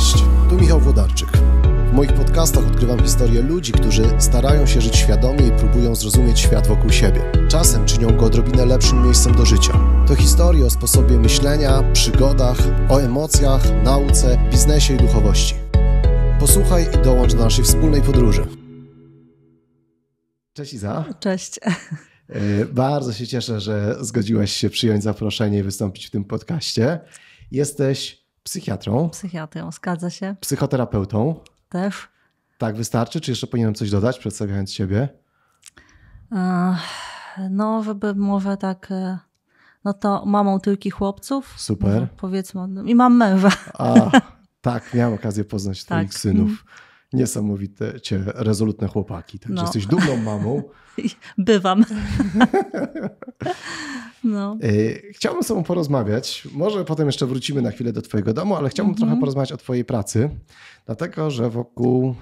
Cześć, tu Michał Włodarczyk. W moich podcastach odkrywam historię ludzi, którzy starają się żyć świadomie i próbują zrozumieć świat wokół siebie. Czasem czynią go odrobinę lepszym miejscem do życia. To historie o sposobie myślenia, przygodach, o emocjach, nauce, biznesie i duchowości. Posłuchaj i dołącz do naszej wspólnej podróży. Cześć Iza. Cześć. E, bardzo się cieszę, że zgodziłaś się przyjąć zaproszenie i wystąpić w tym podcaście. Jesteś psychiatrą, Psychiatrą, zgadza się. psychoterapeutą. Też. Tak wystarczy? Czy jeszcze powinienem coś dodać, przedstawiając siebie? E, No, żeby może tak. e, No to mamą trójki chłopców. Super. Może Powiedzmy. no I mam męża. A, tak, miałem okazję poznać twoich Tak. synów. Niesamowite, cię, rezolutne chłopaki. Także No. jesteś dumną mamą. Bywam. No. Yy, Chciałbym z tobą porozmawiać. Może potem jeszcze wrócimy na chwilę do twojego domu, ale chciałbym Mhm. trochę porozmawiać o twojej pracy. Dlatego, że wokół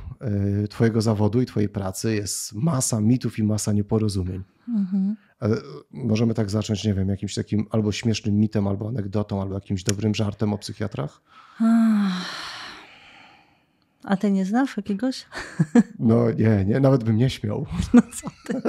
yy, twojego zawodu i twojej pracy jest masa mitów i masa nieporozumień. Mhm. Ale możemy tak zacząć, nie wiem, jakimś takim albo śmiesznym mitem, albo anegdotą, albo jakimś dobrym żartem o psychiatrach? A ty nie znasz jakiegoś? No nie, nie, nawet bym nie śmiał. No co ty?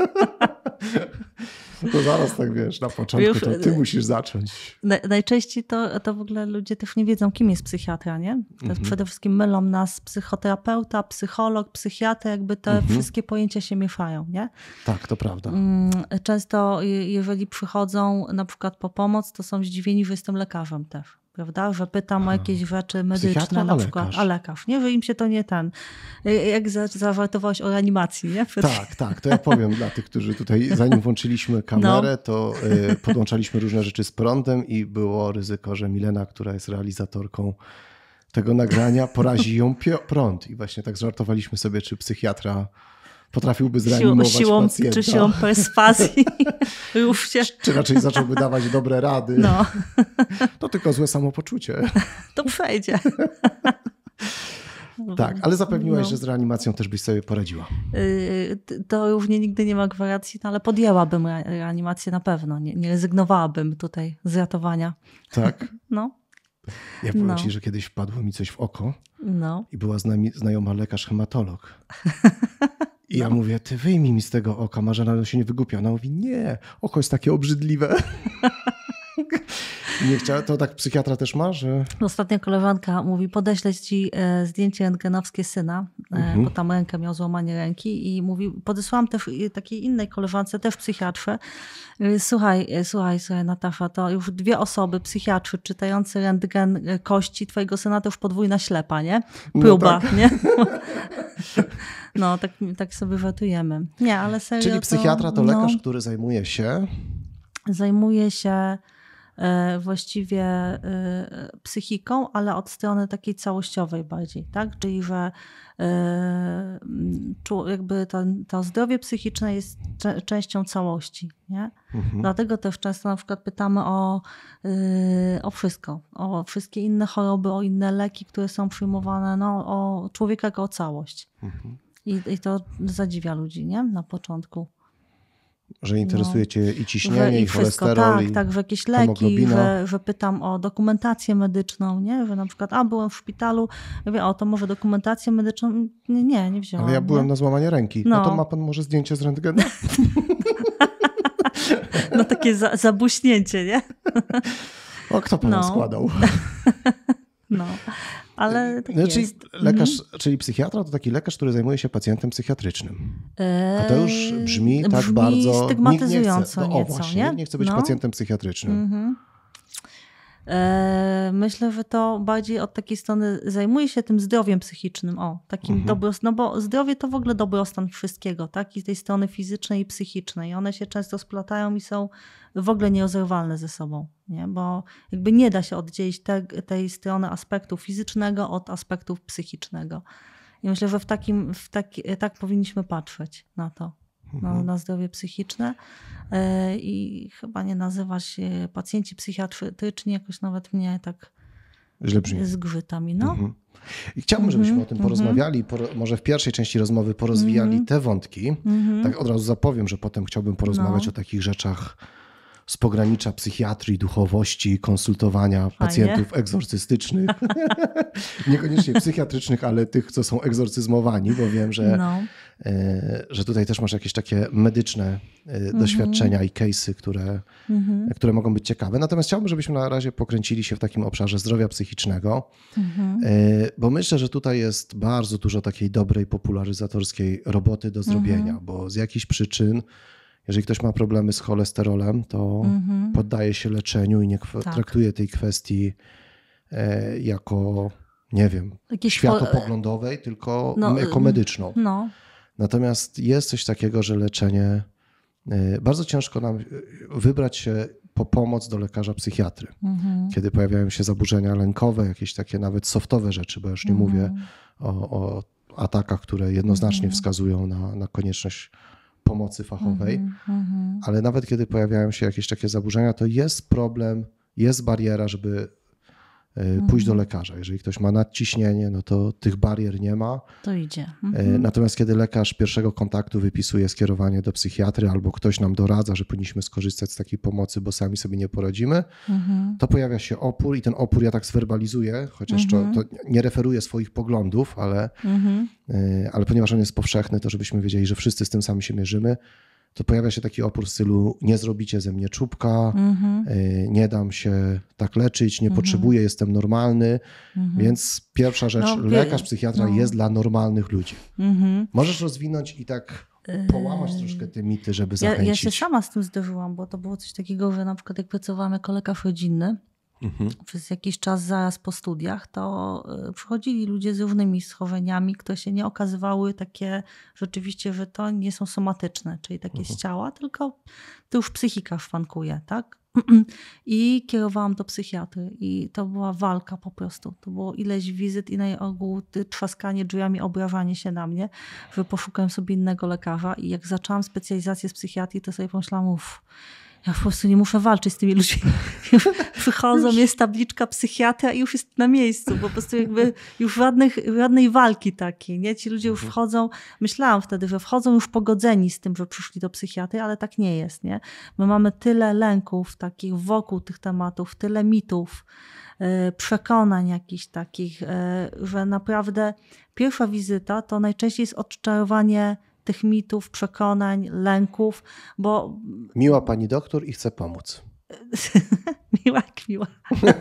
To zaraz tak wiesz, na początku Już- to ty musisz zacząć. Naj- Najczęściej to, to w ogóle ludzie też nie wiedzą, kim jest psychiatra, nie? Mhm. przede wszystkim mylą nas psychoterapeuta, psycholog, psychiatra, jakby te Mhm. wszystkie pojęcia się mieszają, nie? Tak, to prawda. Mm, Często, je- jeżeli przychodzą na przykład po pomoc, to są zdziwieni, że jestem lekarzem też. Prawda? Że pytam o jakieś rzeczy medyczne Psychiatra, na przykład, lekarz. a lekarz, nie? Że im się to nie ten. Jak za- zażartowałeś o reanimacji, nie? Tak, tak, to ja powiem dla tych, którzy tutaj, zanim włączyliśmy kamerę, No. to y, podłączaliśmy różne rzeczy z prądem i było ryzyko, że Milena, która jest realizatorką tego nagrania, porazi ją prąd. I właśnie tak żartowaliśmy sobie, czy psychiatra potrafiłby zreanimować siłą, pacjenta. czy siłą perswazji. Się. Czy raczej zacząłby dawać dobre rady. No, To tylko złe samopoczucie. to przejdzie. Tak, ale zapewniłaś, No. że z reanimacją też byś sobie poradziła. Y, To równie nigdy nie ma gwarancji, no ale podjęłabym re- reanimację na pewno. Nie, nie rezygnowałabym tutaj z ratowania. Tak? No, Ja powiem No. ci, że kiedyś wpadło mi coś w oko no. i była z nami znajoma lekarz hematolog. I No. ja mówię, ty wyjmij mi z tego oka, Marzena się nie wygłupia. Ona mówi, nie, oko jest takie obrzydliwe. nie chciała, to tak psychiatra też ma, że... Ostatnia koleżanka mówi, podeślę ci e, zdjęcie rentgenowskie syna, e, Mhm. bo tam rękę miał złamanie ręki i mówi, podesłałam też takiej innej koleżance, też psychiatrze. E, Słuchaj, słuchaj, słuchaj Natasza, to już dwie osoby, psychiatrzy czytający rentgen kości twojego syna, to już podwójna ślepa, nie? No Próba, tak. nie? No, tak, tak sobie żartujemy. Nie, ale serio Czyli psychiatra to lekarz, no, który zajmuje się... zajmuje się właściwie e, psychiką, ale od strony takiej całościowej bardziej, tak? Czyli, że e, m, czu- jakby to, to zdrowie psychiczne jest częścią całości, nie? Mhm. Dlatego też często na przykład pytamy o, o wszystko, o wszystkie inne choroby, o inne leki, które są przyjmowane, no, o człowieka jako o całość. Mhm. I, I to zadziwia ludzi, nie? Na początku. Że interesuje cię i ciśnienie, i, wszystko, cholesterol, tak, i... tak, że jakieś leki, że, że pytam o dokumentację medyczną, nie? Że na przykład, a byłem w szpitalu, ja mówię, o to może dokumentację medyczną? Nie, nie, nie wziąłem. Ale ja byłem nie? na złamanie ręki. No. No. to ma pan może zdjęcie z rentgenu? No takie za, zabuśnięcie, nie? O, kto pana No. składał? No, ale tak No, czyli jest. lekarz, Mhm. czyli psychiatra to taki lekarz, który zajmuje się pacjentem psychiatrycznym. Eee, A to już brzmi tak bardzo... nikt stygmatyzująco nie chce, no, o, nieco, właśnie, nie? nikt nie chce być No. pacjentem psychiatrycznym. Mhm. Eee, Myślę, że to bardziej od takiej strony zajmuje się tym zdrowiem psychicznym, o, takim Mhm. no bo zdrowie to w ogóle dobrostan wszystkiego, tak? I tej strony fizycznej i psychicznej. One się często splatają i są w ogóle nierozerwalne ze sobą, nie? Bo jakby nie da się oddzielić te, tej strony aspektu fizycznego od aspektu psychicznego. I myślę, że w takim, w taki, tak powinniśmy patrzeć na to, na, Mhm. na zdrowie psychiczne. E, I chyba nie nazywa się pacjenci psychiatryczni, jakoś nawet mnie tak Źle brzmi. zgrzyta mi, no. Mhm. I chciałbym, żebyśmy Mhm, o tym mhm. porozmawiali, poro- może w pierwszej części rozmowy porozwijali te wątki. Tak od razu zapowiem, że potem chciałbym porozmawiać No. o takich rzeczach z pogranicza psychiatrii, duchowości, konsultowania Fajnie. pacjentów egzorcystycznych. Niekoniecznie psychiatrycznych, ale tych, co są egzorcyzmowani, bo wiem, że, No. e, że tutaj też masz jakieś takie medyczne e, doświadczenia i case'y, które, Mhm. które mogą być ciekawe. Natomiast chciałbym, żebyśmy na razie pokręcili się w takim obszarze zdrowia psychicznego, Mhm. e, bo myślę, że tutaj jest bardzo dużo takiej dobrej, popularyzatorskiej roboty do zrobienia, bo z jakichś przyczyn, jeżeli ktoś ma problemy z cholesterolem, to Mhm. poddaje się leczeniu i nie Tak. traktuje tej kwestii e, jako, nie wiem, Jakieś po- światopoglądowej, tylko No, jako y- medyczną. No. Natomiast jest coś takiego, że leczenie, e, bardzo ciężko nam e, wybrać się po pomoc do lekarza psychiatry. Mhm. Kiedy pojawiają się zaburzenia lękowe, jakieś takie nawet softowe rzeczy, bo już nie Mhm. mówię o, o atakach, które jednoznacznie wskazują na, na konieczność pomocy fachowej. Mhm. Mhm. Ale nawet kiedy pojawiają się jakieś takie zaburzenia, to jest problem, jest bariera, żeby pójść do lekarza. Jeżeli ktoś ma nadciśnienie, no to tych barier nie ma. To idzie. E, Mhm. Natomiast kiedy lekarz pierwszego kontaktu wypisuje skierowanie do psychiatry albo ktoś nam doradza, że powinniśmy skorzystać z takiej pomocy, bo sami sobie nie poradzimy, Mhm. to pojawia się opór i ten opór ja tak zwerbalizuję, chociaż to, to nie referuję swoich poglądów, ale, Mhm. e, ale ponieważ on jest powszechny, to żebyśmy wiedzieli, że wszyscy z tym sami się mierzymy, to pojawia się taki opór w stylu nie zrobicie ze mnie czubka, Mhm. e, nie dam się tak leczyć, nie potrzebuję, jestem normalny. Więc pierwsza rzecz, No, lekarz, psychiatra no. jest dla normalnych ludzi. Mhm. Możesz rozwinąć i tak połamać troszkę te mity, żeby Ja, zachęcić. ja się sama z tym zderzyłam, bo to było coś takiego, że na przykład jak pracowałam jako lekarz rodzinny, Mhm. przez jakiś czas zaraz po studiach, to y, przychodzili ludzie z różnymi schorzeniami, które się nie okazywały takie rzeczywiście, że to nie są somatyczne, czyli takie z ciała, tylko to już psychika szwankuje, tak? I kierowałam do psychiatry i to była walka po prostu. To było ileś wizyt i na ogół trzaskanie drzwiami, obrażanie się na mnie, że poszukałem sobie innego lekarza i jak zaczęłam specjalizację z psychiatrii, to sobie pomyślałam, uff, ja po prostu nie muszę walczyć z tymi ludźmi. Przychodzą, jest tabliczka psychiatra i już jest na miejscu. Po prostu jakby już żadnych, żadnej walki takiej, nie? Ci ludzie już wchodzą, myślałam wtedy, że wchodzą już pogodzeni z tym, że przyszli do psychiatry, ale tak nie jest, nie? My mamy tyle lęków takich wokół tych tematów, tyle mitów, e, przekonań jakichś takich, e, że naprawdę pierwsza wizyta to najczęściej jest odczarowanie tych mitów, przekonań, lęków, bo Miła pani doktor i chce pomóc. miła jak miła.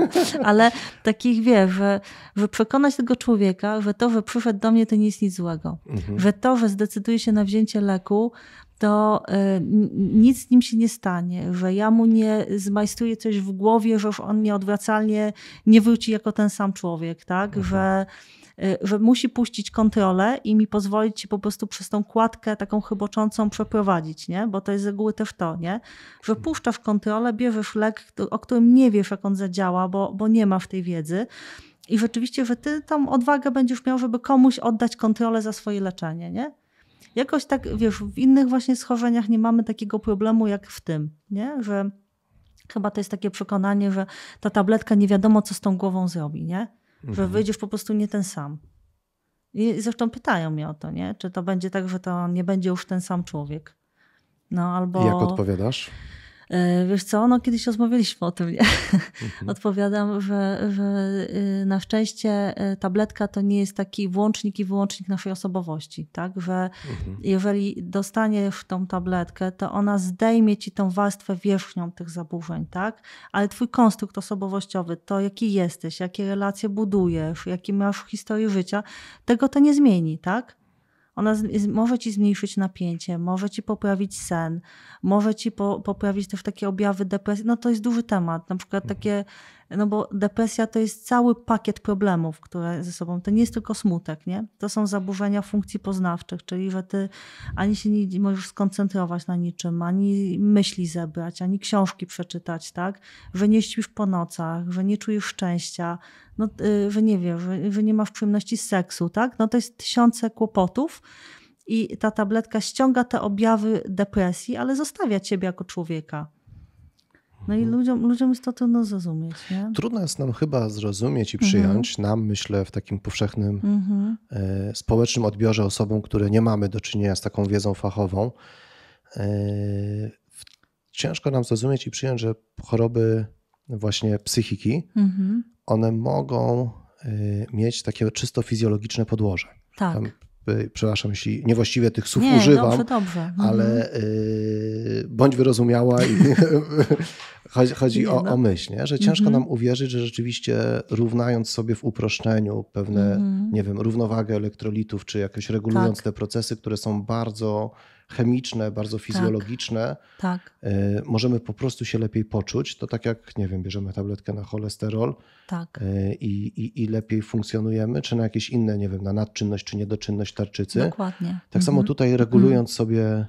Ale takich wie, że, że przekonać tego człowieka, że to, że przyszedł do mnie, to nie jest nic złego. Mhm. Że to, że zdecyduje się na wzięcie leku, to y, nic z nim się nie stanie, że ja mu nie zmajstruję coś w głowie, że już on nieodwracalnie nie wróci jako ten sam człowiek, tak? Że, y, że musi puścić kontrolę i mi pozwolić ci po prostu przez tą kładkę taką chyboczącą przeprowadzić, nie? Bo to jest z reguły też to, nie? Że puszczasz kontrolę, bierzesz lek, o którym nie wiesz, jak on zadziała, bo, bo nie masz tej wiedzy. I rzeczywiście, że ty tą odwagę będziesz miał, żeby komuś oddać kontrolę za swoje leczenie, nie? Jakoś tak, wiesz, w innych właśnie schorzeniach nie mamy takiego problemu jak w tym, nie? Że chyba to jest takie przekonanie, że ta tabletka nie wiadomo, co z tą głową zrobi, nie? Że wyjdziesz po prostu nie ten sam. I zresztą pytają mnie o to, nie? Czy to będzie tak, że to nie będzie już ten sam człowiek. No albo... I jak odpowiadasz? E, Wiesz co, no kiedyś rozmawialiśmy o tym, nie? Mhm. Odpowiadam, że, że y, na szczęście y, tabletka to nie jest taki włącznik i wyłącznik naszej osobowości, tak? Że Mhm. jeżeli dostaniesz tą tabletkę, to ona zdejmie ci tą warstwę wierzchnią tych zaburzeń, tak? Ale twój konstrukt osobowościowy, to jaki jesteś, jakie relacje budujesz, jaki masz historię życia, tego to nie zmieni, tak? Ona z, może ci zmniejszyć napięcie, może ci poprawić sen, może ci po, poprawić też takie objawy depresji. No to jest duży temat. Na przykład takie, no bo depresja to jest cały pakiet problemów, które ze sobą, to nie jest tylko smutek, nie? To są zaburzenia funkcji poznawczych, czyli że ty ani się nie możesz skoncentrować na niczym, ani myśli zebrać, ani książki przeczytać, tak? Że nie śpisz po nocach, że nie czujesz szczęścia, no, y, że nie wiem, że, że nie masz przyjemności z seksu, tak? No to jest tysiące kłopotów i ta tabletka ściąga te objawy depresji, ale zostawia ciebie jako człowieka. No i ludziom, ludziom jest to trudno zrozumieć, nie? Trudno jest nam chyba zrozumieć i przyjąć, nam myślę w takim powszechnym Mhm. e, społecznym odbiorze osobom, które nie mamy do czynienia z taką wiedzą fachową. E, ciężko nam zrozumieć i przyjąć, że choroby właśnie psychiki, Mhm. one mogą y, mieć takie czysto fizjologiczne podłoże. Tak. Tam, y, przepraszam, jeśli niewłaściwie tych słów Nie, używam, dobrze, dobrze. Mhm. ale y, bądź wyrozumiała i chodzi, chodzi o, o myśl, nie? że ciężko Mhm. nam uwierzyć, że rzeczywiście równając sobie w uproszczeniu pewne, Mhm. nie wiem, równowagę elektrolitów, czy jakoś regulując Tak. te procesy, które są bardzo chemiczne, bardzo fizjologiczne, Tak, y, możemy po prostu się lepiej poczuć. To tak jak, nie wiem, bierzemy tabletkę na cholesterol tak. y, i, i, i lepiej funkcjonujemy, czy na jakieś inne, nie wiem, na nadczynność czy niedoczynność tarczycy. Dokładnie. Tak samo Mhm. tutaj regulując sobie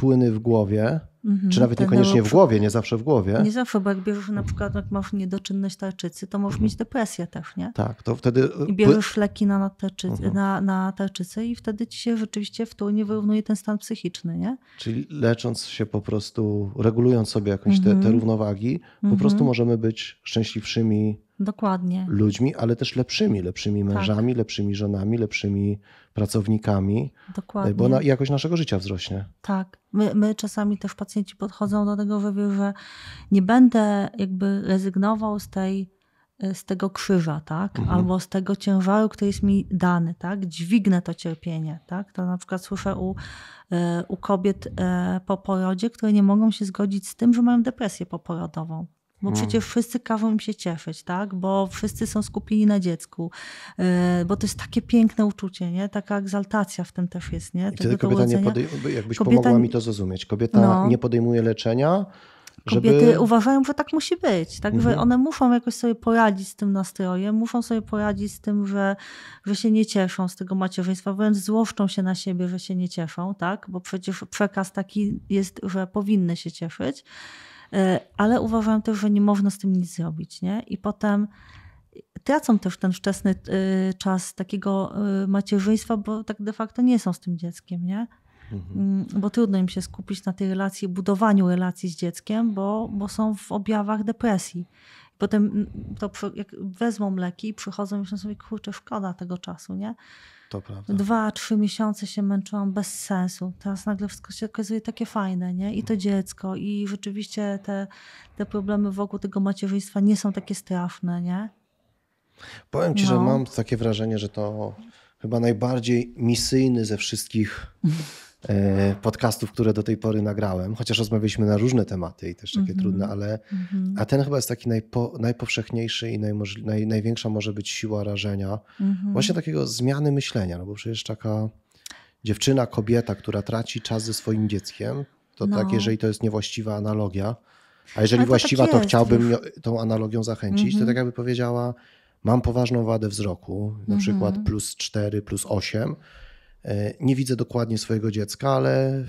płyny w głowie, Mhm. czy nawet niekoniecznie w głowie, nie zawsze w głowie, Nie zawsze, bo jak bierzesz na przykład, jak masz niedoczynność tarczycy, to możesz mieć depresję też, nie? tak, to wtedy I pły- bierzesz leki na, nadtarczycy, Mhm. na, na tarczycę i wtedy ci się rzeczywiście wtórnie wyrównuje ten stan psychiczny, nie? czyli lecząc się po prostu, regulując sobie jakąś te, te Mhm. równowagi, po Mhm. prostu możemy być szczęśliwszymi Dokładnie. ludźmi, ale też lepszymi, lepszymi Tak. mężami, lepszymi żonami, lepszymi pracownikami, Dokładnie. bo na, jakość naszego życia wzrośnie. Tak. My, my czasami też pacjenci podchodzą do tego, że wie, że nie będę jakby rezygnował z tej z tego krzyża, tak? Mhm. Albo z tego ciężaru, który jest mi dany, tak? Dźwignę to cierpienie, tak? To na przykład słyszę u, e, u kobiet e, po porodzie, które nie mogą się zgodzić z tym, że mają depresję poporodową. Bo Mm. przecież wszyscy każą im się cieszyć, tak? Bo wszyscy są skupieni na dziecku. E, bo to jest takie piękne uczucie, nie? Taka egzaltacja w tym też jest, nie? I wtedy kobieta nie podejmuje, jakbyś Kobieta pomogła mi to zrozumieć, kobieta No. nie podejmuje leczenia, żeby... Kobiety uważają, że tak musi być, tak? że Mhm. one muszą jakoś sobie poradzić z tym nastrojem, muszą sobie poradzić z tym, że, że się nie cieszą z tego macierzyństwa, wręcz złoszczą się na siebie, że się nie cieszą, tak? bo przecież przekaz taki jest, że powinny się cieszyć, ale uważają też, że nie można z tym nic zrobić. Nie? I potem tracą też ten wczesny y, czas takiego y, macierzyństwa, bo tak de facto nie są z tym dzieckiem, nie? Mhm. Mm, bo trudno im się skupić na tej relacji, budowaniu relacji z dzieckiem, bo, bo są w objawach depresji. Potem mm, to jak wezmą leki i przychodzą myślą sobie, kurczę, szkoda tego czasu, nie? To prawda. Dwa, trzy miesiące się męczyłam bez sensu. Teraz nagle wszystko się okazuje takie fajne, nie? I to dziecko, i rzeczywiście te, te problemy wokół tego macierzyństwa nie są takie straszne, nie? Powiem ci, że No. mam takie wrażenie, że to chyba najbardziej misyjny ze wszystkich podcastów, które do tej pory nagrałem, chociaż rozmawialiśmy na różne tematy i też takie Mhm. trudne, ale Mhm. a ten chyba jest taki najpo, najpowszechniejszy i naj, największa może być siła rażenia. Mhm. Właśnie takiego zmiany myślenia, no bo przecież taka dziewczyna, kobieta, która traci czas ze swoim dzieckiem, to No. tak, jeżeli to jest niewłaściwa analogia, a jeżeli to właściwa, tak to chciałbym tą analogią zachęcić, to Mhm. tak jakby powiedziała, mam poważną wadę wzroku, na Mhm. przykład plus 4, plus 8, e, nie widzę dokładnie swojego dziecka, ale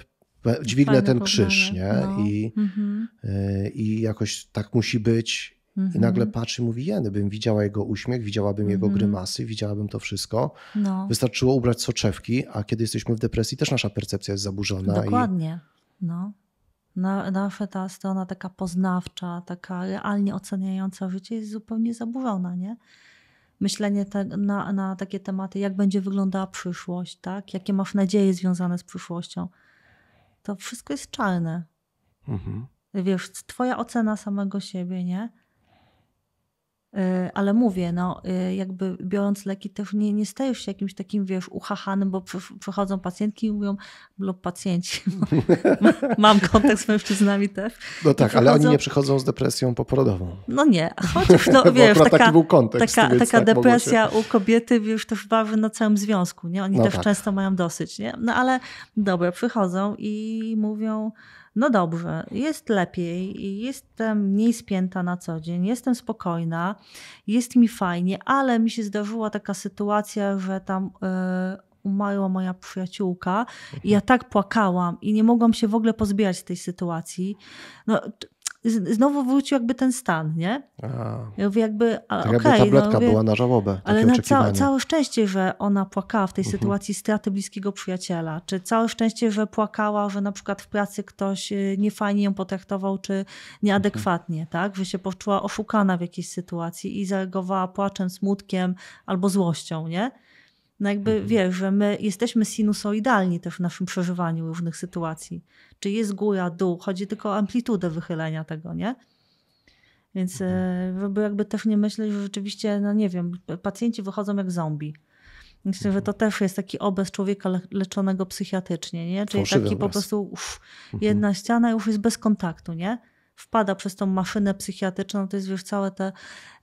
dźwignę Fajne ten krzyż, nie? no. I, Mhm. e, I jakoś tak musi być. I Mhm. nagle patrzy, mówi, jeny, bym widziała jego uśmiech, widziałabym jego Mhm. grymasy, widziałabym to wszystko. No. Wystarczyło ubrać soczewki, a kiedy jesteśmy w depresji, też nasza percepcja jest zaburzona. Dokładnie. No. Na, nasza ta strona taka poznawcza, taka realnie oceniająca życie jest zupełnie zaburzona, nie? Myślenie te, na, na takie tematy, jak będzie wyglądała przyszłość, tak? Jakie masz nadzieje związane z przyszłością. To wszystko jest czarne. Mhm. Wiesz, twoja ocena samego siebie, nie? Y, Ale mówię, no, y, jakby biorąc leki, też nie, nie stajesz się jakimś takim, wiesz, uchachanym, bo przy, przychodzą pacjentki i mówią, lub pacjenci. Mam kontakt z mężczyznami też. No tak, ale oni nie przychodzą z depresją poporodową. No nie, chociaż no, wiesz, taka, taki był kontekst. taka, taka tak depresja u kobiety, wiesz, też waży na całym związku, nie? Oni No też tak. często mają dosyć, nie? No ale dobra, przychodzą i mówią, no dobrze, jest lepiej, jestem mniej spięta na co dzień, jestem spokojna, jest mi fajnie, ale mi się zdarzyła taka sytuacja, że tam e, umarła moja przyjaciółka i ja tak płakałam i nie mogłam się w ogóle pozbierać z tej sytuacji. No, znowu wrócił jakby ten stan, nie? A, Ja mówię jakby, a, tak jakby okej, tabletka no, mówię, była na żałobę, ale na ca całe szczęście, że ona płakała w tej Mhm. sytuacji straty bliskiego przyjaciela, czy całe szczęście, że płakała, że na przykład w pracy ktoś y, niefajnie ją potraktował, czy nieadekwatnie, tak? Że się poczuła oszukana w jakiejś sytuacji i zareagowała płaczem, smutkiem albo złością, nie? No jakby Mhm. wiesz, że my jesteśmy sinusoidalni też w naszym przeżywaniu różnych sytuacji. Czy jest góra, dół, chodzi tylko o amplitudę wychylenia tego, nie? Więc Mhm. e, żeby jakby też nie myśleć, że rzeczywiście, no nie wiem, pacjenci wychodzą jak zombie. Myślę, Mhm. że to też jest taki obraz człowieka le- leczonego psychiatrycznie, nie? Czyli Fałszywy taki po obraz. prostu uff, Mhm. jedna ściana już jest bez kontaktu, nie? Wpada przez tą maszynę psychiatryczną, to jest już całe te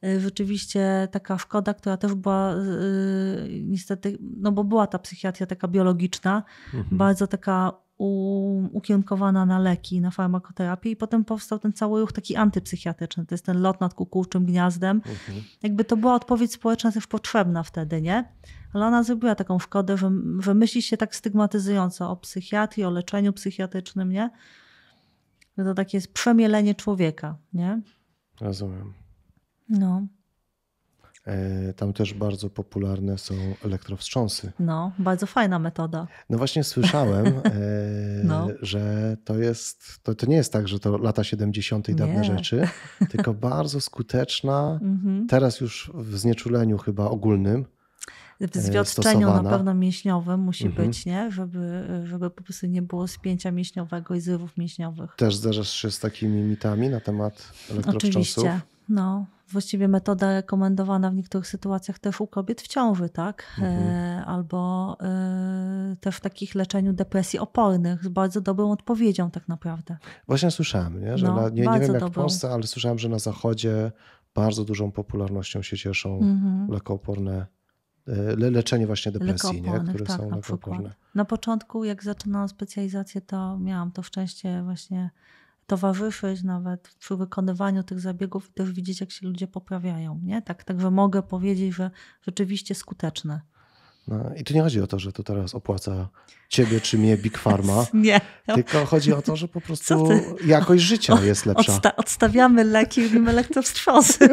y, rzeczywiście taka szkoda, która też była y, niestety, no bo była ta psychiatria taka biologiczna, Mhm. bardzo taka u, ukierunkowana na leki, na farmakoterapię i potem powstał ten cały ruch taki antypsychiatryczny, to jest ten lot nad kukułczym gniazdem. Mhm. Jakby to była odpowiedź społeczna też potrzebna wtedy, nie? Ale ona zrobiła taką szkodę, że, że myśli się tak stygmatyzująco o psychiatrii, o leczeniu psychiatrycznym, nie? Że to takie jest przemielenie człowieka, nie? Rozumiem. No, E, Tam też bardzo popularne są elektrowstrząsy. no, bardzo fajna metoda. No właśnie słyszałem, e, No. że to jest, to, to nie jest tak, że to lata 70. i dawne rzeczy, tylko bardzo skuteczna, Mhm. teraz już w znieczuleniu chyba ogólnym. W zwiotczeniu na stosowana. pewno mięśniowym musi Mhm. być, nie? Żeby, żeby po prostu nie było spięcia mięśniowego i zrywów mięśniowych. Też zderzasz się z takimi mitami na temat elektrowstrząsów? Oczywiście. No, właściwie metoda rekomendowana w niektórych sytuacjach też u kobiet w ciąży, tak? Mhm. E, albo e, też w takich leczeniu depresji opornych z bardzo dobrą odpowiedzią tak naprawdę. Właśnie słyszałem, nie? że No, na, nie, nie wiem jak w. Polsce, ale słyszałem, że na Zachodzie bardzo dużą popularnością się cieszą Mhm. lekooporne, e, le, leczenie właśnie depresji, nie? Które tak, są na przykład. Na początku, jak zaczynałam specjalizację, to miałam to szczęście właśnie towarzyszyć nawet przy wykonywaniu tych zabiegów i też widzieć, jak się ludzie poprawiają. Nie? Tak, także mogę powiedzieć, że rzeczywiście skuteczne. No, I tu nie chodzi o to, że to teraz opłaca ciebie czy mnie Big Pharma, Nie. tylko chodzi o to, że po prostu jakość życia jest lepsza. Odsta- odstawiamy leki, robimy elektrowstrząsy.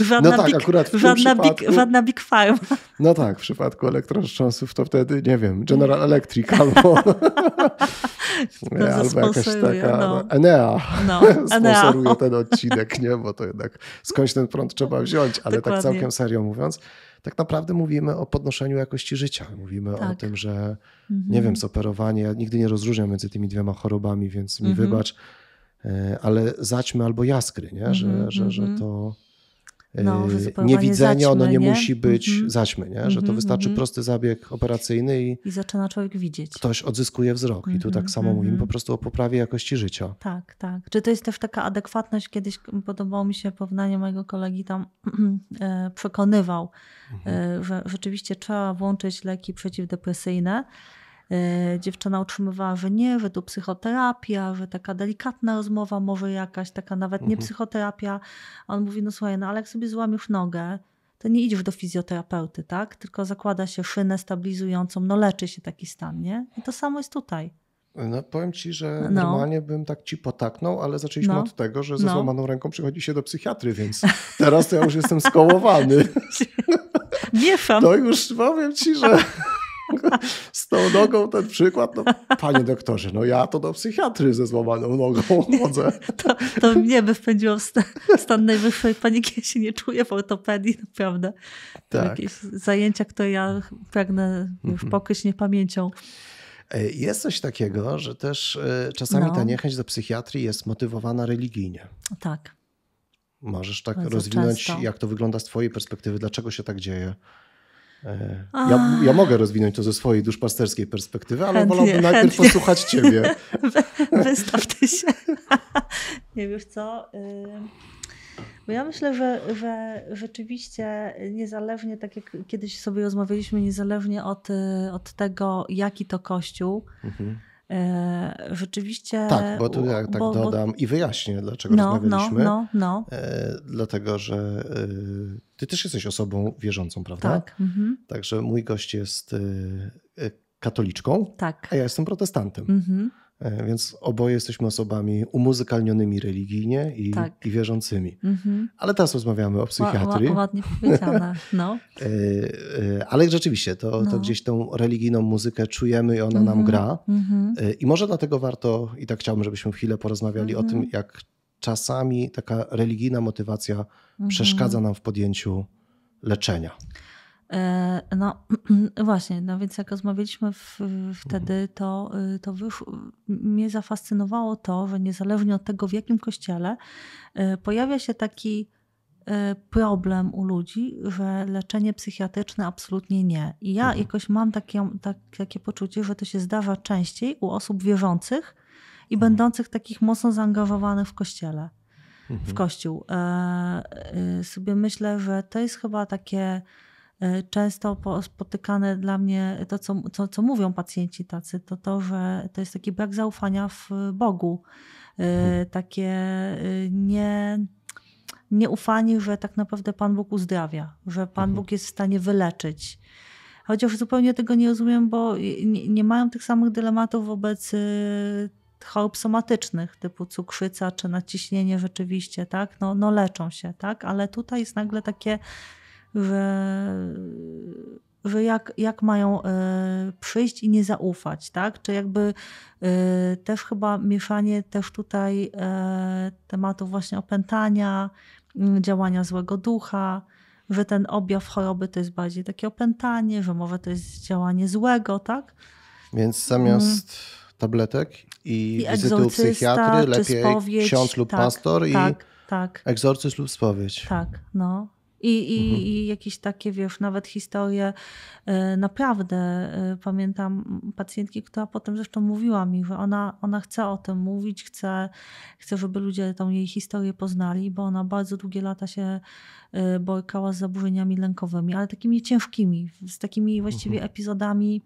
Żadna, No tak, big, akurat w żadna, big, żadna big farm. No tak, w przypadku elektrowstrząsów to wtedy, nie wiem, General Electric albo, nie, albo jakaś taka no. Enea No, sponsoruje ten odcinek, nie? Bo to jednak skądś ten prąd trzeba wziąć, ale tak Dokładnie. całkiem serio mówiąc, tak naprawdę mówimy o podnoszeniu jakości życia. Mówimy o Tak. tym, że Mhm. nie wiem, zoperowanie, ja nigdy nie rozróżniam między tymi dwiema chorobami, więc mi Mhm. wybacz, e, ale zaćmy albo jaskry, nie? Że, Mhm, że, że mhm. to No, zoperowanie niewidzenie, ono zaćmy, nie, nie? musi być Mhm. zaćmy, nie? Że to Mhm, wystarczy mhm. prosty zabieg operacyjny i I zaczyna człowiek widzieć. ktoś odzyskuje wzrok. I tu Mhm, tak samo mówimy mhm. po prostu o poprawie jakości życia. Tak, tak. Czy to jest też taka adekwatność? Kiedyś podobało mi się porównanie mojego kolegi tam e, przekonywał, Mhm. e, że rzeczywiście trzeba włączyć leki przeciwdepresyjne. E, Dziewczyna utrzymywała, że nie, że tu psychoterapia, że taka delikatna rozmowa może jakaś, taka nawet nie Mhm. psychoterapia. A on mówi, no słuchaj, no ale jak sobie złamiesz nogę, to nie idziesz do fizjoterapeuty, tak? Tylko zakłada się szynę stabilizującą, no leczy się taki stan, nie? I to samo jest tutaj. No powiem ci, że No. normalnie bym tak ci potaknął, ale zaczęliśmy No. od tego, że ze No. złamaną ręką przychodzi się do psychiatry, więc teraz to ja już jestem skołowany. Mieszam. To już powiem ci, że z tą nogą ten przykład, no panie doktorze, no ja to do psychiatry ze złamaną nogą chodzę. To, to mnie by wpędziło w stan, stan najwyższej paniki. Ja się nie czuję w ortopedii, naprawdę. Tak. jakieś zajęcia, które ja pragnę już Mhm. pokryć niepamięcią. E, Jest coś takiego, że też e, czasami No. ta niechęć do psychiatrii jest motywowana religijnie. Tak. Możesz tak Bardzo rozwinąć, często. jak to wygląda z twojej perspektywy, dlaczego się tak dzieje? E. Ja, ja mogę rozwinąć to ze swojej duszpasterskiej perspektywy, ale Chętnie, wolałbym najpierw chętnie. posłuchać ciebie. Wystaw ty się. nie wiesz co? Ym, Bo ja myślę, że, że rzeczywiście niezależnie, tak jak kiedyś sobie rozmawialiśmy, niezależnie od, y, od tego, jaki to kościół, Mhm. E, rzeczywiście... Tak, bo tu ja tak bo- bo- dodam i wyjaśnię, dlaczego No, no, rozmawialiśmy. no, no. E, dlatego, że e, ty też jesteś osobą wierzącą, prawda? Tak. Mhm. Także mój gość jest katoliczką, Tak. a ja jestem protestantem. Mhm. E, Więc oboje jesteśmy osobami umuzykalnionymi religijnie i, Tak. i wierzącymi. Mhm. Ale teraz rozmawiamy o psychiatrii. ła- ładnie powiedziane. No. E, e, Ale rzeczywiście, to, to No. gdzieś tą religijną muzykę czujemy i ona nam Mhm. gra. Mhm. E, I może dlatego warto, i tak chciałbym, żebyśmy chwilę porozmawiali o Mhm. tym, jak czasami taka religijna motywacja Mhm. przeszkadza nam w podjęciu leczenia. E, no właśnie, no więc jak rozmawialiśmy w, wtedy, to, y, to wysz, mnie zafascynowało to, że niezależnie od tego, w jakim kościele, y, pojawia się taki y, problem u ludzi, że leczenie psychiatryczne absolutnie nie. I ja mhm. jakoś mam takie, tak, takie poczucie, że to się zdarza częściej u osób wierzących i mhm. będących takich mocno zaangażowanych w kościele. W mhm. kościół. E, sobie myślę, że to jest chyba takie E, często spotykane dla mnie, to co, co, co mówią pacjenci tacy, to to, że to jest taki brak zaufania w Bogu. E, mhm. Takie e, nie, nieufanie, że tak naprawdę Pan Bóg uzdrawia, że Pan mhm. Bóg jest w stanie wyleczyć. Chociaż zupełnie tego nie rozumiem, bo nie, nie mają tych samych dylematów wobec chorób somatycznych, typu cukrzyca czy naciśnienie rzeczywiście, tak? No, no leczą się, tak? Ale tutaj jest nagle takie że, że jak, jak mają e, przyjść i nie zaufać, tak? Czy jakby e, też chyba mieszanie też tutaj e, tematów właśnie opętania, działania złego ducha, że ten objaw choroby to jest bardziej takie opętanie, że może to jest działanie złego, tak? Więc zamiast mm. tabletek i, I wizyty u psychiatry, lepiej spowiedź, ksiądz lub tak, pastor tak, i tak. egzorcyzm lub spowiedź. Tak, no. I, i, mhm. I jakieś takie, wiesz, nawet historie, e, naprawdę e, pamiętam pacjentki, która potem zresztą mówiła mi, że ona, ona chce o tym mówić, chce, chce, żeby ludzie tą jej historię poznali, bo ona bardzo długie lata się e, borykała z zaburzeniami lękowymi, ale takimi ciężkimi, z takimi właściwie mhm. epizodami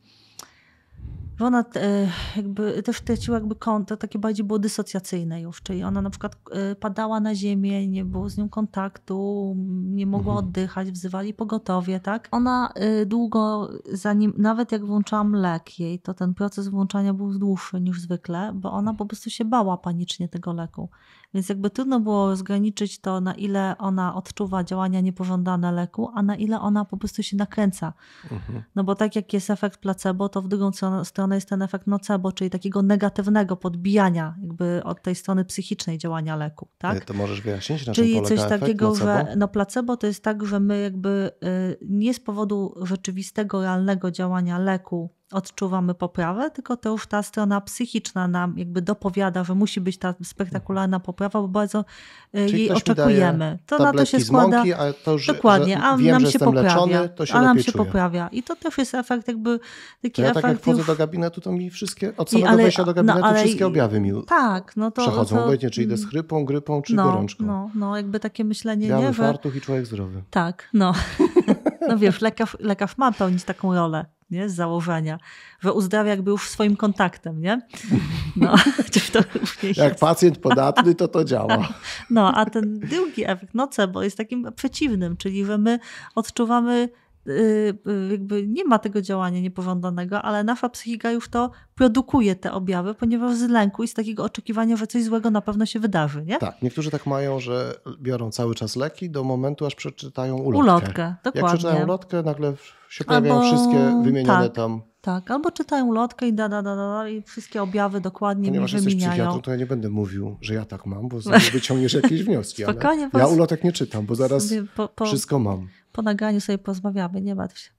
że ona e, jakby też traciła jakby konto, takie bardziej było dysocjacyjne już, czyli ona na przykład e, padała na ziemię, nie było z nią kontaktu, nie mogła mhm. oddychać, wzywali pogotowie, tak? Ona e, długo, zanim, nawet jak włączałam lek jej, to ten proces włączania był dłuższy niż zwykle, bo ona po prostu się bała panicznie tego leku. Więc jakby trudno było rozgraniczyć to, na ile ona odczuwa działania niepożądane leku, a na ile ona po prostu się nakręca. Mhm. No bo tak jak jest efekt placebo, to w drugą stronę jest ten efekt nocebo, czyli takiego negatywnego podbijania jakby od tej strony psychicznej działania leku. Tak? To możesz wyjaśnić, na Czyli coś takiego, placebo? że no placebo to jest tak, że my jakby y, nie z powodu rzeczywistego, realnego działania leku odczuwamy poprawę, tylko to już ta strona psychiczna nam jakby dopowiada, że musi być ta spektakularna poprawa, bo bardzo e, Czyli jej oczekujemy. To na to się składa. Mąki, a to już, Dokładnie, a wiem, nam się poprawia. Leczony, to się a nam się czuję. poprawia. I to też jest efekt jakby taki ja efekt. Tak jak wchodzę już... do gabinetu, to mi wszystkie, od samego I, ale, wejścia do no, gabinetu, no, ale, wszystkie objawy mi tak, no to, przechodzą. To, Obojętnie, czy idę z mm. chrypą, grypą, czy no, gorączką. No, no, jakby takie myślenie, Biały nie, że... fartuch i człowiek zdrowy. Tak, no. No wiesz, lekarz, lekarz ma pełnić taką rolę nie? z założenia, że uzdrawia jakby już swoim kontaktem, nie? No, to Jak pacjent podatny, to to działa. No, a ten drugi efekt nocebo jest takim przeciwnym, czyli że my odczuwamy jakby nie ma tego działania niepożądanego, ale nasza psychika już to produkuje te objawy, ponieważ z lęku i z takiego oczekiwania, że coś złego na pewno się wydarzy, nie? Tak, niektórzy tak mają, że biorą cały czas leki do momentu, aż przeczytają ulotkę. Ulotkę, dokładnie. Jak przeczytają ulotkę, nagle się pojawiają Albo... wszystkie wymienione tak. tam tak, albo czytają ulotkę i da, da, da, da i wszystkie objawy dokładnie Ponieważ mi wymieniają. jesteś psychiatrą, to ja nie będę mówił, że ja tak mam, bo wyciągniesz jakieś wnioski. Spokojnie. ja ulotek nie czytam, bo zaraz po, po, wszystko mam po nagraniu sobie porozmawiamy, nie martw się.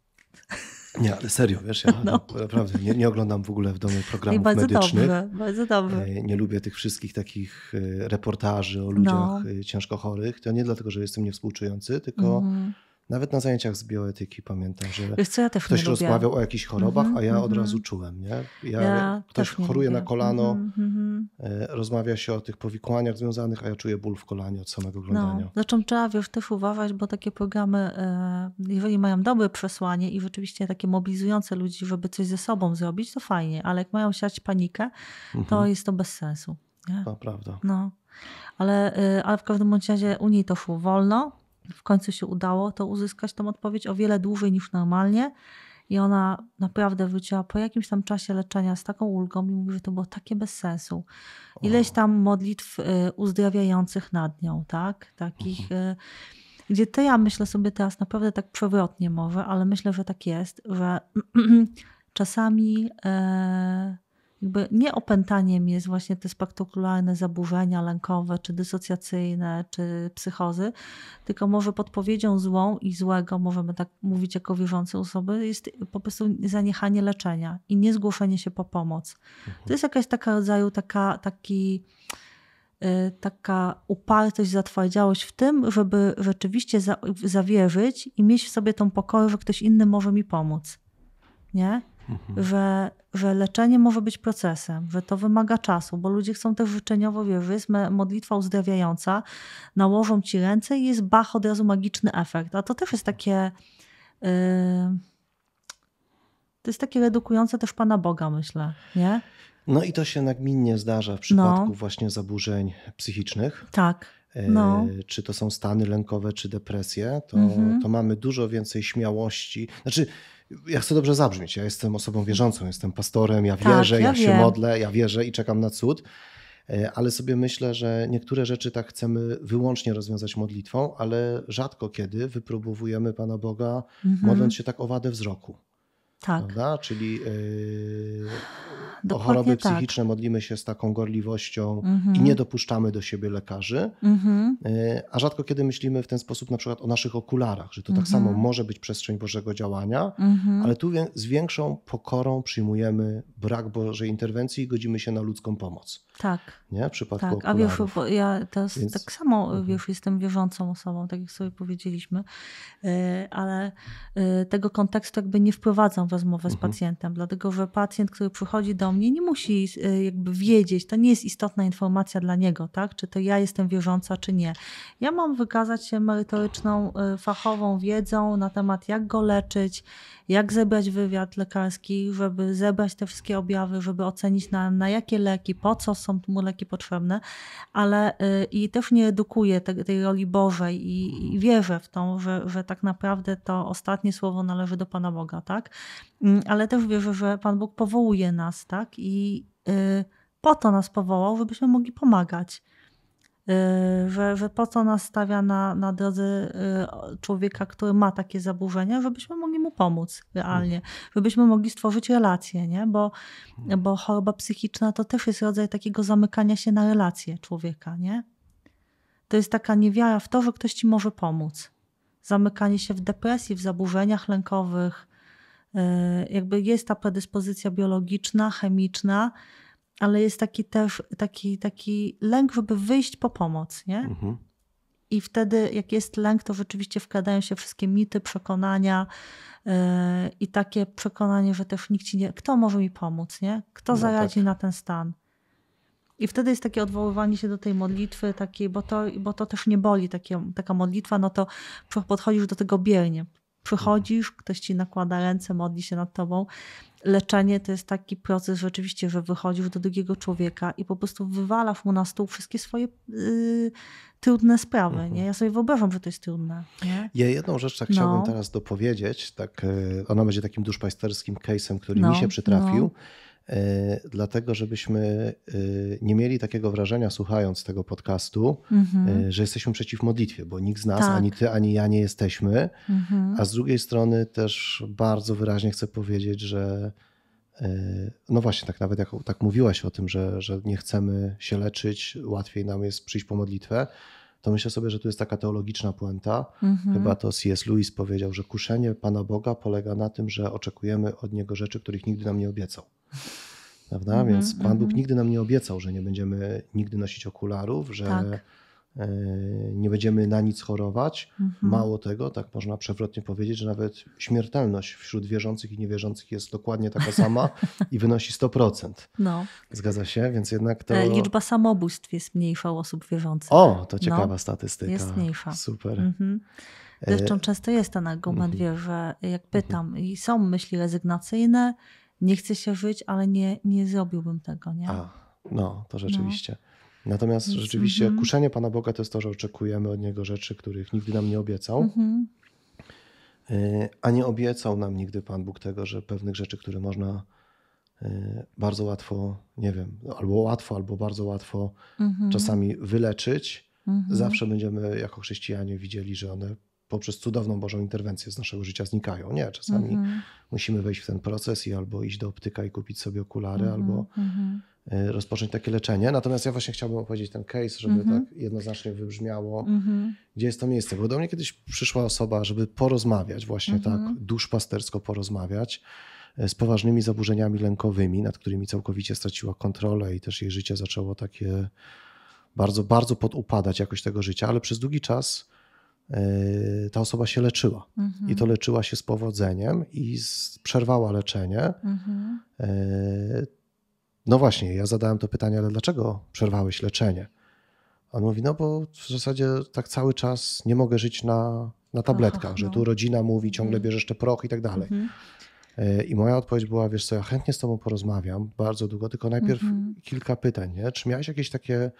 Nie, ale serio, wiesz, ja no. naprawdę nie, nie, oglądam w ogóle w domu programów bardzo medycznych. Dobrze, bardzo dobrze. Nie lubię tych wszystkich takich e, reportaży o ludziach no. E, ciężko chorych. To nie dlatego, że jestem niewspółczujący, tylko mm. Nawet na zajęciach z bioetyki pamiętam, że Wiesz co, ja ktoś rozmawiał o jakichś chorobach, mm -hmm, a ja od mm -hmm. razu czułem. Nie? Ja, ja ktoś choruje lubię. na kolano, mm -hmm. rozmawia się o tych powikłaniach związanych, a ja czuję ból w kolanie od samego oglądania. No, zresztą trzeba wiesz, też uważać, bo takie programy, e, jeżeli mają dobre przesłanie i rzeczywiście takie mobilizujące ludzi, żeby coś ze sobą zrobić, to fajnie, ale jak mają siać panikę, to mhm. jest to bez sensu. Nie? To prawda. No. Ale, e, ale w każdym razie u niej to szło wolno w końcu się udało to uzyskać tą odpowiedź o wiele dłużej niż normalnie. I ona naprawdę wróciła po jakimś tam czasie leczenia z taką ulgą i mówi, że to było takie bez sensu. Ileś tam modlitw y, uzdrawiających nad nią, tak? Takich, mhm. y, gdzie to ja myślę sobie teraz naprawdę tak przewrotnie może, ale myślę, że tak jest, że czasami y, jakby nie opętaniem jest właśnie te spektakularne zaburzenia lękowe, czy dysocjacyjne, czy psychozy, tylko może podpowiedzią złą i złego, możemy tak mówić jako wierzące osoby, jest po prostu zaniechanie leczenia i niezgłoszenie się po pomoc. To jest jakaś taka rodzaju taka, taki y, taka upartość, zatwardziałość w tym, żeby rzeczywiście za, zawierzyć i mieć w sobie tą pokorę, że ktoś inny może mi pomóc. Nie? Mhm. Że, że leczenie może być procesem, że to wymaga czasu, bo ludzie chcą też życzeniowo wierzyć, jest modlitwa uzdrawiająca, nałożą ci ręce i jest bach, od razu magiczny efekt. A to też jest takie... Yy, to jest takie redukujące też Pana Boga, myślę, nie? No i to się nagminnie zdarza w przypadku no. właśnie zaburzeń psychicznych. Tak. E, no. Czy to są stany lękowe, czy depresje, to, mhm. to mamy dużo więcej śmiałości. Znaczy, ja chcę dobrze zabrzmieć. Ja jestem osobą wierzącą, jestem pastorem, ja tak, wierzę, ja, ja się modlę, ja wierzę i czekam na cud. E, ale sobie myślę, że niektóre rzeczy tak chcemy wyłącznie rozwiązać modlitwą, ale rzadko kiedy wypróbowujemy Pana Boga, mhm. modląc się tak o wadę wzroku. Tak. Prawda? Czyli yy, o choroby tak. psychiczne modlimy się z taką gorliwością mhm. i nie dopuszczamy do siebie lekarzy. Mhm. Yy, a rzadko kiedy myślimy w ten sposób na przykład o naszych okularach, że to tak samo mhm. może być przestrzeń Bożego działania, mhm. ale tu z większą pokorą przyjmujemy brak Bożej interwencji i godzimy się na ludzką pomoc. Tak. Nie? W przypadku tak. okularów. A wiesz, ja teraz Więc... tak samo mhm. wiesz, jestem wierzącą osobą, tak jak sobie powiedzieliśmy, yy, ale tego kontekstu jakby nie wprowadzam w rozmowę z mhm. pacjentem, dlatego że pacjent, który przychodzi do mnie, nie musi e, jakby wiedzieć, to nie jest istotna informacja dla niego, tak? czy to ja jestem wierząca, czy nie. Ja mam wykazać się merytoryczną, e, fachową wiedzą na temat, jak go leczyć, jak zebrać wywiad lekarski, żeby zebrać te wszystkie objawy, żeby ocenić na, na jakie leki, po co są mu leki potrzebne, ale y, i też nie edukuję te, tej roli Bożej i, i wierzę w tą, że, że tak naprawdę to ostatnie słowo należy do Pana Boga, tak? Mm, ale też wierzę, że Pan Bóg powołuje nas, tak? I y, po to nas powołał, żebyśmy mogli pomagać. Y, że, że po co nas stawia na, na drodze y, człowieka, który ma takie zaburzenia, żebyśmy mogli mu pomóc realnie, żebyśmy mogli stworzyć relacje, nie? Bo, bo choroba psychiczna to też jest rodzaj takiego zamykania się na relacje człowieka, nie? To jest taka niewiara w to, że ktoś ci może pomóc. Zamykanie się w depresji, w zaburzeniach lękowych. Y, jakby jest ta predyspozycja biologiczna, chemiczna, ale jest taki też taki, taki lęk, żeby wyjść po pomoc, nie? Mhm. I wtedy, jak jest lęk, to rzeczywiście wkładają się wszystkie mity, przekonania yy, i takie przekonanie, że też nikt ci nie. Kto może mi pomóc, nie? Kto no zaradzi tak. na ten stan? I wtedy jest takie odwoływanie się do tej modlitwy, takiej, bo, to, bo to też nie boli, takie, taka modlitwa, no to podchodzisz do tego biernie. Przychodzisz, ktoś ci nakłada ręce, modli się nad tobą. Leczenie to jest taki proces rzeczywiście, że wychodzisz do drugiego człowieka i po prostu wywalasz mu na stół wszystkie swoje yy, trudne sprawy. Mhm. Nie? Ja sobie wyobrażam, że to jest trudne. Nie? Ja jedną rzecz tak no. chciałbym teraz dopowiedzieć. Tak, y, ona będzie takim duszpajsterskim case'em, który no, mi się przytrafił. No dlatego żebyśmy e, nie mieli takiego wrażenia, słuchając tego podcastu, mhm. E, że jesteśmy przeciw modlitwie, bo nikt z nas, tak. ani ty, ani ja nie jesteśmy. Mhm. A z drugiej strony też bardzo wyraźnie chcę powiedzieć, że no właśnie, tak nawet jak tak mówiłaś o tym, że, że nie chcemy się leczyć, łatwiej nam jest przyjść po modlitwę, to myślę sobie, że tu jest taka teologiczna puenta. Mhm. Chyba to C.S. Lewis powiedział, że kuszenie Pana Boga polega na tym, że oczekujemy od Niego rzeczy, których nigdy nam nie obiecał. Prawda? Więc Pan. Bóg mhm. nigdy nam nie obiecał, że nie będziemy nigdy nosić okularów, że tak. E, nie będziemy na nic chorować. -hmm. Mało tego, tak można przewrotnie powiedzieć, że nawet śmiertelność wśród wierzących i niewierzących jest dokładnie taka sama i wynosi 100%. No. Zgadza się? Więc jednak to. E, liczba samobójstw jest mniejsza u osób wierzących. O, to ciekawa no, statystyka. Jest mniejsza. Super. Mhm. Zresztą często jest ten argument, mhm. wie, że jak pytam, i są myśli rezygnacyjne, nie chcę się żyć, ale nie, nie zrobiłbym tego, nie? A, no, to rzeczywiście. No. Natomiast Więc, rzeczywiście mm -hmm. kuszenie Pana Boga to jest to, że oczekujemy od Niego rzeczy, których nigdy nam nie obiecał. Mm -hmm. A nie obiecał nam nigdy Pan Bóg tego, że pewnych rzeczy, które można y, bardzo łatwo, nie wiem, albo łatwo, albo bardzo łatwo mm -hmm. czasami wyleczyć, mhm. zawsze będziemy jako chrześcijanie widzieli, że one poprzez cudowną Bożą interwencję z naszego życia znikają. Nie, czasami mhm. musimy wejść w ten proces i albo iść do optyka i kupić sobie okulary, Mhm, albo mhm. Rozpocząć takie leczenie. Natomiast ja właśnie chciałbym opowiedzieć ten case, żeby Mhm. tak jednoznacznie wybrzmiało, Mhm. gdzie jest to miejsce. Bo do mnie kiedyś przyszła osoba, żeby porozmawiać, właśnie Mhm. tak duszpastersko porozmawiać y, z poważnymi zaburzeniami lękowymi, nad którymi całkowicie straciła kontrolę i też jej życie zaczęło takie bardzo, bardzo podupadać jakość tego życia, ale przez długi czas y, ta osoba się leczyła. Mhm. I to leczyła się z powodzeniem i z, przerwała leczenie. Mhm. Y, No właśnie, ja zadałem to pytanie, ale dlaczego przerwałeś leczenie? On mówi, no bo w zasadzie tak cały czas nie mogę żyć na, na tabletkach, Ach, że no. tu rodzina mówi, ciągle Mhm. bierzesz te prochy i tak dalej. Mhm. Y, I moja odpowiedź była, wiesz co, ja chętnie z tobą porozmawiam bardzo długo, tylko najpierw Mhm. kilka pytań, nie? Czy miałeś jakieś takie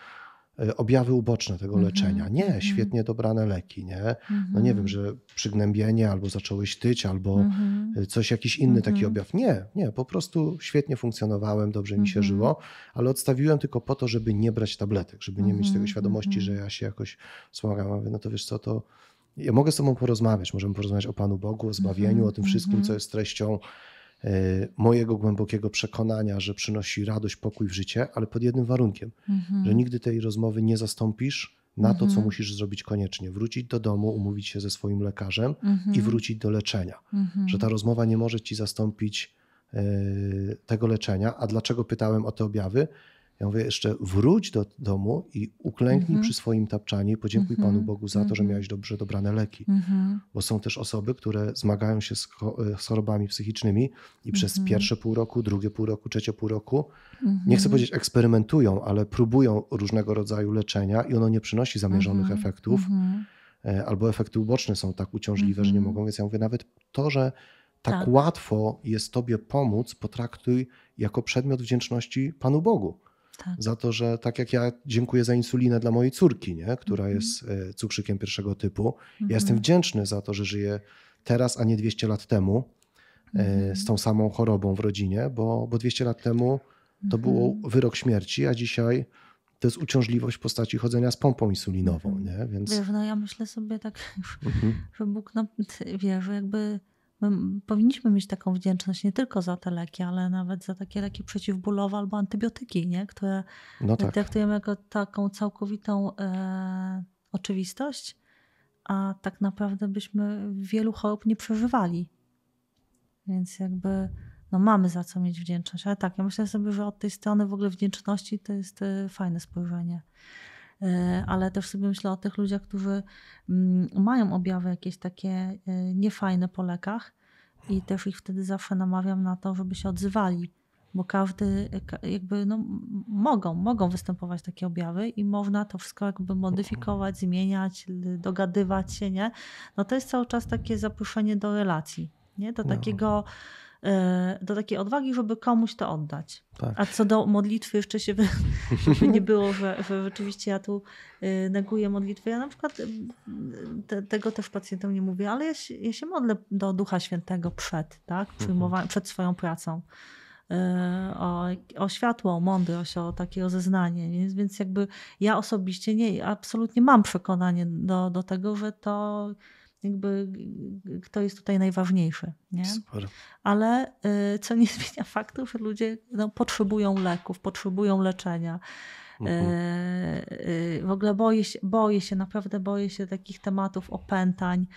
objawy uboczne tego Mhm, leczenia? Nie, mhm. świetnie dobrane leki, nie? No nie wiem, że przygnębienie albo zacząłeś tyć, albo Mhm. y, coś, jakiś inny taki Mhm. objaw. Nie, nie, po prostu świetnie funkcjonowałem, dobrze mi się Mhm. żyło, ale odstawiłem tylko po to, żeby nie brać tabletek, żeby nie mieć Mhm, tego świadomości, mhm. że ja się jakoś wspomagam. Mówię, no to wiesz co, to ja mogę z tobą porozmawiać, możemy porozmawiać o Panu Bogu, o zbawieniu, Mhm, o tym wszystkim, mhm. co jest treścią mojego głębokiego przekonania, że przynosi radość, pokój w życie, ale pod jednym warunkiem, Mhm. że nigdy tej rozmowy nie zastąpisz na to, co Mhm. musisz zrobić koniecznie. Wrócić do domu, umówić się ze swoim lekarzem Mhm. i wrócić do leczenia. Mhm. Że ta rozmowa nie może ci zastąpić e, tego leczenia. A dlaczego pytałem o te objawy? Ja mówię jeszcze, wróć do domu i uklęknij Mhm. przy swoim tapczanie i podziękuj Mhm. Panu Bogu za to, że Mhm. miałeś dobrze dobrane leki. Mhm. Bo są też osoby, które zmagają się z z chorobami psychicznymi i przez Mhm. pierwsze pół roku, drugie pół roku, trzecie pół roku Mhm. nie chcę powiedzieć eksperymentują, ale próbują różnego rodzaju leczenia i ono nie przynosi zamierzonych efektów, e, albo efekty uboczne są tak uciążliwe, że nie mogą. Więc ja mówię, nawet to, że tak, Tak. łatwo jest Tobie pomóc, potraktuj jako przedmiot wdzięczności Panu Bogu. Tak. Za to, że tak jak ja dziękuję za insulinę dla mojej córki, nie? która Mhm. jest e, cukrzykiem pierwszego typu. Ja Mhm. jestem wdzięczny za to, że żyję teraz, a nie 200 lat temu e, Mhm. z tą samą chorobą w rodzinie, bo, bo 200 lat temu to był wyrok śmierci, a dzisiaj to jest uciążliwość w postaci chodzenia z pompą insulinową, nie? Więc Wiesz, no ja myślę sobie tak, że Bóg nam, wie, że jakby my powinniśmy mieć taką wdzięczność nie tylko za te leki, ale nawet za takie leki przeciwbólowe albo antybiotyki, nie? które no tak. traktujemy jako taką całkowitą e, oczywistość, a tak naprawdę byśmy wielu chorób nie przeżywali. Więc jakby no mamy za co mieć wdzięczność. Ale tak, ja myślę sobie, że od tej strony w ogóle wdzięczności to jest e, fajne spojrzenie. E, Ale też sobie myślę o tych ludziach, którzy mm, mają objawy jakieś takie e, niefajne po lekach i też ich wtedy zawsze namawiam na to, żeby się odzywali bo każdy ka- jakby no, mogą, mogą występować takie objawy i można to wszystko jakby modyfikować, zmieniać, dogadywać się, nie? No to jest cały czas takie zaproszenie do relacji, nie? Do No. takiego, e, do takiej odwagi, żeby komuś to oddać. tak. A co do modlitwy, jeszcze się wy- żeby nie było, że, że rzeczywiście ja tu y, neguję modlitwę. Ja na przykład y, te, tego też pacjentom nie mówię, ale ja się, ja się modlę do Ducha Świętego przed, tak? Przyjmowa- przed swoją pracą. O, o światło, o mądrość, o takie rozeznanie. Więc, więc jakby ja osobiście nie, absolutnie mam przekonanie do, do tego, że to jakby kto jest tutaj najważniejszy. Nie? Super. ale y, co nie zmienia faktu, że ludzie no, potrzebują leków, potrzebują leczenia. Mhm. Y, y, W ogóle boję się, boję się, naprawdę boję się takich tematów opętań.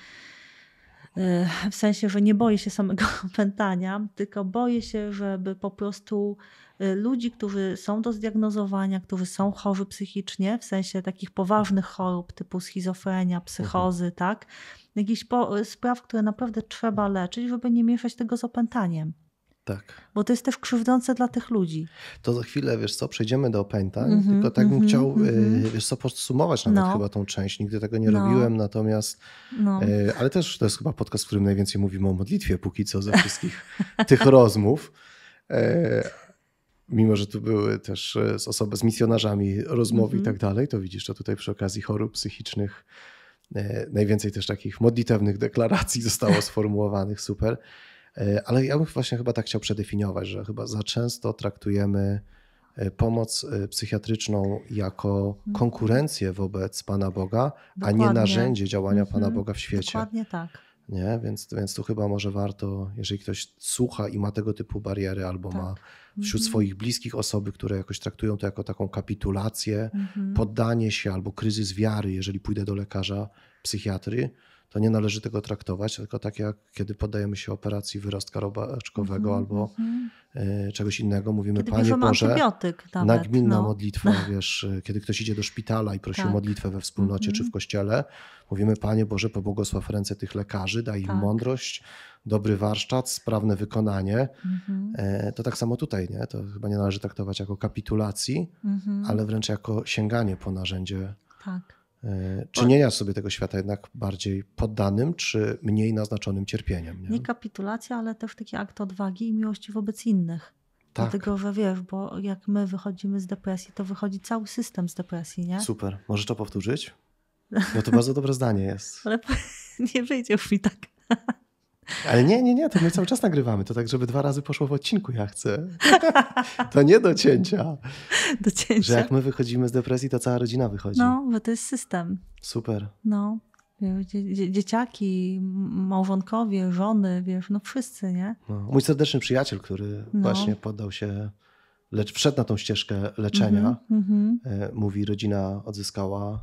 W sensie, że nie boję się samego opętania, tylko boję się, żeby po prostu y, ludzi, którzy są do zdiagnozowania, którzy są chorzy psychicznie, w sensie takich poważnych chorób typu schizofrenia, psychozy, tak? Jakichś spraw, które naprawdę trzeba leczyć, żeby nie mieszać tego z opętaniem. Tak. Bo to jest też krzywdzące dla tych ludzi. To za chwilę, wiesz co, przejdziemy do opętań, Mhm, tylko tak bym mhm, chciał, mhm. y, wiesz co, podsumować nawet No. chyba tą część. Nigdy tego nie No. robiłem, natomiast, No. y, ale też to jest chyba podcast, w którym najwięcej mówimy o modlitwie póki co ze wszystkich tych rozmów. E, Mimo, że tu były też e, z osoby z misjonarzami rozmowy i Mhm. tak dalej, to widzisz, że tutaj przy okazji chorób psychicznych e, najwięcej też takich modlitewnych deklaracji zostało sformułowanych, super. E, Ale ja bym właśnie chyba tak chciał przedefiniować, że chyba za często traktujemy e, pomoc e, psychiatryczną jako konkurencję wobec Pana Boga, a nie Dokładnie. narzędzie działania Pana Mhm. Boga w świecie. Dokładnie tak. Nie? Więc, więc tu chyba może warto, jeżeli ktoś słucha i ma tego typu bariery, albo Tak. ma wśród Mhm. swoich bliskich osoby, które jakoś traktują to jako taką kapitulację, Mhm. poddanie się albo kryzys wiary, jeżeli pójdę do lekarza psychiatry, to nie należy tego traktować, tylko tak jak kiedy poddajemy się operacji wyrostka robaczkowego Mhm, albo mhm. y, czegoś innego, mówimy, Kiedy Panie Boże, nawet. nagminna no. modlitwa, wiesz, y, kiedy ktoś idzie do szpitala i prosi o Tak. modlitwę we wspólnocie czy w Mhm. kościele, mówimy, Panie Boże, pobłogosław ręce tych lekarzy, daj im Tak. mądrość, dobry warsztat, sprawne wykonanie. Mhm. E, To tak samo tutaj, nie? To chyba nie należy traktować jako kapitulacji, Mhm. ale wręcz jako sięganie po narzędzie Tak. E, czynienia sobie tego świata jednak bardziej poddanym, czy mniej naznaczonym cierpieniem. Nie? Nie kapitulacja, ale też taki akt odwagi i miłości wobec innych. Tak, Dlatego, że wiesz, bo jak my wychodzimy z depresji, to wychodzi cały system z depresji, nie? super. Możesz to powtórzyć? No to bardzo dobre zdanie jest. Ale nie wyjdzie już mi tak Ale nie, nie, nie, to my cały czas nagrywamy. To tak, żeby dwa razy poszło w odcinku, ja chcę. To nie do cięcia. do cięcia. Że jak my wychodzimy z depresji, to cała rodzina wychodzi. No, bo to jest system. Super. No. Dzie- Dzieciaki, małżonkowie, żony, wiesz, no wszyscy, nie? No. Mój serdeczny przyjaciel, który No. właśnie poddał się, lecz wszedł na tą ścieżkę leczenia, mhm. e, mówi, rodzina odzyskała,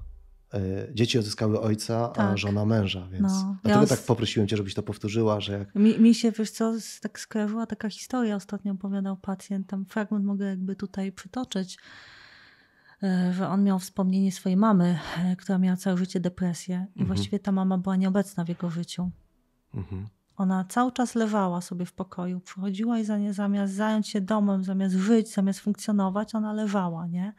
dzieci odzyskały ojca, a Tak. żona męża, więc No. dlatego Ja tak poprosiłem cię, żebyś to powtórzyła, że jak Mi, mi się, wiesz co, tak skojarzyła taka historia, ostatnio opowiadał pacjent, tam fragment mogę jakby tutaj przytoczyć, e, że on miał wspomnienie swojej mamy, e, która miała całe życie depresję i Mhm. właściwie ta mama była nieobecna w jego życiu. mhm. Ona cały czas lewała sobie w pokoju, przychodziła i zamiast zająć się domem, zamiast żyć, zamiast funkcjonować, ona lewała, nie?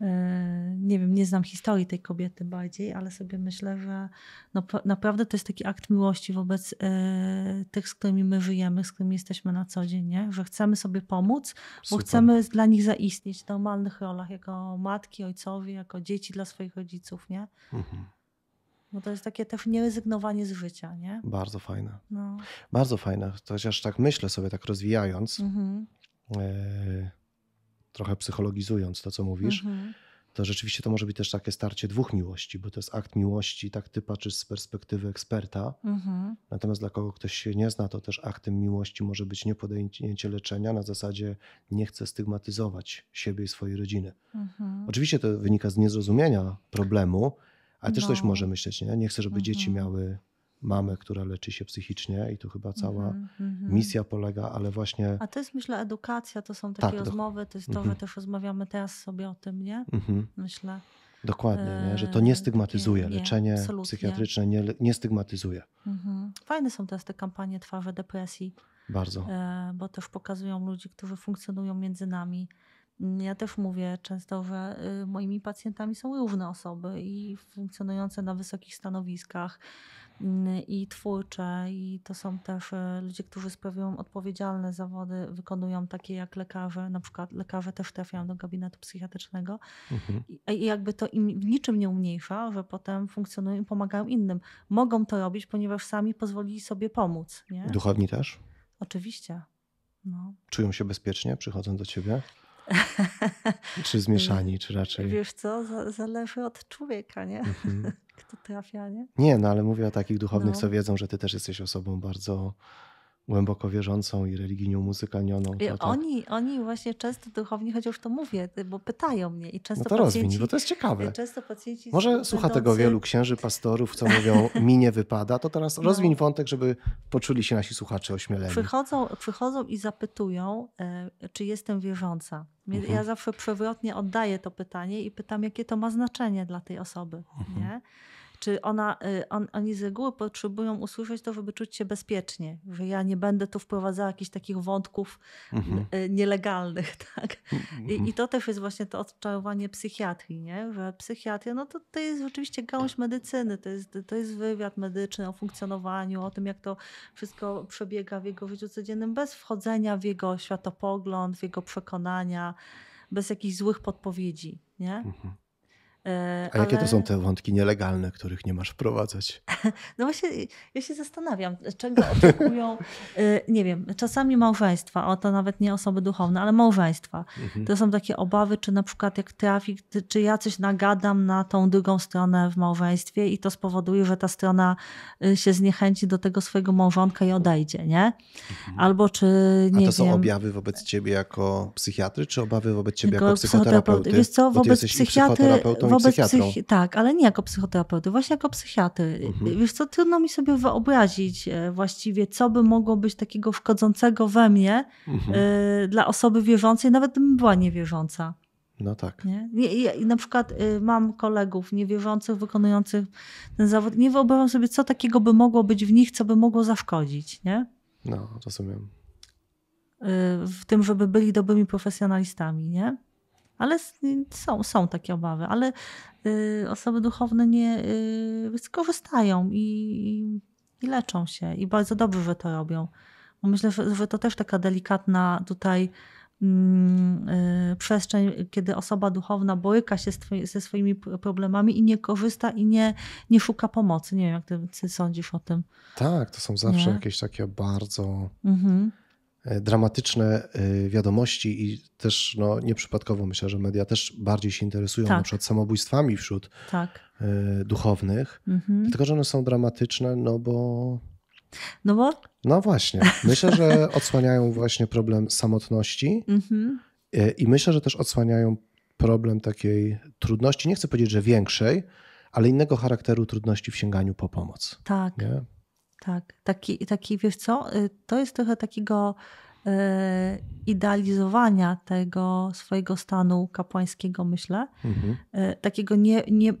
E, Nie wiem, nie znam historii tej kobiety bardziej, ale sobie myślę, że no, naprawdę to jest taki akt miłości wobec e, tych, z którymi my żyjemy, z którymi jesteśmy na co dzień, nie? że chcemy sobie pomóc, bo Super. chcemy dla nich zaistnieć w normalnych rolach, jako matki, ojcowie, jako dzieci dla swoich rodziców, nie? Mhm. Bo to jest takie też nierezygnowanie z życia, nie? Bardzo fajne. No. Bardzo fajne. To chociaż tak myślę sobie, tak rozwijając, Mhm. e, trochę psychologizując to, co mówisz, Mhm. to rzeczywiście to może być też takie starcie dwóch miłości, bo to jest akt miłości, tak ty patrzysz z perspektywy eksperta, Mhm. natomiast dla kogo ktoś się nie zna, to też aktem miłości może być niepodjęcie leczenia na zasadzie nie chcę stygmatyzować siebie i swojej rodziny. Mhm. Oczywiście to wynika z niezrozumienia problemu, ale też ktoś No. może myśleć, nie, nie chcę, żeby dzieci Mhm. miały mamę, która leczy się psychicznie i tu chyba cała Mhm, mhm. misja polega, ale właśnie A to jest myślę edukacja, to są takie Tak, rozmowy, to jest to, Mhm. że też rozmawiamy teraz sobie o tym, nie? mhm, Myślę. dokładnie, nie? że to Eee, nie stygmatyzuje, takie- nie, leczenie absolutnie. psychiatryczne nie, nie stygmatyzuje. Mhm. Fajne są teraz te kampanie Twarze Depresji, Bardzo. e, bo też pokazują ludzi, którzy funkcjonują między nami. Mm, Ja też mówię często, że y, moimi pacjentami są różne osoby i funkcjonujące na wysokich stanowiskach, mm, i twórcze, i to są też e, ludzie, którzy sprawują odpowiedzialne zawody, wykonują takie jak lekarze, na przykład lekarze też trafiają do gabinetu psychiatrycznego Mhm. i jakby to im w niczym nie umniejsza, że potem funkcjonują i pomagają innym. Mogą to robić, ponieważ sami pozwolili sobie pomóc. Nie? Duchowni też? Oczywiście. No. Czują się bezpiecznie, przychodzą do ciebie? Czy zmieszani, czy raczej... Wiesz co, za, zależy od człowieka, nie? Mhm. Kto trafia, nie? Nie, no ale mówię o takich duchownych, No. co wiedzą, że ty też jesteś osobą bardzo głęboko wierzącą i religijnie umuzykalnioną. I To tak. oni, oni właśnie często duchowni, chociaż to mówię, bo pytają mnie i często No to rozwiń, pacjenci... bo to jest ciekawe. Często pacjenci Może słucha tego będący- wielu księży, pastorów, co mówią, mi nie wypada, to teraz No. rozwiń wątek, żeby poczuli się nasi słuchacze ośmieleni. Przychodzą, przychodzą i zapytują, e, czy jestem wierząca. Mhm. Ja zawsze przewrotnie oddaję to pytanie i pytam, jakie to ma znaczenie dla tej osoby. Mhm. Nie? Czy ona, y, on, oni z reguły potrzebują usłyszeć to, żeby czuć się bezpiecznie, że ja nie będę tu wprowadzała jakichś takich wątków Mhm. y, nielegalnych. Tak? Mhm. I, I to też jest właśnie to odczarowanie psychiatrii, nie? że psychiatria no to, to jest rzeczywiście gałąź medycyny, to jest, to jest wywiad medyczny o funkcjonowaniu, o tym, jak to wszystko przebiega w jego życiu codziennym, bez wchodzenia w jego światopogląd, w jego przekonania, bez jakichś złych podpowiedzi. Nie? Mhm. E, A jakie to ale- są te wątki nielegalne, których nie masz wprowadzać? No właśnie, ja się zastanawiam, czego oczekują, y, nie wiem, czasami małżeństwa, o to nawet nie osoby duchowne, ale małżeństwa. Mhm. To są takie obawy, czy na przykład jak trafi, ty- czy ja coś nagadam na tą drugą stronę w małżeństwie i to spowoduje, że ta strona y, się zniechęci do tego swojego małżonka i odejdzie, nie? Albo czy, Mhm. A nie to są wiem... objawy wobec ciebie jako psychiatry, czy obawy wobec ciebie Jako jako psychoterapeuty? Wiesz co, wobec psychiatry, wobec psychi- tak, ale nie jako psychoterapeuty, właśnie jako psychiatry. Mhm. Wiesz co, trudno mi sobie wyobrazić e, właściwie, co by mogło być takiego szkodzącego we mnie Mhm. e, dla osoby wierzącej, nawet gdybym była niewierząca. No tak. Nie? Nie, ja, na przykład y, mam kolegów niewierzących, wykonujących ten zawód. Nie wyobrażam sobie, co takiego by mogło być w nich, co by mogło zaszkodzić. Nie? No, rozumiem. Y, w tym, żeby byli dobrymi profesjonalistami, nie? Ale s- są, są takie obawy, ale y, osoby duchowne nie y, skorzystają i, i, i leczą się. I bardzo dobrze, że to robią. Bo myślę, że, że to też taka delikatna tutaj mm, y, przestrzeń, kiedy osoba duchowna boryka się twoi- ze swoimi problemami i nie korzysta i nie, nie szuka pomocy. Nie wiem, jak ty, ty sądzisz o tym. Tak, to są zawsze Nie? jakieś takie bardzo Mhm. E, dramatyczne e, wiadomości i też no, nieprzypadkowo myślę, że media też bardziej się interesują Tak. na przykład samobójstwami wśród Tak. e, duchownych, Mhm. dlatego że one są dramatyczne, no bo No bo... no właśnie, myślę, że odsłaniają właśnie problem samotności Mhm. i myślę, że też odsłaniają problem takiej trudności, nie chcę powiedzieć, że większej, ale innego charakteru trudności w sięganiu po pomoc. Tak. Nie? Tak, taki, taki wiesz co, y, to jest trochę takiego y, idealizowania tego swojego stanu kapłańskiego, myślę. Mhm. Y, takiego nie, nie,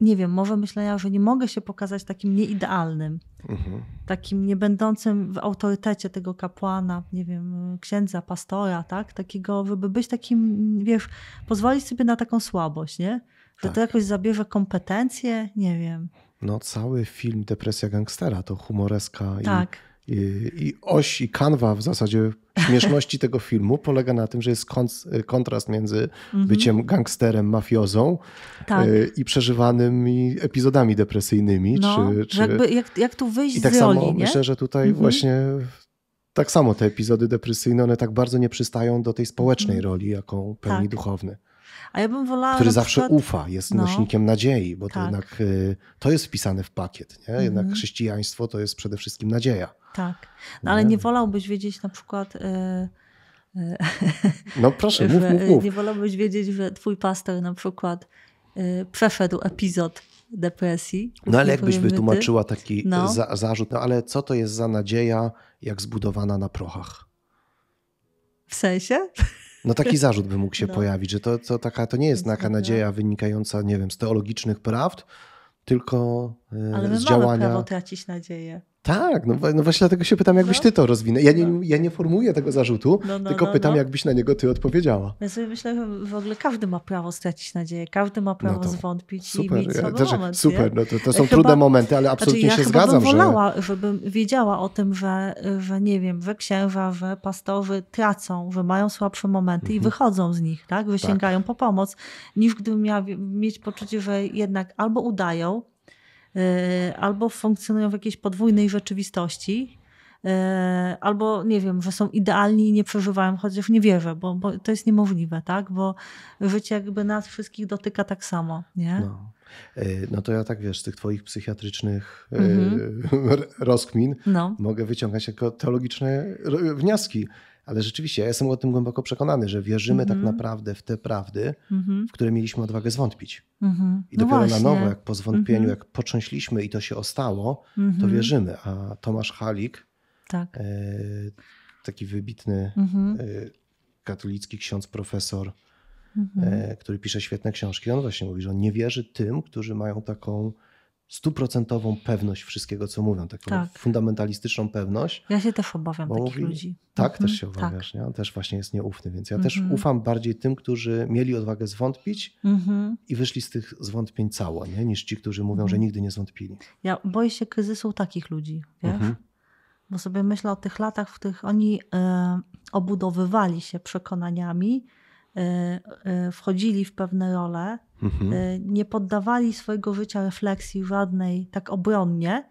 nie wiem, może myślenia, że nie mogę się pokazać takim nieidealnym, Mhm. takim nie będącym w autorytecie tego kapłana, nie wiem, księdza, pastora, tak? Takiego, żeby być takim, wiesz, pozwolić sobie na taką słabość, nie? Że Tak. to jakoś zabierze kompetencje, nie wiem. No, cały film Depresja Gangstera to humoreska Tak. i, i, i oś i kanwa w zasadzie śmieszności tego filmu polega na tym, że jest kont- kontrast między byciem gangsterem, mafiozą Mhm. Tak. y, i przeżywanymi epizodami depresyjnymi. No, czy, czy... jakby jak, jak tu wyjść I tak z roli, samo nie? myślę, że tutaj Mhm. właśnie tak samo te epizody depresyjne, one tak bardzo nie przystają do tej społecznej Mhm. roli, jaką pełni Tak. duchowny. A ja bym wolała. który zawsze przykład... ufa, jest no. nośnikiem nadziei, bo to Tak. jednak y, to jest wpisane w pakiet. Nie? Jednak Mhm. chrześcijaństwo to jest przede wszystkim nadzieja. Tak. No ale Nie? nie wolałbyś wiedzieć na przykład. e, e, No proszę, mów, mów, mów. Nie wolałbyś wiedzieć, że twój pastor na przykład e, przeszedł epizod depresji. No ale jakbyś wytłumaczyła taki No. za, zarzut, no ale co to jest za nadzieja, jak zbudowana na prochach? W sensie? No taki zarzut by mógł się No. pojawić, że to, to, taka, to nie jest taka nadzieja wynikająca, nie wiem, z teologicznych prawd, tylko y, Ale z mamy działania... prawo tracić nadzieję. Tak, no, no właśnie dlatego się pytam, jakbyś No. ty to rozwinął. Ja nie, No. ja nie formułuję tego zarzutu, No, no, tylko no, pytam, jakbyś na niego ty odpowiedziała. Ja sobie myślę, że w ogóle każdy ma prawo stracić nadzieję, każdy ma prawo zwątpić i Super, mieć ja słaby moment. super, no to, to są Chyba- trudne momenty, ale absolutnie znaczy, ja się chyba zgadzam, bym że... wolała, żebym wiedziała o tym, że, że nie wiem, że księża, że pastorzy tracą, że mają słabsze momenty i Mhm. wychodzą z nich, tak? Że sięgają po pomoc, niż gdybym miała mieć poczucie, że jednak albo udają, albo funkcjonują w jakiejś podwójnej rzeczywistości, yy, albo nie wiem, że są idealni i nie przeżywają, chociaż nie wierzę, bo, bo to jest niemożliwe, tak? Bo życie jakby nas wszystkich dotyka tak samo, nie? No. Y, No to ja tak wiesz, z tych twoich psychiatrycznych y, Mhm. rozkmin No, mogę wyciągać jako teologiczne wnioski, ale rzeczywiście ja jestem o tym głęboko przekonany, że wierzymy tak Mhm. naprawdę w te prawdy, mhm, w które mieliśmy odwagę zwątpić. mhm. I No dopiero na nowo, jak po zwątpieniu, jak potrząśliśmy i to się ostało, to wierzymy. A Tomasz Halik, Tak. e, taki wybitny e, katolicki ksiądz, profesor, e, który pisze świetne książki, on właśnie mówi, że on nie wierzy tym, którzy mają taką stuprocentową pewność wszystkiego, co mówią, taką Tak. fundamentalistyczną pewność. Ja się też obawiam takich mówi- ludzi. Tak, Mhm. też się obawiasz, nie? On też właśnie jest nieufny, więc ja też Mhm. ufam bardziej tym, którzy mieli odwagę zwątpić Tak. Mhm. i wyszli z tych zwątpień cało, nie? niż ci, którzy mówią, że Mhm. nigdy nie zwątpili. Ja boję się kryzysu takich ludzi, wiesz? Mhm. Bo sobie myślę o tych latach, w których oni e, obudowywali się przekonaniami, wchodzili w pewne role, mhm. nie poddawali swojego życia refleksji żadnej tak obronnie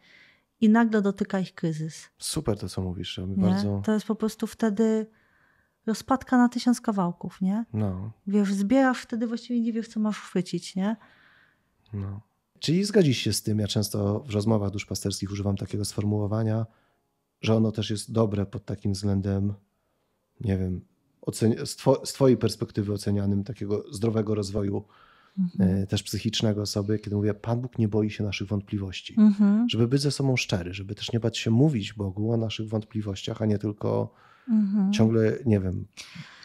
i nagle dotyka ich kryzys. Super to, co mówisz. Bardzo... To jest po prostu wtedy rozpadka na tysiąc kawałków, nie? No. Wiesz, zbierasz wtedy właściwie nie wiesz, co masz chwycić, nie? No. Czyli zgodzisz się z tym, ja często w rozmowach duszpasterskich używam takiego sformułowania, że ono też jest dobre pod takim względem, nie wiem, z, two z Twojej perspektywy ocenianym takiego zdrowego rozwoju mhm. E, też psychicznego osoby, kiedy mówię, Pan Bóg nie boi się naszych wątpliwości. Mhm. Żeby być ze sobą szczery, żeby też nie bać się mówić Bogu o naszych wątpliwościach, a nie tylko mhm. ciągle, nie wiem,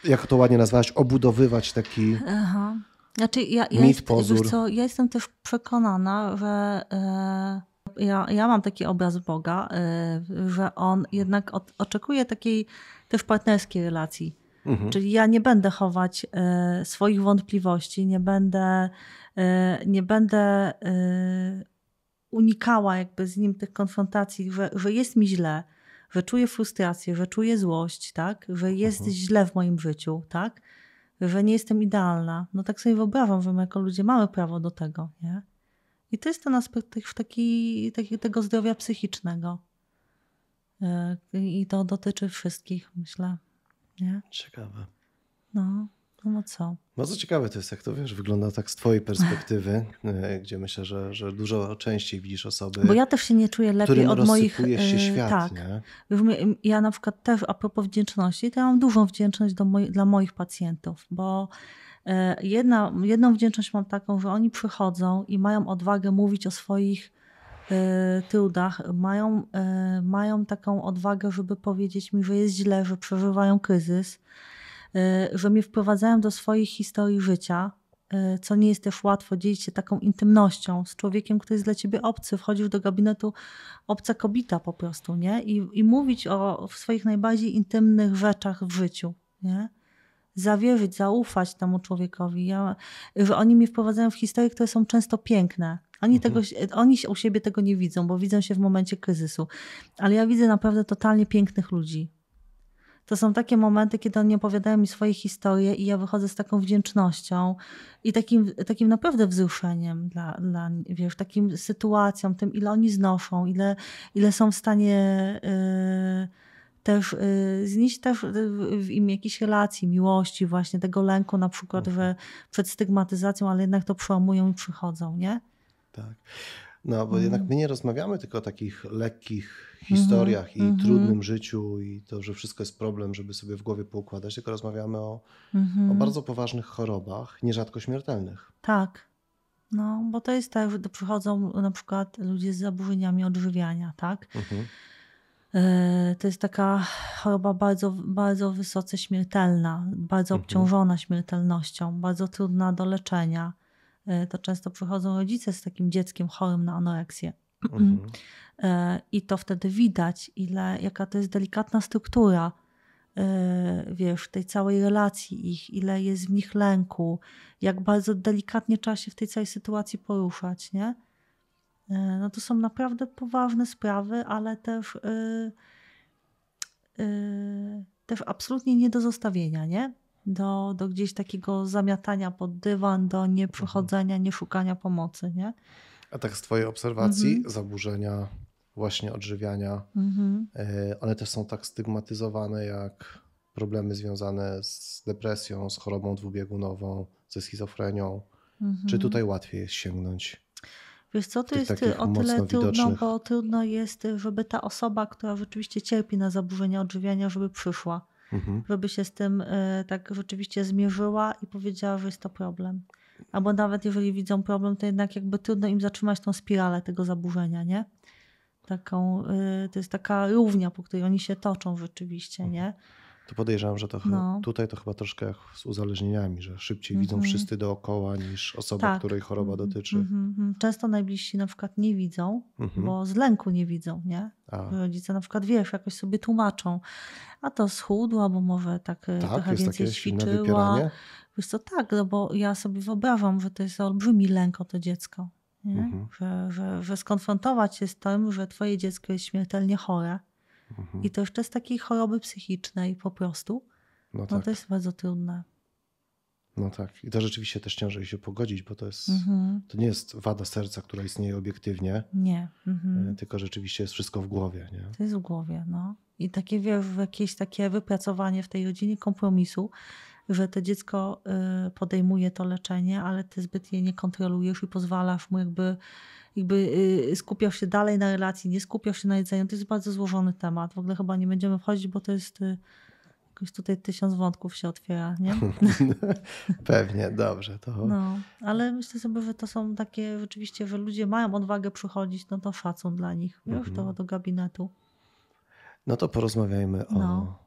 jak to ładnie nazwać, obudowywać taki Aha. Znaczy, ja, ja, mit, jest, co, ja jestem też przekonana, że e, ja, ja mam taki obraz Boga, e, że On jednak od, oczekuje takiej też partnerskiej relacji. Mhm. Czyli ja nie będę chować e, swoich wątpliwości, nie będę, e, nie będę e, unikała jakby z nim tych konfrontacji, że, że jest mi źle, że czuję frustrację, że czuję złość, tak? że jest mhm. źle w moim życiu, tak? że nie jestem idealna. No tak sobie wyobrażam, że my jako ludzie mamy prawo do tego. Nie? I to jest ten aspekt taki, taki, tego zdrowia psychicznego. E, I to dotyczy wszystkich, myślę. Nie? Ciekawe. No. No co? Bardzo ciekawe to jest, jak to wiesz, wygląda tak z twojej perspektywy, e, gdzie myślę, że, że dużo częściej widzisz osoby. Bo ja też się nie czuję lepiej od moich. się e, świat, tak. Nie? Ja na przykład też a propos wdzięczności, to ja mam dużą wdzięczność do moi, dla moich pacjentów, bo e, jedna, jedną wdzięczność mam taką, że oni przychodzą i mają odwagę mówić o swoich trudach, mają, mają taką odwagę, żeby powiedzieć mi, że jest źle, że przeżywają kryzys Y, że mnie wprowadzają do swoich historii życia, co nie jest też łatwo dzielić się taką intymnością z człowiekiem, który jest dla ciebie obcy. Wchodzisz do gabinetu obca kobita po prostu, nie? I, i mówić o swoich najbardziej intymnych rzeczach w życiu, nie? Zawierzyć, zaufać temu człowiekowi. Ja, że oni mnie wprowadzają w historie, które są często piękne. Oni, mhm. tego, oni u siebie tego nie widzą, bo widzą się w momencie kryzysu. Ale ja widzę naprawdę totalnie pięknych ludzi to są takie momenty, kiedy oni opowiadają mi swoje historie i ja wychodzę z taką wdzięcznością i takim, takim naprawdę wzruszeniem dla, dla wiesz, takim sytuacją, tym ile oni znoszą, ile, ile są w stanie yy, też yy, znieść też w imię jakiejś relacji, miłości, właśnie tego lęku na przykład, mhm. że przed stygmatyzacją, ale jednak to przełamują i przychodzą, nie? Tak. No, bo jednak mhm. my nie rozmawiamy tylko o takich lekkich historiach mm -hmm. i -hmm. trudnym życiu i to, że wszystko jest problem, żeby sobie w głowie poukładać, tylko rozmawiamy o, o bardzo poważnych chorobach, nierzadko śmiertelnych. Tak. No, bo to jest tak, że przychodzą na przykład ludzie z zaburzeniami odżywiania, tak? Mhm. E, to jest taka choroba bardzo, bardzo wysoce śmiertelna, bardzo mhm. obciążona śmiertelnością, bardzo trudna do leczenia. E, to często przychodzą rodzice z takim dzieckiem chorym na anoreksję. Mhm. E, I to wtedy widać, ile, jaka to jest delikatna struktura, wiesz, tej całej relacji ich, ile jest w nich lęku, jak bardzo delikatnie trzeba się w tej całej sytuacji poruszać, nie? No to są naprawdę poważne sprawy, ale też, yy, yy, też absolutnie nie do zostawienia, nie? do, do gdzieś takiego zamiatania pod dywan, do nieprzychodzenia, nie szukania pomocy, nie? A tak z twojej obserwacji mhm. zaburzenia właśnie odżywiania, mhm. E, one też są tak stygmatyzowane jak problemy związane z depresją, z chorobą dwubiegunową, ze schizofrenią. Mhm. Czy tutaj łatwiej jest sięgnąć? Wiesz co, to jest o tyle trudno, bo trudno jest, żeby ta osoba, która rzeczywiście cierpi na zaburzenia odżywiania, żeby przyszła mhm. żeby się z tym y, tak rzeczywiście zmierzyła i powiedziała, że jest to problem. Albo nawet jeżeli widzą problem, to jednak jakby trudno im zatrzymać tą spiralę tego zaburzenia, nie? Taką, y, to jest taka równia, po której oni się toczą rzeczywiście, nie? To podejrzewam, że to no. tutaj to chyba troszkę jak z uzależnieniami, że szybciej widzą mhm. wszyscy dookoła niż osoba, tak. której choroba mhm. dotyczy. Mhm. Często najbliżsi na przykład nie widzą, bo z lęku nie widzą, nie? A. Rodzice na przykład, wiesz, jakoś sobie tłumaczą, a to schudła, albo może tak, e, tak trochę więcej ćwiczyła. Wiesz co, tak, no bo ja sobie wyobrażam, że to jest olbrzymi lęk o to dziecko. Że, że, że skonfrontować się z tym, że twoje dziecko jest śmiertelnie chore, Mhm. I to jeszcze z takiej choroby psychicznej po prostu. No, tak. no to jest bardzo trudne. No tak. I to rzeczywiście też ciężej się pogodzić, bo to jest, mhm. to nie jest wada serca, która istnieje obiektywnie. Nie. Mhm. Tylko rzeczywiście jest wszystko w głowie. Nie? To jest w głowie, no. I takie, wiesz, jakieś takie wypracowanie w tej rodzinie kompromisu, że to dziecko y, podejmuje to leczenie, ale ty zbyt je nie kontrolujesz i pozwalasz mu jakby jakby y, skupiasz się dalej na relacji, nie skupiasz się na jedzeniu. To jest bardzo złożony temat. W ogóle chyba nie będziemy wchodzić, bo to jest y, jakoś tutaj tysiąc wątków się otwiera, nie? Pewnie, dobrze. To... No, ale myślę sobie, że to są takie rzeczywiście, że ludzie mają odwagę przychodzić, no to szacun dla nich, wiesz, mhm. do, do gabinetu. No to porozmawiajmy no. o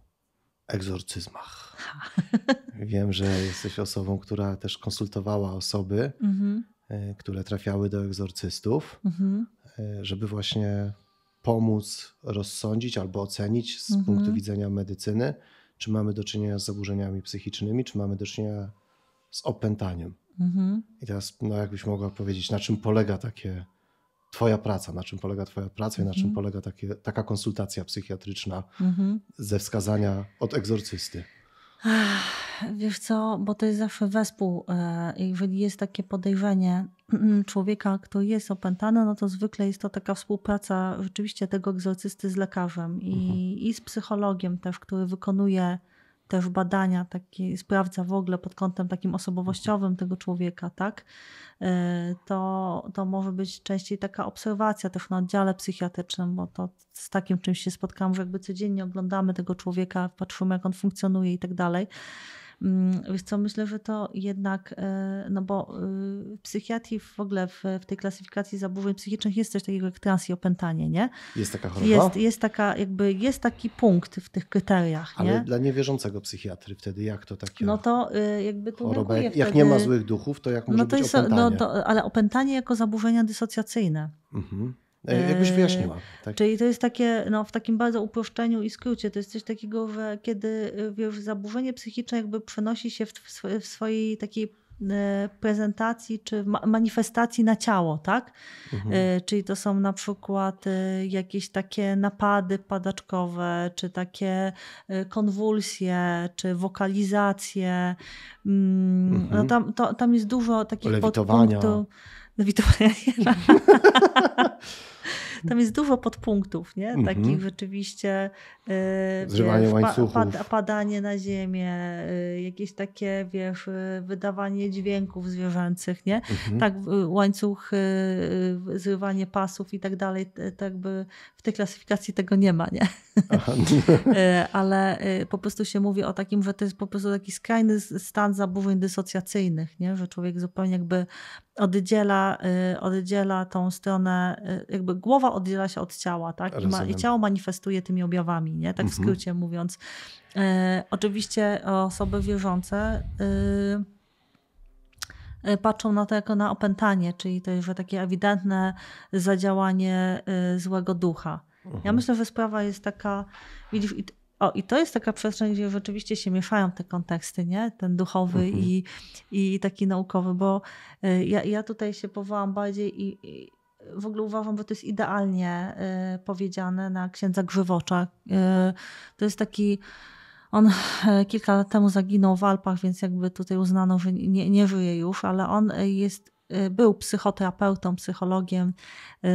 egzorcyzmach. Wiem, że jesteś osobą, która też konsultowała osoby, mhm. E, które trafiały do egzorcystów, mhm. E, żeby właśnie pomóc rozsądzić albo ocenić z mhm. punktu widzenia medycyny, czy mamy do czynienia z zaburzeniami psychicznymi, czy mamy do czynienia z opętaniem. Mhm. I teraz, no jakbyś mogła powiedzieć, na czym polega takie Twoja praca, na czym polega Twoja praca i na czym mhm. polega takie, taka konsultacja psychiatryczna mhm. ze wskazania od egzorcysty? Wiesz co, bo to jest zawsze wespół. E, jeżeli jest takie podejrzenie człowieka, który jest opętany, no to zwykle jest to taka współpraca rzeczywiście tego egzorcysty z lekarzem i, mhm. i z psychologiem też, który wykonuje też badania, takie, sprawdza w ogóle pod kątem takim osobowościowym tego człowieka, tak? E, to, to może być częściej taka obserwacja też na oddziale psychiatrycznym, bo to z takim czymś się spotkałam, że jakby codziennie oglądamy tego człowieka, patrzymy jak on funkcjonuje i tak dalej. Mm, wiesz co, myślę, że to jednak, e, no bo w y, psychiatrii w ogóle w, w tej klasyfikacji zaburzeń psychicznych jest coś takiego jak trans i opętanie, nie? Jest taka choroba? Jest, jest, taka, jakby, jest taki punkt w tych kryteriach, Ale nie? dla niewierzącego psychiatry wtedy jak to takie No to y, jakby tu choroba, jak, jak nie ma złych duchów, to jak może no to być jest, no opętanie? No to, ale opętanie jako zaburzenia dysocjacyjne. Mhm. E, jakbyś wyjaśniła. Tak? Czyli to jest takie, no, w takim bardzo uproszczeniu i skrócie, to jest coś takiego, że kiedy wiesz, zaburzenie psychiczne jakby przenosi się w, w swojej takiej e, prezentacji czy manifestacji na ciało, tak? Mhm. E, czyli to są na przykład jakieś takie napady padaczkowe, czy takie konwulsje, czy wokalizacje. Mm, no mhm. No tam, to, tam jest dużo takich Lewitowania. podpunktów. David Tam jest dużo podpunktów, nie? Mm -hmm. Takich rzeczywiście yy, Zrywanie łańcuchów. Pa, padanie na ziemię, yy, jakieś takie, wiesz, yy, wydawanie dźwięków zwierzęcych, nie? Mm -hmm. Tak, łańcuch, zrywanie pasów i tak dalej, to jakby w tej klasyfikacji tego nie ma, nie? Ale po prostu się mówi o takim, że to jest po prostu taki skrajny stan zaburzeń dysocjacyjnych, nie? Że człowiek zupełnie jakby oddziela, oddziela tą stronę, jakby głowa oddziela się od ciała, tak? I, ma, I, ciało manifestuje tymi objawami, nie? Tak w mhm. skrócie mówiąc. E, oczywiście osoby wierzące y, patrzą na to jako na opętanie, czyli to jest takie ewidentne zadziałanie y, złego ducha. Mhm. Ja myślę, że sprawa jest taka, widzisz, i, o, i to jest taka przestrzeń, gdzie rzeczywiście się mieszają te konteksty, nie? Ten duchowy mhm. i, i taki naukowy, bo y, ja, ja tutaj się powołam bardziej i, i w ogóle uważam, że to jest idealnie y, powiedziane na księdza Grzywocza. Y, to jest taki. On y, kilka lat temu zaginął w Alpach, więc jakby tutaj uznano, że nie, nie żyje już, ale on jest był psychoterapeutą, psychologiem,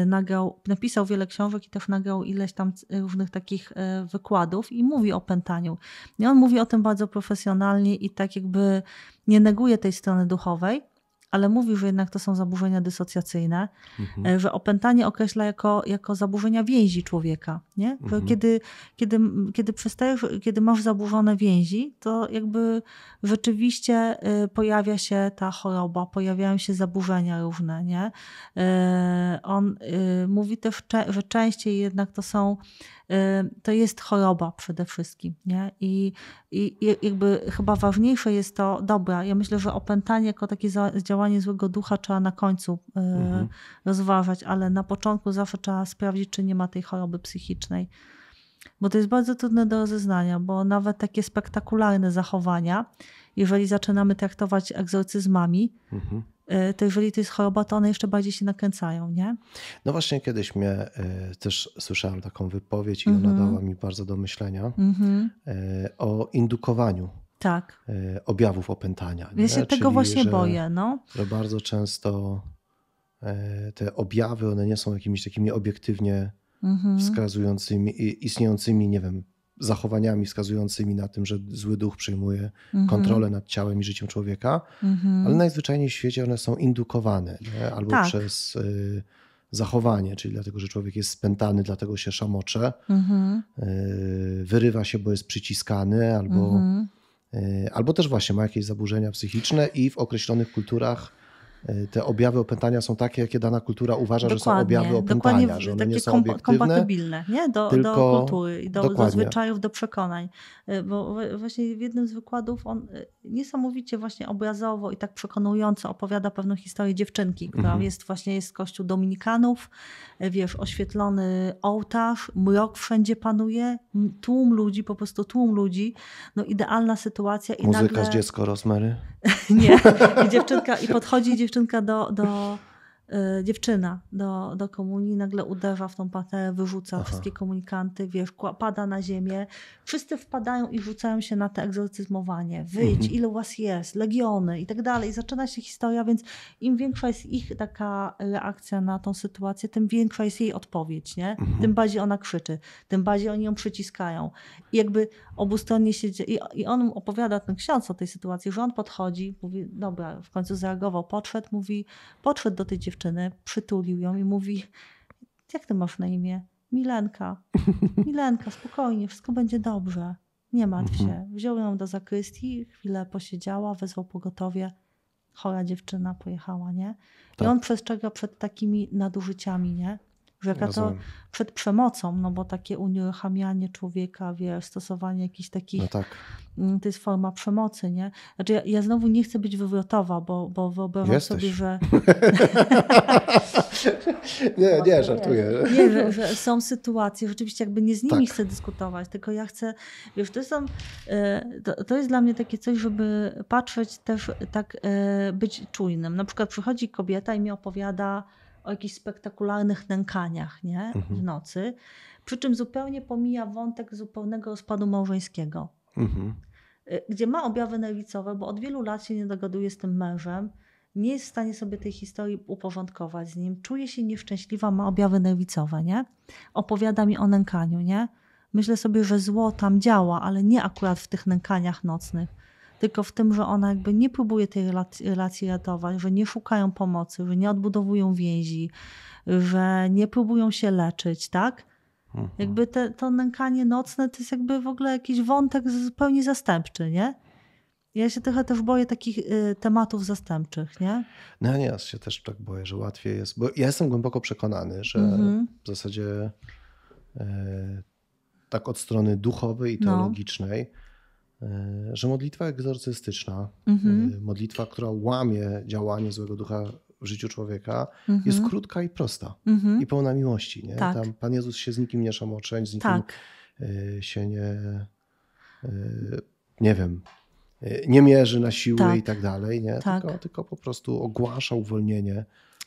nagrał, napisał wiele książek i też nagrał ileś tam różnych takich wykładów i mówi o pętaniu. I on mówi o tym bardzo profesjonalnie i tak jakby nie neguje tej strony duchowej, ale mówi, że jednak to są zaburzenia dysocjacyjne, mhm. E, że opętanie określa jako, jako zaburzenia więzi człowieka. Nie? Mhm. Kiedy, kiedy, kiedy przestajesz, kiedy masz zaburzone więzi, to jakby rzeczywiście e, pojawia się ta choroba, pojawiają się zaburzenia różne. Nie? E, on mówi też, że częściej jednak to są to jest choroba przede wszystkim. Nie? I, I jakby chyba ważniejsze jest to, dobra, ja myślę, że opętanie jako takie działanie złego ducha trzeba na końcu mhm. rozważać, ale na początku zawsze trzeba sprawdzić, czy nie ma tej choroby psychicznej. Bo to jest bardzo trudne do rozeznania, bo nawet takie spektakularne zachowania, jeżeli zaczynamy traktować egzorcyzmami, mhm. E, to jeżeli to jest choroba, to one jeszcze bardziej się nakręcają, nie? No właśnie kiedyś mnie e, też słyszałem taką wypowiedź i -hmm. ona mhm. dała mi bardzo do myślenia mm -hmm. o indukowaniu. tak. e, objawów opętania. Ja się tego Czyli, właśnie że, boję. No. Że bardzo często e, te objawy, one nie są jakimiś takimi obiektywnie Mhm. wskazującymi, istniejącymi, nie wiem, zachowaniami wskazującymi na tym, że zły duch przejmuje Mhm. kontrolę nad ciałem i życiem człowieka, Mhm. ale najzwyczajniej w świecie one są indukowane nie? albo Tak. przez y, zachowanie, czyli dlatego, że człowiek jest spętany, dlatego się szamocze, Mhm. y, wyrywa się, bo jest przyciskany, albo, Mhm. y, albo też właśnie ma jakieś zaburzenia psychiczne i w określonych kulturach te objawy opętania są takie, jakie dana kultura uważa, że są objawy opętania, dokładnie że one nie są obiektywne. kompatybilne nie? Do, do tylko- kultury, i do, do dokładnie. zwyczajów, do przekonań. Y, Bo właśnie w jednym z wykładów on y, niesamowicie właśnie obrazowo i tak przekonująco opowiada pewną historię dziewczynki, która Mhm. jest właśnie jest kościół dominikanów, wiesz, oświetlony ołtarz, mrok wszędzie panuje, tłum ludzi, po prostu tłum ludzi, no idealna sytuacja i Muzyka nagle... z dziecko Rosemary. Nie. I dziewczynka, i podchodzi dziewczynka do, do y, dziewczyna do, do komunii, nagle uderza w tą paterę, wyrzuca Aha. wszystkie komunikanty, wiesz, pada na ziemię. Wszyscy wpadają i rzucają się na te egzorcyzmowanie. Wyjdź, Mhm. ile was jest, legiony i tak dalej. I zaczyna się historia, więc im większa jest ich taka reakcja na tą sytuację, tym większa jest jej odpowiedź, nie? Mhm. Tym bardziej ona krzyczy, tym bardziej oni ją przyciskają. I jakby obustronnie się dzieje. I, I on opowiada, ten ksiądz o tej sytuacji, że on podchodzi, mówi, dobra, w końcu zareagował, podszedł, mówi, podszedł do tej dziewczyny, przytulił ją i mówi, jak ty masz na imię? Milenka. Milenka, spokojnie, wszystko będzie dobrze. Nie martw Mhm. się. Wziął ją do zakrystii, chwilę posiedziała, wezwał pogotowie. Chora dziewczyna pojechała, nie? I Tak. on przestrzega przed takimi nadużyciami, nie? Jaka to przed przemocą, no bo takie unieruchamianie człowieka, wiesz, stosowanie jakichś takich, No tak. mm, to jest forma przemocy, nie? Znaczy ja, ja znowu nie chcę być wywrotowa, bo, bo wyobrażam Jesteś. sobie, że, nie, nie, żartuję. nie, że, że są sytuacje, rzeczywiście jakby nie z nimi Tak. chcę dyskutować, tylko ja chcę, wiesz, to, są, e, to, to jest dla mnie takie coś, żeby patrzeć też tak, e, być czujnym. Na przykład przychodzi kobieta i mi opowiada o jakichś spektakularnych nękaniach, nie? W Mhm. nocy, przy czym zupełnie pomija wątek zupełnego rozpadu małżeńskiego Mhm. y, gdzie ma objawy nerwicowe, bo od wielu lat się nie dogaduje z tym mężem, nie jest w stanie sobie tej historii uporządkować z nim, czuje się nieszczęśliwa, ma objawy nerwicowe, nie? Opowiada mi o nękaniu, nie? Myślę sobie, że zło tam działa, ale nie akurat w tych nękaniach nocnych, tylko w tym, że ona jakby nie próbuje tej relacji, ratować, że nie szukają pomocy, że nie odbudowują więzi, że nie próbują się leczyć, tak? Mhm. Jakby te, to nękanie nocne to jest jakby w ogóle jakiś wątek zupełnie zastępczy, nie? Ja się trochę też boję takich y, tematów zastępczych, nie? No nie, ja się też tak boję, że łatwiej jest, bo ja jestem głęboko przekonany, że Mhm. w zasadzie e, tak od strony duchowej i No. teologicznej, że modlitwa egzorcystyczna, Mhm. e, modlitwa, która łamie działanie złego ducha w życiu człowieka, Mhm. jest krótka i prosta Mhm. i pełna miłości. Nie? Tak. Tam Pan Jezus się z nikim nie szamoczeń, z nikim Tak, e, się nie, e, nie wiem, e, nie mierzy na siłę Tak. i tak dalej, nie? Tak. Tylko, tylko po prostu ogłasza uwolnienie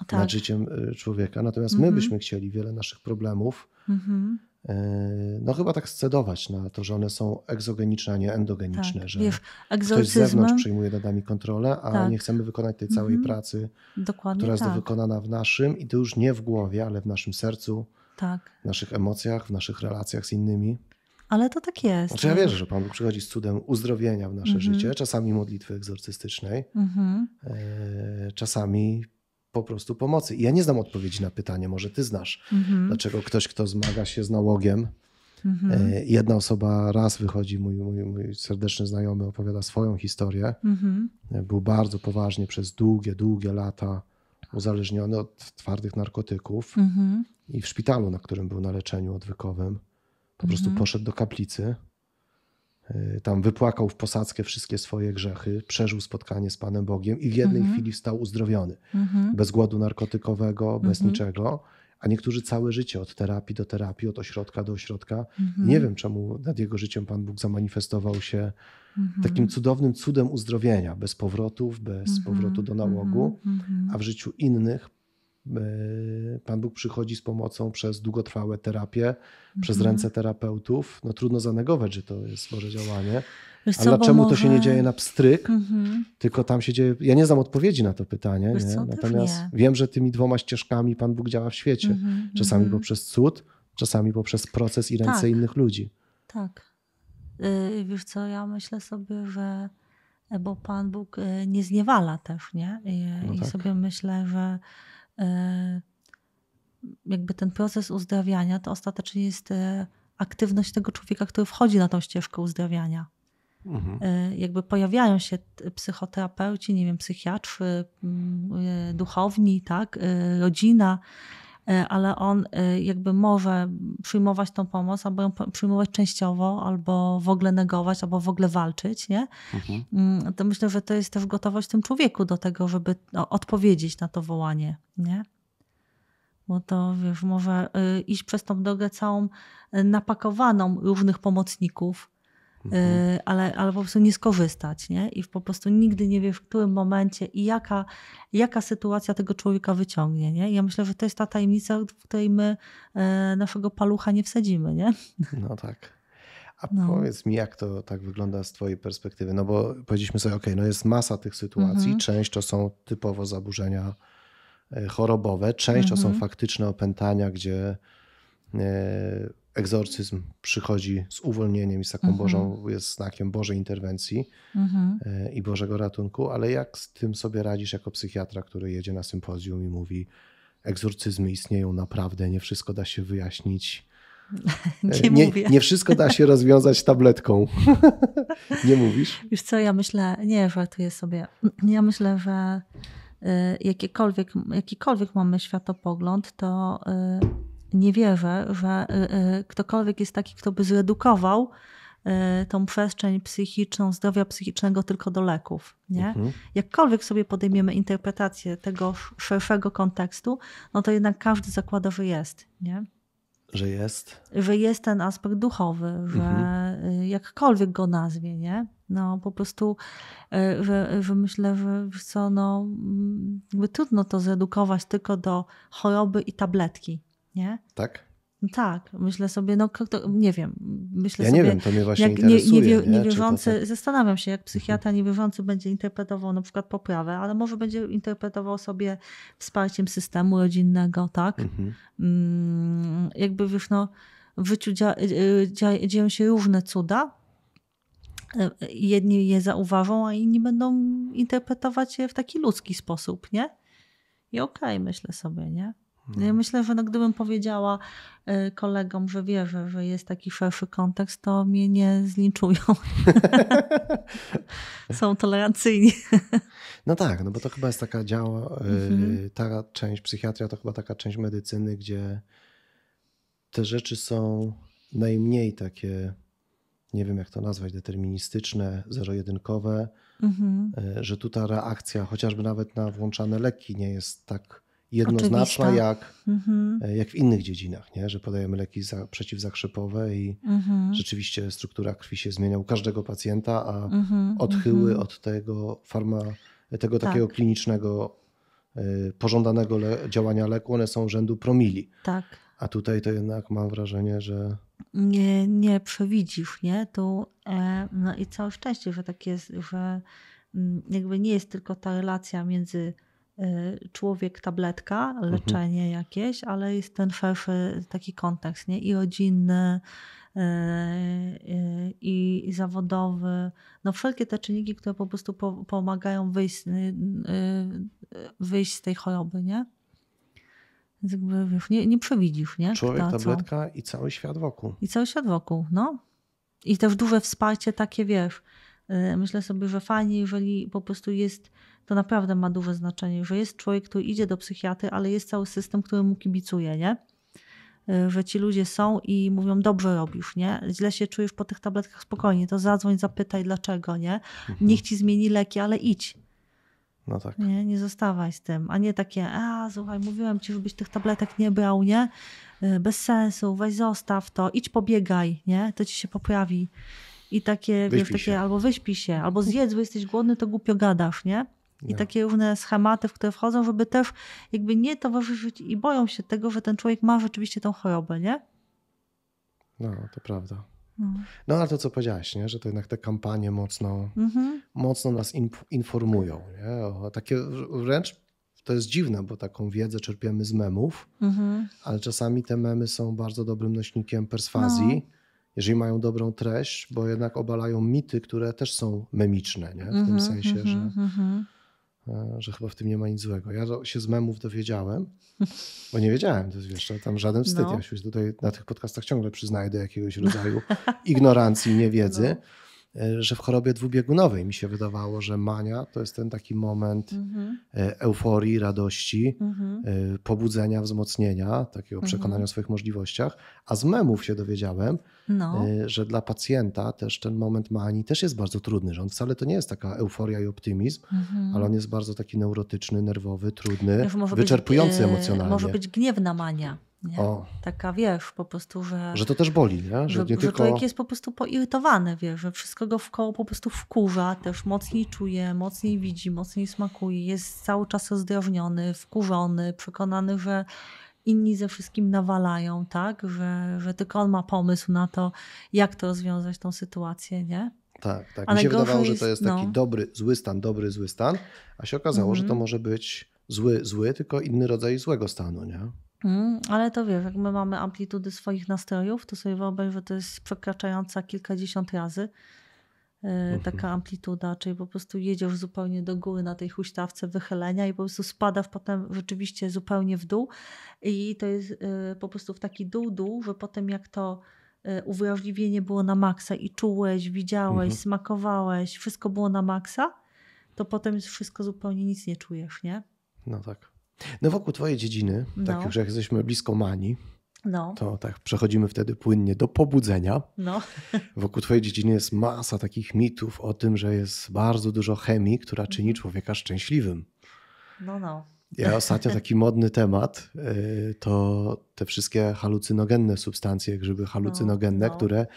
tak. nad życiem e, człowieka. Natomiast my Mhm. byśmy chcieli wiele naszych problemów, e, no chyba tak scedować na to, że one są egzogeniczne, a nie endogeniczne, tak. że Wiesz, ktoś z zewnątrz przejmuje nad nami kontrolę, a Tak. nie chcemy wykonać tej całej Mhm. pracy, dokładnie która jest tak, wykonana w naszym i to już nie w głowie, ale w naszym sercu, tak. w naszych emocjach, w naszych relacjach z innymi. Ale to tak jest. Znaczy ja wierzę, że Pan Bóg przychodzi z cudem uzdrowienia w nasze Mhm. życie, czasami modlitwy egzorcystycznej, Mhm. e, czasami po prostu pomocy. I ja nie znam odpowiedzi na pytanie, może ty znasz, Mhm. dlaczego ktoś, kto zmaga się z nałogiem, Mhm. e, jedna osoba raz wychodzi, mój, mój, mój serdeczny znajomy opowiada swoją historię, Mhm. e, był bardzo poważnie przez długie, długie lata uzależniony od twardych narkotyków Mhm. i w szpitalu, na którym był na leczeniu odwykowym, po prostu Mhm. poszedł do kaplicy. Y, Tam wypłakał w posadzkę wszystkie swoje grzechy, przeżył spotkanie z Panem Bogiem i w jednej Mhm. chwili wstał uzdrowiony. Mhm. Bez głodu narkotykowego, bez Mhm. niczego. A niektórzy całe życie od terapii do terapii, od ośrodka do ośrodka. Mhm. Nie wiem, czemu nad jego życiem Pan Bóg zamanifestował się Mhm. takim cudownym cudem uzdrowienia, bez powrotów, bez Mhm. powrotu do nałogu a w życiu innych e, Pan Bóg przychodzi z pomocą przez długotrwałe terapie, przez Mhm. ręce terapeutów. No trudno zanegować, że to jest Boże działanie. Wiesz A co, bo dlaczego to może- się nie dzieje na pstryk, Mhm. tylko tam się dzieje... Ja nie znam odpowiedzi na to pytanie, Wiesz nie? natomiast nie. wiem, że tymi dwoma ścieżkami Pan Bóg działa w świecie. Mhm, Czasami mhm. poprzez cud, czasami poprzez proces i ręce Tak. innych ludzi. Tak. Y, Wiesz co, ja myślę sobie, że bo Pan Bóg y, nie zniewala też, nie? I, No i tak. sobie myślę, że jakby ten proces uzdrawiania to ostatecznie jest y, aktywność tego człowieka, który wchodzi na tą ścieżkę uzdrawiania. Mhm. Y, Jakby pojawiają się psychoterapeuci, nie wiem, psychiatrzy, mm, duchowni, tak, rodzina, ale on y, jakby może przyjmować tą pomoc, albo ją przyjmować częściowo, albo w ogóle negować, albo w ogóle walczyć, nie? Mhm. Mm, To myślę, że to jest też gotowość w tym człowieku do tego, żeby no, odpowiedzieć na to wołanie, nie? Bo to, wiesz, może y, iść przez tą drogę całą napakowaną różnych pomocników, Mhm. y, ale, ale po prostu nie skorzystać, nie? I po prostu nigdy nie wiesz, w którym momencie i jaka, jaka sytuacja tego człowieka wyciągnie, nie? I ja myślę, że to jest ta tajemnica, w której my y, naszego palucha nie wsadzimy, nie? No tak. A No. powiedz mi, jak to tak wygląda z Twojej perspektywy? No bo powiedzieliśmy sobie, ok, no jest masa tych sytuacji. Mhm. Część to są typowo zaburzenia e, chorobowe, część to są Mhm. faktyczne opętania, gdzie egzorcyzm przychodzi z uwolnieniem i z taką Mhm. Bożą, jest znakiem Bożej interwencji Mhm. e, i Bożego ratunku, ale jak z tym sobie radzisz jako psychiatra, który jedzie na sympozjum i mówi, egzorcyzmy istnieją naprawdę, nie wszystko da się wyjaśnić. Nie, E, nie, mówię. nie wszystko da się rozwiązać tabletką. nie mówisz? Wiesz co, ja myślę, nie żartuję sobie, ja myślę, że y, jakiekolwiek, jakikolwiek mamy światopogląd, to nie wierzę, że y, y, ktokolwiek jest taki, kto by zredukował y, tą przestrzeń psychiczną, zdrowia psychicznego tylko do leków. Nie? Mhm. Jakkolwiek sobie podejmiemy interpretację tego sz- szerszego kontekstu, no to jednak każdy zakłada, że jest. Nie? Że jest. że jest ten aspekt duchowy, że Mhm. jakkolwiek go nazwie, nie? No po prostu, że, że myślę, że co, no trudno to zredukować tylko do choroby i tabletki, nie? Tak? No Tak, myślę sobie, no kto, nie wiem, myślę Ja sobie, nie wiem, to mnie właśnie jak nie, interesuje. nie? Czy to niewierzący, tak- zastanawiam się, jak psychiatra niewierzący będzie interpretował na przykład poprawę, ale może będzie interpretował sobie wsparciem systemu rodzinnego, tak? Mhm. Mm, jakby wiesz, no, w życiu dzia, y, dzia, dzieją się różne cuda. Y, Jedni je zauważą, a inni będą interpretować je w taki ludzki sposób, nie? I okej, myślę sobie, nie? Ja myślę, że no, gdybym powiedziała y, kolegom, że wierzę, że jest taki szerszy kontekst, to mnie nie zlinczują. Są tolerancyjni. No tak, no bo to chyba jest taka działa, y, Mhm. ta część psychiatria to chyba taka część medycyny, gdzie te rzeczy są najmniej takie, nie wiem jak to nazwać, deterministyczne, zero-jedynkowe, Mhm. y, że tu ta reakcja chociażby nawet na włączane leki nie jest tak jednoznaczna Oczywista. jak, Mhm. y, jak w innych dziedzinach, nie? że podajemy leki za, przeciwzakrzepowe i Mhm. rzeczywiście struktura krwi się zmienia u każdego pacjenta, a Mhm. odchyły Mhm. od tego farma, tego Tak. takiego klinicznego, y, pożądanego le, działania leku, one są rzędu promili. Tak. A tutaj to jednak mam wrażenie, że nie, nie przewidzisz, nie? Tu, e, no i całe szczęście, że tak jest, że mm, jakby nie jest tylko ta relacja między e, człowiek, tabletka, leczenie jakieś, ale jest ten szerszy taki kontekst, nie? I rodzinny, e, e, i, i zawodowy. No wszelkie te czynniki, które po prostu po, pomagają wyjść, y, y, wyjść z tej choroby, nie? Więc jakby, wiesz, nie, nie przewidzisz, nie? człowiek, Kto, co. tabletka i cały świat wokół. I cały świat wokół, no. I też duże wsparcie takie, wiesz, myślę sobie, że fajnie, jeżeli po prostu jest, to naprawdę ma duże znaczenie, że jest człowiek, który idzie do psychiatry, ale jest cały system, który mu kibicuje, nie? Yy, Że ci ludzie są i mówią, dobrze robisz, nie? Źle się czujesz po tych tabletkach, spokojnie, to zadzwoń, zapytaj dlaczego, nie? Niech ci zmieni leki, ale idź. No tak. Nie, nie zostawaj z tym. A nie takie, a słuchaj, mówiłem ci, żebyś tych tabletek nie brał, nie? Y, Bez sensu, weź zostaw to, idź pobiegaj, nie? To ci się poprawi. I takie, wiesz, Wyśpij takie się. albo wyśpij się, albo zjedz, bo jesteś głodny, to głupio gadasz, nie? I No. takie różne schematy, w które wchodzą, żeby też jakby nie towarzyszyć i boją się tego, że ten człowiek ma rzeczywiście tą chorobę, nie? No, to prawda. No. no ale to co powiedziałaś, nie? że to jednak te kampanie mocno, mhm. mocno nas informują. Nie? O, takie wręcz to jest dziwne, bo taką wiedzę czerpiemy z memów, mhm. ale czasami te memy są bardzo dobrym nośnikiem perswazji. No jeżeli mają dobrą treść, bo jednak obalają mity, które też są memiczne, nie? w -hmm, tym sensie, -hmm, że, -hmm. Że chyba w tym nie ma nic złego. Ja się z memów dowiedziałem, bo nie wiedziałem, to jest wiesz, tam żaden wstyd. No. Ja się tutaj na tych podcastach ciągle przyznaję do jakiegoś rodzaju ignorancji, niewiedzy. No. E, że w chorobie dwubiegunowej mi się wydawało, że mania to jest ten taki moment mhm. e, euforii, radości, mhm. E, pobudzenia, wzmocnienia, takiego mhm. przekonania o swoich możliwościach. A z memów się dowiedziałem, no. że dla pacjenta też ten moment manii też jest bardzo trudny, że on wcale to nie jest taka euforia i optymizm, ale on jest bardzo taki neurotyczny, nerwowy, trudny, wyczerpujący być, emocjonalnie. Może być gniewna mania. Nie? O. Taka wiesz, po prostu, że. Że to też boli, nie? Że, że, nie że tylko... człowiek jest po prostu poirytowany, wiesz, że wszystko go w koło po prostu wkurza, też mocniej czuje, mocniej widzi, mocniej smakuje, jest cały czas rozdrażniony, wkurzony, przekonany, że inni ze wszystkim nawalają, tak? Że, że tylko on ma pomysł na to, jak to rozwiązać tą sytuację, nie? Tak, tak. A Mi się wydawało, że to jest taki no. dobry, zły stan, dobry, zły stan, a się okazało, mm -hmm. że to mhm. może być zły, zły, tylko inny rodzaj złego stanu, nie? Mm, ale to wiesz, jak my mamy amplitudy swoich nastrojów, to sobie wyobraź, że to jest przekraczająca kilkadziesiąt razy yy, mhm. taka amplituda, czyli po prostu jedziesz zupełnie do góry na tej huśtawce wychylenia i po prostu spadasz potem rzeczywiście zupełnie w dół i to jest yy, po prostu w taki dół, dół, że potem jak to yy, uwrażliwienie było na maksa i czułeś, widziałeś, mhm. smakowałeś, wszystko było na maksa, to potem jest wszystko zupełnie nic nie czujesz, nie? No tak. No wokół twojej dziedziny, tak no. tak już jak jesteśmy blisko mani, no. to tak przechodzimy wtedy płynnie do pobudzenia. No. Wokół twojej dziedziny jest masa takich mitów o tym, że jest bardzo dużo chemii, która czyni mhm. człowieka szczęśliwym. No, no. Ja ostatnio taki modny temat y, to te wszystkie halucynogenne substancje, grzyby halucynogenne, no, no. które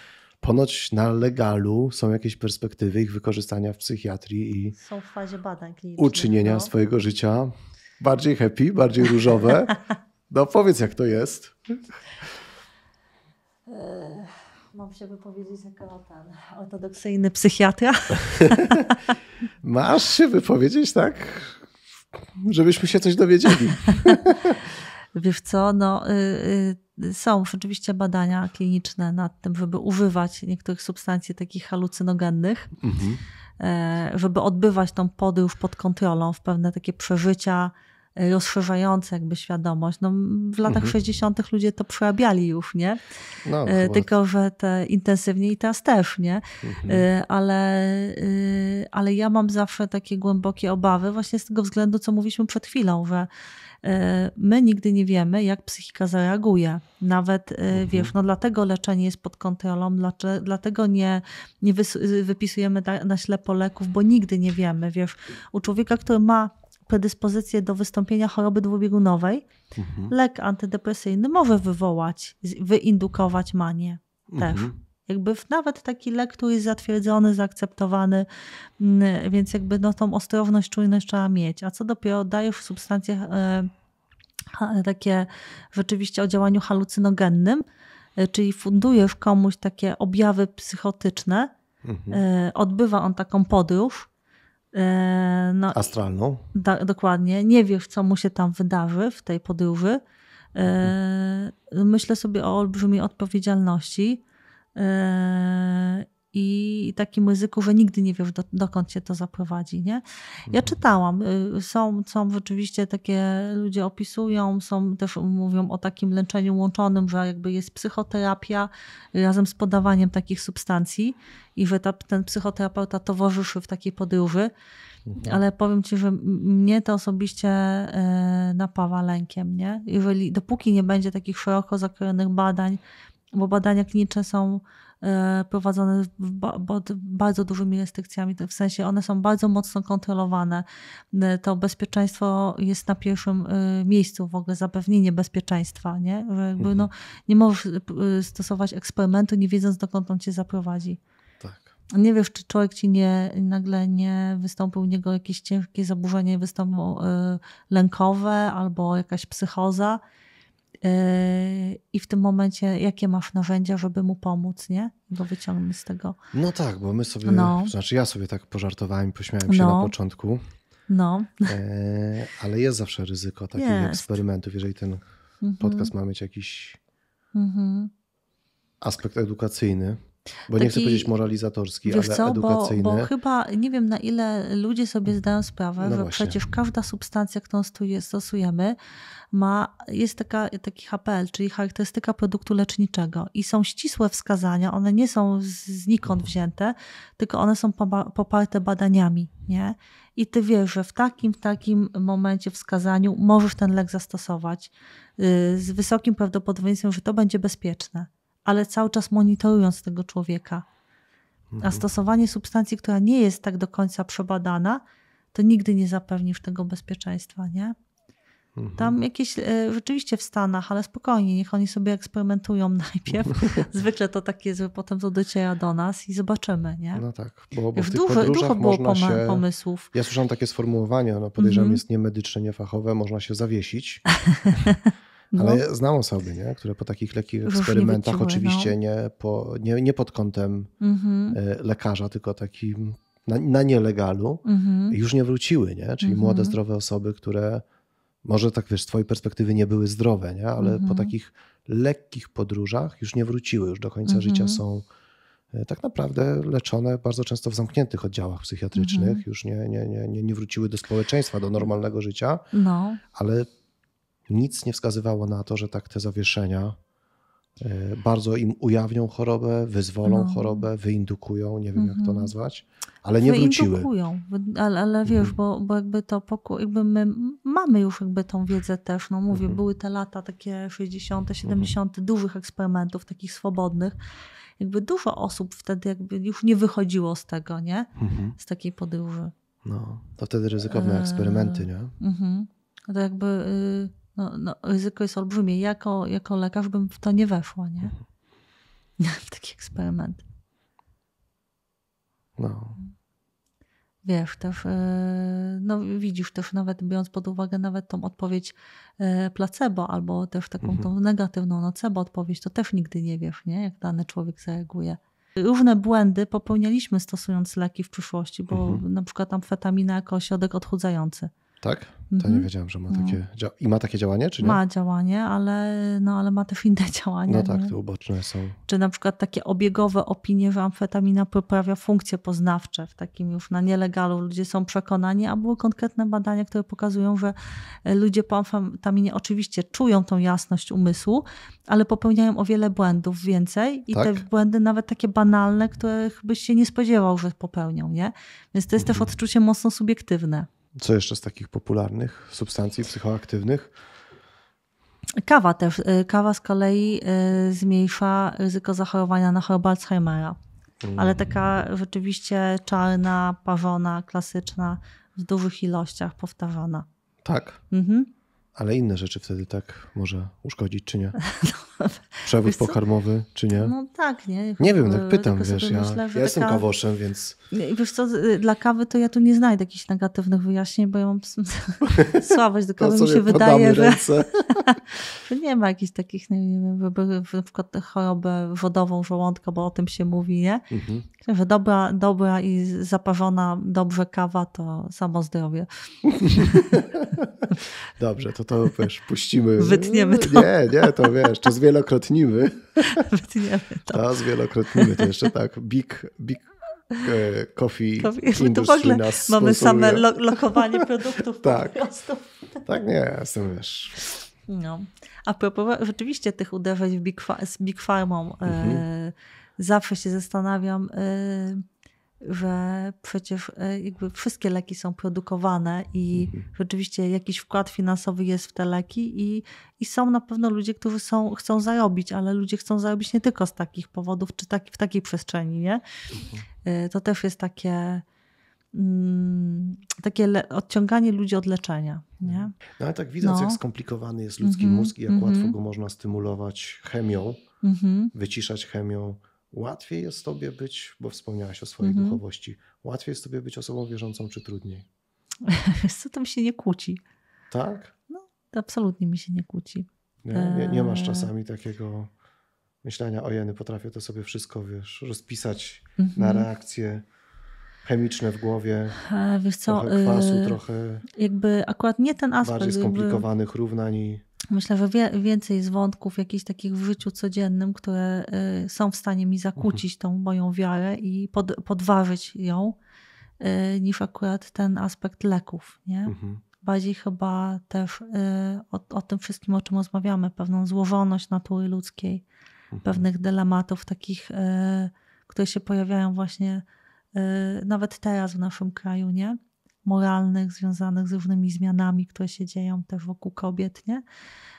ponoć na legalu są jakieś perspektywy ich wykorzystania w psychiatrii i są w fazie badań klinicznych. Uczynienia no. swojego życia Bardziej happy, bardziej różowe. No powiedz, jak to jest. Mam się wypowiedzieć jako ten ortodoksyjny psychiatra. Masz się wypowiedzieć, tak? Żebyśmy się coś dowiedzieli. Wiesz co, no, y, y, są rzeczywiście badania kliniczne nad tym, żeby używać niektórych substancji takich halucynogennych, mhm. E, żeby odbywać tą podróż pod kontrolą w pewne takie przeżycia rozszerzające jakby świadomość. No, w latach mhm. 60. ludzie to przerabiali już, nie? No, e, Tylko, że te intensywnie i teraz też, nie? Mhm. E, ale, e, ale ja mam zawsze takie głębokie obawy właśnie z tego względu, co mówiliśmy przed chwilą, że my nigdy nie wiemy, jak psychika zareaguje. Nawet, mhm. wiesz, no dlatego leczenie jest pod kontrolą, dlatego nie, nie wypisujemy na ślepo leków, bo nigdy nie wiemy, wiesz, u człowieka, który ma predyspozycję do wystąpienia choroby dwubiegunowej, mhm. lek antydepresyjny może wywołać, wyindukować manię mhm. też. Jakby nawet taki lek, który jest zatwierdzony, zaakceptowany, mm, więc jakby no, tą ostrożność, czujność trzeba mieć. A co dopiero dajesz substancje e, takie rzeczywiście o działaniu halucynogennym, e, czyli fundujesz komuś takie objawy psychotyczne, mhm. E, odbywa on taką podróż, no, Astralną? Da, dokładnie. Nie wiesz, co mu się tam wydarzy w tej podróży. E, myślę sobie o olbrzymiej odpowiedzialności e, i takim ryzyku, że nigdy nie wiesz, do, dokąd się to zaprowadzi. Nie? Ja mhm. czytałam, y, są, są rzeczywiście takie, ludzie opisują, są też mówią o takim leczeniu łączonym, że jakby jest psychoterapia razem z podawaniem takich substancji i że ta, ten psychoterapeuta towarzyszy w takiej podróży. Mhm. Ale powiem ci, że mnie to osobiście e, napawa lękiem, nie? Jeżeli dopóki nie będzie takich szeroko zakrojonych badań, bo badania kliniczne są prowadzone pod bardzo dużymi restrykcjami, w sensie one są bardzo mocno kontrolowane. E, to bezpieczeństwo jest na pierwszym e, miejscu, w ogóle zapewnienie bezpieczeństwa, nie? Że jakby no, mhm. nie możesz stosować eksperymentu, nie wiedząc dokąd on cię zaprowadzi. Tak. Nie wiesz, czy człowiek ci nie, nagle nie wystąpił u niego jakieś ciężkie zaburzenie wystąpiło lękowe albo jakaś psychoza I w tym momencie, jakie masz narzędzia, żeby mu pomóc, nie? Go wyciągnąć z tego. No tak, bo my sobie, no. znaczy ja sobie tak pożartowałem pośmiałem się No. na początku, No. e, ale jest zawsze ryzyko takich Jest. eksperymentów, jeżeli ten Mhm. podcast ma mieć jakiś Mhm. aspekt edukacyjny, bo nie chcę Taki- powiedzieć moralizatorski, ale co, bo, edukacyjny. bo chyba nie wiem na ile ludzie sobie zdają sprawę, No że właśnie. przecież każda substancja, którą stosujemy, ma, jest taka, taki HPL, czyli charakterystyka produktu leczniczego i są ścisłe wskazania, one nie są znikąd wzięte, tylko one są poparte badaniami, nie? I ty wiesz, że w takim, w takim momencie wskazaniu możesz ten lek zastosować y, z wysokim prawdopodobieństwem, że to będzie bezpieczne, ale cały czas monitorując tego człowieka. A stosowanie substancji, która nie jest tak do końca przebadana, to nigdy nie zapewnisz tego bezpieczeństwa, nie? Mhm. Tam jakieś e, rzeczywiście w Stanach, ale spokojnie, niech oni sobie eksperymentują najpierw. Zwykle to tak jest, że potem to dociera do nas i zobaczymy, nie? No tak, bo, bo w Wiesz, tych dużo, było można poma- się... pomysłów. Ja słyszałem takie sformułowanie, no podejrzewam Mhm. jest niemedyczne, niefachowe, można się zawiesić, No, ale znam osoby, nie? które po takich lekkich eksperymentach, wyciły, oczywiście no. nie, po, nie, nie pod kątem mhm, e, lekarza, tylko takim na, na nielegalu, mhm, już nie wróciły, nie? Czyli Mhm. młode, zdrowe osoby, które może tak wiesz, z twojej perspektywy nie były zdrowe, nie? ale po takich lekkich podróżach już nie wróciły, już do końca życia są e, tak naprawdę leczone bardzo często w zamkniętych oddziałach psychiatrycznych, już nie, nie, nie, nie, nie wróciły do społeczeństwa, do normalnego życia, no, ale nic nie wskazywało na to, że tak te zawieszenia e, bardzo im ujawnią chorobę, wyzwolą No. chorobę, wyindukują, nie wiem jak to Mhm. nazwać, ale nie wróciły. Wyindukują, wy- ale, ale wiesz, Mhm. bo, bo jakby to jakby my mamy już jakby tą wiedzę też, no mówię, Mhm. były te lata takie 60., 70., dużych eksperymentów, takich swobodnych. Jakby dużo osób wtedy jakby już nie wychodziło z tego, nie? Mhm. Z takiej podróży. No, to wtedy ryzykowne Eee. eksperymenty, nie? Mhm. To jakby y, no, no, ryzyko jest olbrzymie. Jako, jako lekarz bym w to nie weszła, nie? W taki eksperyment. No. Wiesz, też, no widzisz też nawet biorąc pod uwagę nawet tą odpowiedź e, placebo albo też taką Mhm. tą negatywną nocebo odpowiedź, to też nigdy nie wiesz, nie? Jak dany człowiek zareaguje. Różne błędy popełnialiśmy stosując leki w przyszłości, bo Mhm. na przykład amfetamina jako ośrodek odchudzający. Tak? To Mhm. nie wiedziałem, że ma No. takie. dzia- I ma takie działanie, czy nie? Ma działanie, ale, no, ale ma też inne działania. no tak, nie? te uboczne są. Czy na przykład takie obiegowe opinie, że amfetamina poprawia funkcje poznawcze w takim już na nielegalu. Ludzie są przekonani, a były konkretne badania, które pokazują, że e, ludzie po amfetaminie oczywiście czują tą jasność umysłu, ale popełniają o wiele błędów więcej i te Tak? błędy nawet takie banalne, których byś się nie spodziewał, że popełnią, nie? Więc to jest też Mhm. odczucie mocno subiektywne. Co jeszcze z takich popularnych substancji psychoaktywnych? Kawa też. y, Kawa z kolei y, zmniejsza ryzyko zachorowania na chorobę Alzheimera. Mm. Ale taka rzeczywiście czarna, parzona, klasyczna, w dużych ilościach powtarzana. Tak, Mhm. ale inne rzeczy wtedy tak może uszkodzić, czy nie? Przewód pokarmowy, czy nie? No tak, nie? Nie wiem, tak pytam, wiesz, ja, myślę, ja jestem kawoszem, więc I Wiesz co, y, dla kawy to ja tu nie znajdę jakichś negatywnych wyjaśnień, bo ja mam słabość do kawy. Mi się wydaje, że, nie ma jakichś takich, nie wiem, na przykład chorobę wodową żołądka, bo o tym się mówi, nie? Mhm. Że dobra, dobra i zaparzona dobrze kawa to samo zdrowie. Dobrze, to to wiesz, puścimy. Wytniemy to. Nie, nie, to wiesz, to zwielokrotnimy. Wytniemy to. To zwielokrotnimy, to jeszcze tak. Big, big e, Coffee w Industry ogóle nas mamy same lo, lokowanie produktów Tak. po prostu. Tak, nie, jestem, wiesz, No. A propos rzeczywiście tych uderzeń w Big z Big Farmą, e, Mhm. zawsze się zastanawiam, e, że przecież e, jakby wszystkie leki są produkowane i Mhm. rzeczywiście jakiś wkład finansowy jest w te leki i, i są na pewno ludzie, którzy są, chcą zarobić, ale ludzie chcą zarobić nie tylko z takich powodów, czy taki, w takiej przestrzeni, nie? Mhm. E, To też jest takie, mm, takie odciąganie ludzi od leczenia, nie? No ale tak widząc, No. jak skomplikowany jest ludzki Mhm, mózg i jak mhm. łatwo go można stymulować chemią, Mhm. wyciszać chemią, łatwiej jest tobie być, bo wspomniałaś o swojej Mhm. duchowości, łatwiej jest tobie być osobą wierzącą, czy trudniej? Wiesz co, to mi się nie kłóci. Tak? To absolutnie mi się nie kłóci. Nie, nie, nie masz Eee. czasami takiego myślenia, o jeny, potrafię to sobie wszystko, wiesz, rozpisać Mhm. na reakcje chemiczne w głowie, Wiesz co, trochę kwasu, e, trochę jakby akurat nie ten aspekt. bardziej jakby- skomplikowanych równań i Myślę, że wie, więcej jest wątków jakichś takich w życiu codziennym, które y, są w stanie mi zakłócić tą moją wiarę i pod, podważyć ją, y, niż akurat ten aspekt leków. Nie? mhm. Bardziej chyba też y, o, o tym wszystkim, o czym rozmawiamy, pewną złożoność natury ludzkiej, Mhm. pewnych dylematów takich, które się pojawiają właśnie nawet teraz w naszym kraju, nie? Moralnych, związanych z różnymi zmianami, które się dzieją też wokół kobiet, nie?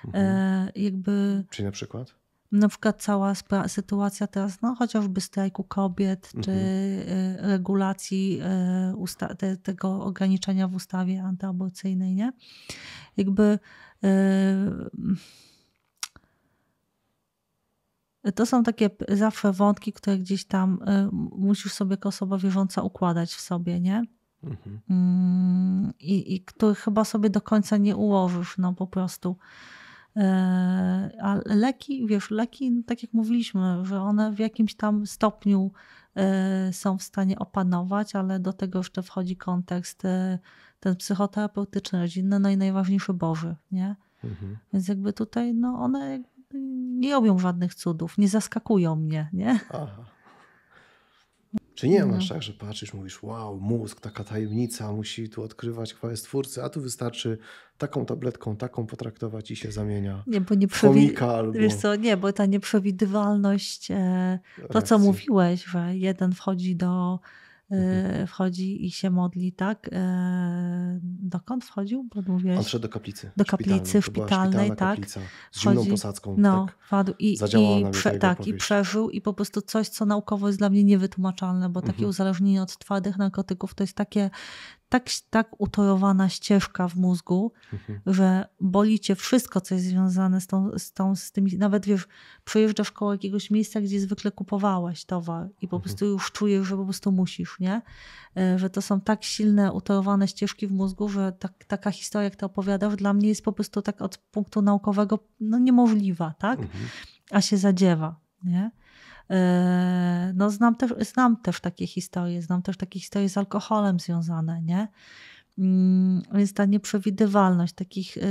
Mhm. E, jakby Czyli na przykład? na przykład cała sytuacja teraz, no chociażby strajku kobiet, czy e, regulacji e, te, tego ograniczenia w ustawie antyaborcyjnej, nie? Jakby to są takie zawsze wątki, które gdzieś tam e, musisz sobie jako osoba wierząca układać w sobie, nie? Mhm. Mm, i, i których chyba sobie do końca nie ułożysz, no po prostu. E, A leki, wiesz, leki, tak jak mówiliśmy, że one w jakimś tam stopniu e, są w stanie opanować, ale do tego jeszcze wchodzi kontekst e, ten psychoterapeutyczny, rodzinny, no i najważniejszy Boży, nie? Mhm. Więc jakby tutaj, no one nie robią żadnych cudów, nie zaskakują mnie, nie? Aha. Czy nie No. masz tak, że patrzysz, mówisz, wow, mózg, taka tajemnica, musi tu odkrywać chwałę Stwórcy, a tu wystarczy taką tabletką, taką potraktować i się zamienia. Nie, bo nie przewi... Albo Wiesz co, nie, bo ta nieprzewidywalność, e, to co mówiłeś, że jeden wchodzi do. Wchodzi i się modli, tak? E, dokąd wchodził? Bo mówiłeś, On szedł do kaplicy. Do kaplicy szpitalnej, tak. kaplica z zimną posadzką. no, Tak. wpadł i, i, prze, tak, i przeżył i po prostu coś, co naukowo jest dla mnie niewytłumaczalne, bo takie Mhm. uzależnienie od twardych narkotyków to jest takie, tak, tak utorowana ścieżka w mózgu, Mhm. że boli cię wszystko, co jest związane z, tą, z, tą, z tymi. Nawet wiesz, przejeżdżasz koło jakiegoś miejsca, gdzie zwykle kupowałeś towar i po Mhm. prostu już czujesz, że po prostu musisz, nie? E, Że to są tak silne, utorowane ścieżki w mózgu, że tak, taka historia, jak ty opowiadasz, dla mnie jest po prostu tak od punktu naukowego no, niemożliwa, tak? Mhm. a się zadziewa, nie? E, No znam też, znam też takie historie, znam też takie historie z alkoholem związane, nie? Mm, Więc ta nieprzewidywalność takich y,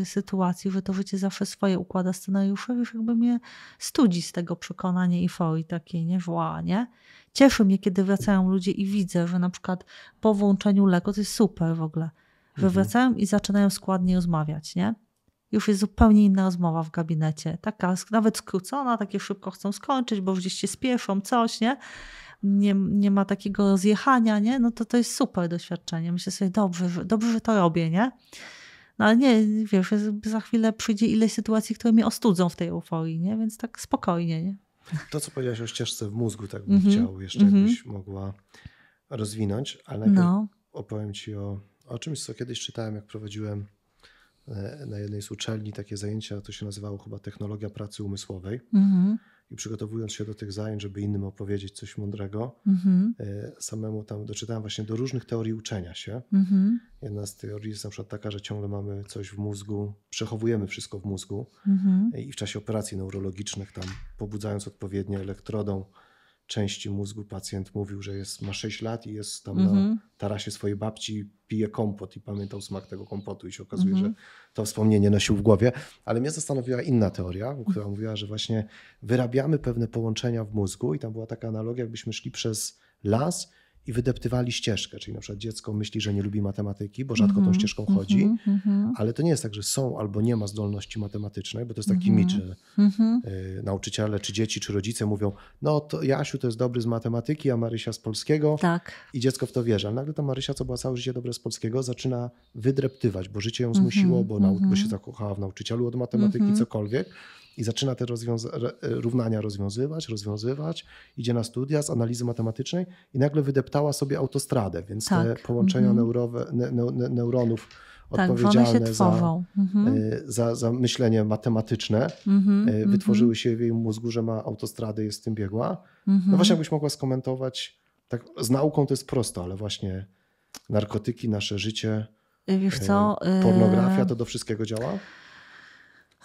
y, sytuacji, że to życie zawsze swoje układa scenariusze, już jakby mnie studzi z tego przekonania i forii takiej, nie? Żła, nie? Cieszy mnie, kiedy wracają ludzie i widzę, że na przykład po włączeniu leku, to jest super w ogóle, że Mhm. wracają i zaczynają składnie rozmawiać, nie? Już jest zupełnie inna rozmowa w gabinecie. Taka nawet skrócona, takie szybko chcą skończyć, bo gdzieś się spieszą, coś, nie? Nie, nie ma takiego rozjechania, nie? No to to jest super doświadczenie. Myślę sobie, dobrze, że, dobrze, że to robię, nie? No ale nie, wiesz, za chwilę przyjdzie ileś sytuacji, które mnie ostudzą w tej euforii, nie? Więc tak spokojnie, nie? To, co powiedziałaś o ścieżce w mózgu, tak bym Mhm. chciał jeszcze, Mhm. jakbyś mogła rozwinąć, ale najpierw No, opowiem Ci o, o czymś, co kiedyś czytałem, jak prowadziłem na jednej z uczelni takie zajęcia, to się nazywało chyba technologia pracy umysłowej. mhm, I przygotowując się do tych zajęć, żeby innym opowiedzieć coś mądrego, mhm, e, samemu tam doczytałem właśnie do różnych teorii uczenia się. mhm, Jedna z teorii jest na przykład taka, że ciągle mamy coś w mózgu, przechowujemy wszystko w mózgu mhm, i w czasie operacji neurologicznych, tam pobudzając odpowiednio elektrodą części mózgu, pacjent mówił, że jest, ma 6 lat i jest tam na mhm, tarasie swojej babci, pije kompot i pamiętał smak tego kompotu i się okazuje, Mhm. że to wspomnienie nosił w głowie. Ale mnie zastanowiła inna teoria, która mówiła, że właśnie wyrabiamy pewne połączenia w mózgu i tam była taka analogia, jakbyśmy szli przez las i wydeptywali ścieżkę, czyli na przykład dziecko myśli, że nie lubi matematyki, bo rzadko tą mhm, ścieżką chodzi, mhm, mhm, ale to nie jest tak, że są albo nie ma zdolności matematycznej, bo to jest taki Mhm. mit, że mhm. y, nauczyciele, czy dzieci, czy rodzice mówią, no to Jasiu to jest dobry z matematyki, a Marysia z polskiego Tak. i dziecko w to wierzy. Ale nagle ta Marysia, co była całe życie dobre z polskiego, zaczyna wydreptywać, bo życie ją zmusiło, bo, nau- bo się zakochała w nauczycielu od matematyki, cokolwiek. I zaczyna te rozwiąza- równania rozwiązywać, rozwiązywać, idzie na studia z analizy matematycznej i nagle wydeptała sobie autostradę, więc te Tak, połączenia mhm. neurowe, ne, ne, ne, neuronów Tak, odpowiedzialne za. Mhm, y, za, za myślenie matematyczne mhm, y, mhm, wytworzyły się w jej mózgu, że ma autostradę, jest w tym biegła. mhm. No właśnie, jakbyś mogła skomentować, tak z nauką to jest prosto, ale właśnie narkotyki, nasze życie, Wiesz co? y, pornografia, to do wszystkiego działa?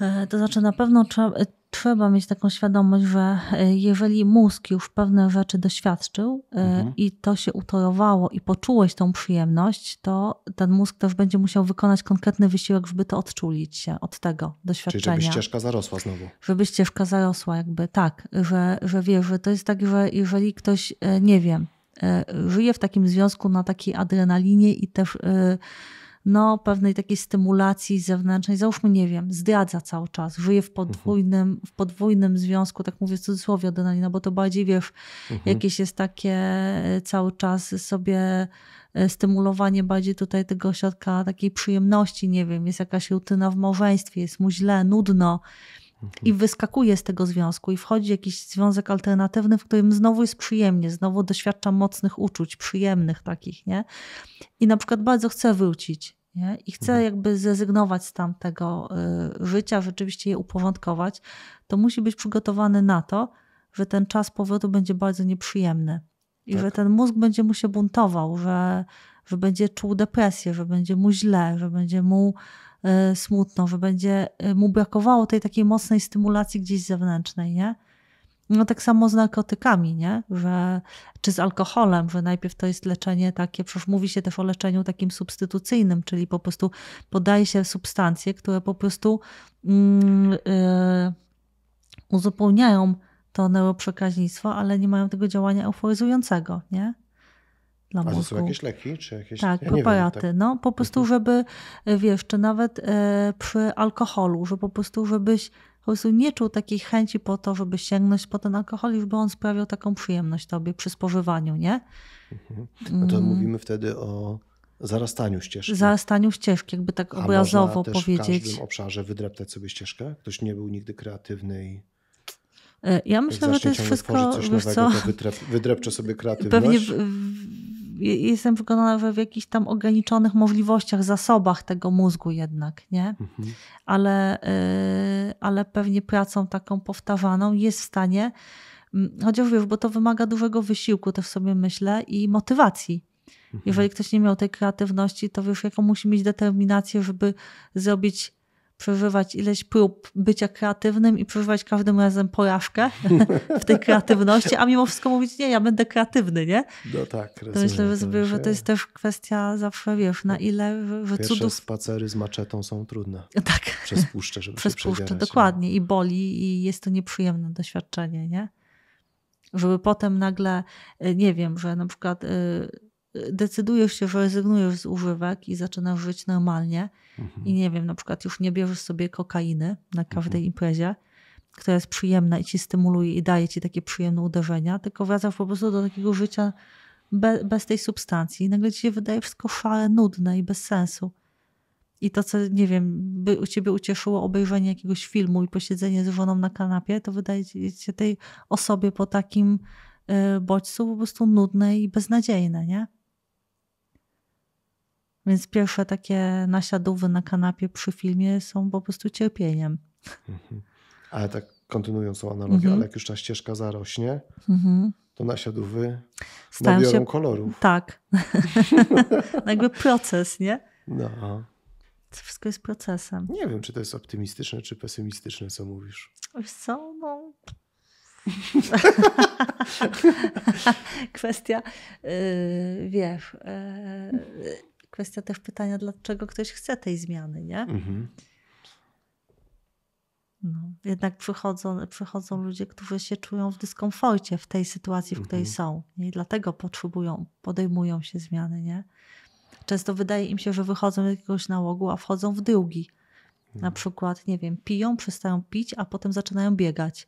E, to znaczy, na pewno trzeba, trzeba mieć taką świadomość, że e, jeżeli mózg już pewne rzeczy doświadczył e, mhm. i to się utorowało i poczułeś tą przyjemność, to ten mózg też będzie musiał wykonać konkretny wysiłek, żeby to odczulić się od tego doświadczenia. Czyli żeby ścieżka zarosła znowu. Żeby ścieżka zarosła jakby, tak, że, że wiesz, że to jest tak, że jeżeli ktoś, nie wiem, żyje w takim związku na takiej adrenalinie i też no, pewnej takiej stymulacji zewnętrznej, załóżmy, nie wiem, zdradza cały czas, żyje w podwójnym, w podwójnym związku, tak mówię w cudzysłowie adrenalina, bo to bardziej, wiesz, mhm. jakieś jest takie e, cały czas sobie e, stymulowanie bardziej tutaj tego środka takiej przyjemności, nie wiem, jest jakaś rutyna w małżeństwie, jest mu źle, nudno, i wyskakuje z tego związku i wchodzi jakiś związek alternatywny, w którym znowu jest przyjemnie, znowu doświadcza mocnych uczuć, przyjemnych takich, nie? I na przykład bardzo chce wrócić, nie? I chce mhm. jakby zrezygnować z tamtego y, życia, rzeczywiście je uporządkować, to musi być przygotowany na to, że ten czas powrotu będzie bardzo nieprzyjemny. I tak. że ten mózg będzie mu się buntował, że, że będzie czuł depresję, że będzie mu źle, że będzie mu smutno, że będzie e, mu brakowało tej takiej mocnej stymulacji gdzieś zewnętrznej, nie? No tak samo z narkotykami, nie? Że, czy z alkoholem, że najpierw to jest leczenie takie, przecież mówi się też o leczeniu takim substytucyjnym, czyli po prostu podaje się substancje, które po prostu yy, uzupełniają to neuroprzekaźnictwo, ale nie mają tego działania euforyzującego, nie? Dla mózgu. A to są jakieś leki? Czy jakieś... Tak, ja preparaty. tak. No po prostu, mhm. żeby, e, wiesz, czy nawet e, przy alkoholu, że po prostu, żebyś po prostu nie czuł takiej chęci po to, żeby sięgnąć po ten alkohol, żeby on sprawiał taką przyjemność tobie przy spożywaniu, nie? Mhm. No to mm. mówimy wtedy o zarastaniu ścieżki. Zarastaniu ścieżki, jakby tak obrazowo A można też powiedzieć. w każdym obszarze wydreptać sobie ścieżkę? Ktoś nie był nigdy kreatywny i e, ja myślę, że to jest wszystko. Coś nowego, co? to wydrep, wydrepcze sobie kreatywność. Pewnie w, jestem przekonana, że w jakichś tam ograniczonych możliwościach, zasobach tego mózgu jednak, nie? Mhm. Ale, y, ale pewnie pracą taką powtarzaną jest w stanie, mm, chociaż wiesz, bo to wymaga dużego wysiłku też sobie myślę i motywacji. Mhm. Jeżeli ktoś nie miał tej kreatywności, to wiesz, jaką musi mieć determinację, żeby zrobić przeżywać ileś prób bycia kreatywnym i przeżywać każdym razem porażkę w tej kreatywności, a mimo wszystko mówić, nie, ja będę kreatywny, nie? No tak, rozumiem, to myślę, że, że to jest też kwestia zawsze, wiesz, na ile, że Pierwsze cudów... spacery z maczetą są trudne. Tak. Przez puszczę, żeby Przez się puszczę, dokładnie. I boli i jest to nieprzyjemne doświadczenie, nie? Żeby potem nagle, y, nie wiem, że na przykład y, decydujesz się, że rezygnujesz z używek i zaczynasz żyć normalnie mhm. i nie wiem, na przykład już nie bierzesz sobie kokainy na każdej mhm. imprezie, która jest przyjemna i ci stymuluje i daje ci takie przyjemne uderzenia, tylko wracasz po prostu do takiego życia be, bez tej substancji i nagle ci się wydaje wszystko szare, nudne i bez sensu. I to, co, nie wiem, by u ciebie ucieszyło obejrzenie jakiegoś filmu i posiedzenie z żoną na kanapie, to wydaje się tej osobie po takim y, bodźcu po prostu nudne i beznadziejne, nie? Więc pierwsze takie nasiadówy na kanapie przy filmie są po prostu cierpieniem. Mhm. Ale tak kontynuując tą analogię, mhm. ale jak już ta ścieżka zarośnie, mhm. to nasiadówy Stają nabiorą się... kolorów. Tak. Jakby proces, nie? No. To wszystko jest procesem. Nie wiem, czy to jest optymistyczne, czy pesymistyczne, co mówisz. Wiesz co, no... Kwestia, yy, wiesz, yy, kwestia też pytania, dlaczego ktoś chce tej zmiany, nie? Mhm. No, jednak przychodzą, przychodzą ludzie, którzy się czują w dyskomforcie w tej sytuacji, w której mhm. są. I dlatego potrzebują, podejmują się zmiany, nie? Często wydaje im się, że wychodzą z jakiegoś nałogu, a wchodzą w drugi. Na mhm. przykład, nie wiem, piją, przestają pić, a potem zaczynają biegać.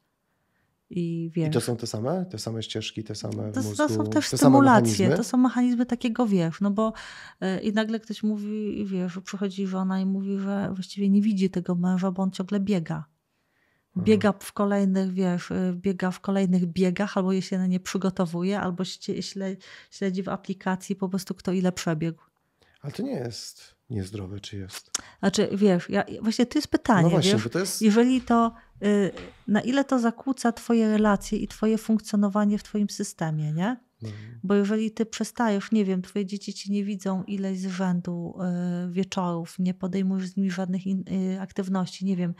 I, wiesz, I to są te same? Te same ścieżki, te same to, mózgu, to są też stymulacje, to są mechanizmy takiego, wiesz, no bo yy, i nagle ktoś mówi, wiesz, przychodzi żona i mówi, że właściwie nie widzi tego męża, bo on ciągle biega. Biega w kolejnych, wiesz, e, biega w kolejnych biegach, albo je się na nie przygotowuje, albo śledzi w aplikacji po prostu kto ile przebiegł. Ale to nie jest niezdrowe, czy jest? Znaczy, wiesz, ja, właśnie to jest pytanie, no właśnie, wiesz, to jest... jeżeli to, y, na ile to zakłóca twoje relacje i twoje funkcjonowanie w twoim systemie, nie? No. Bo jeżeli ty przestajesz, nie wiem, twoje dzieci ci nie widzą ileś z rzędu y, wieczorów, nie podejmujesz z nimi żadnych in, y, aktywności, nie wiem,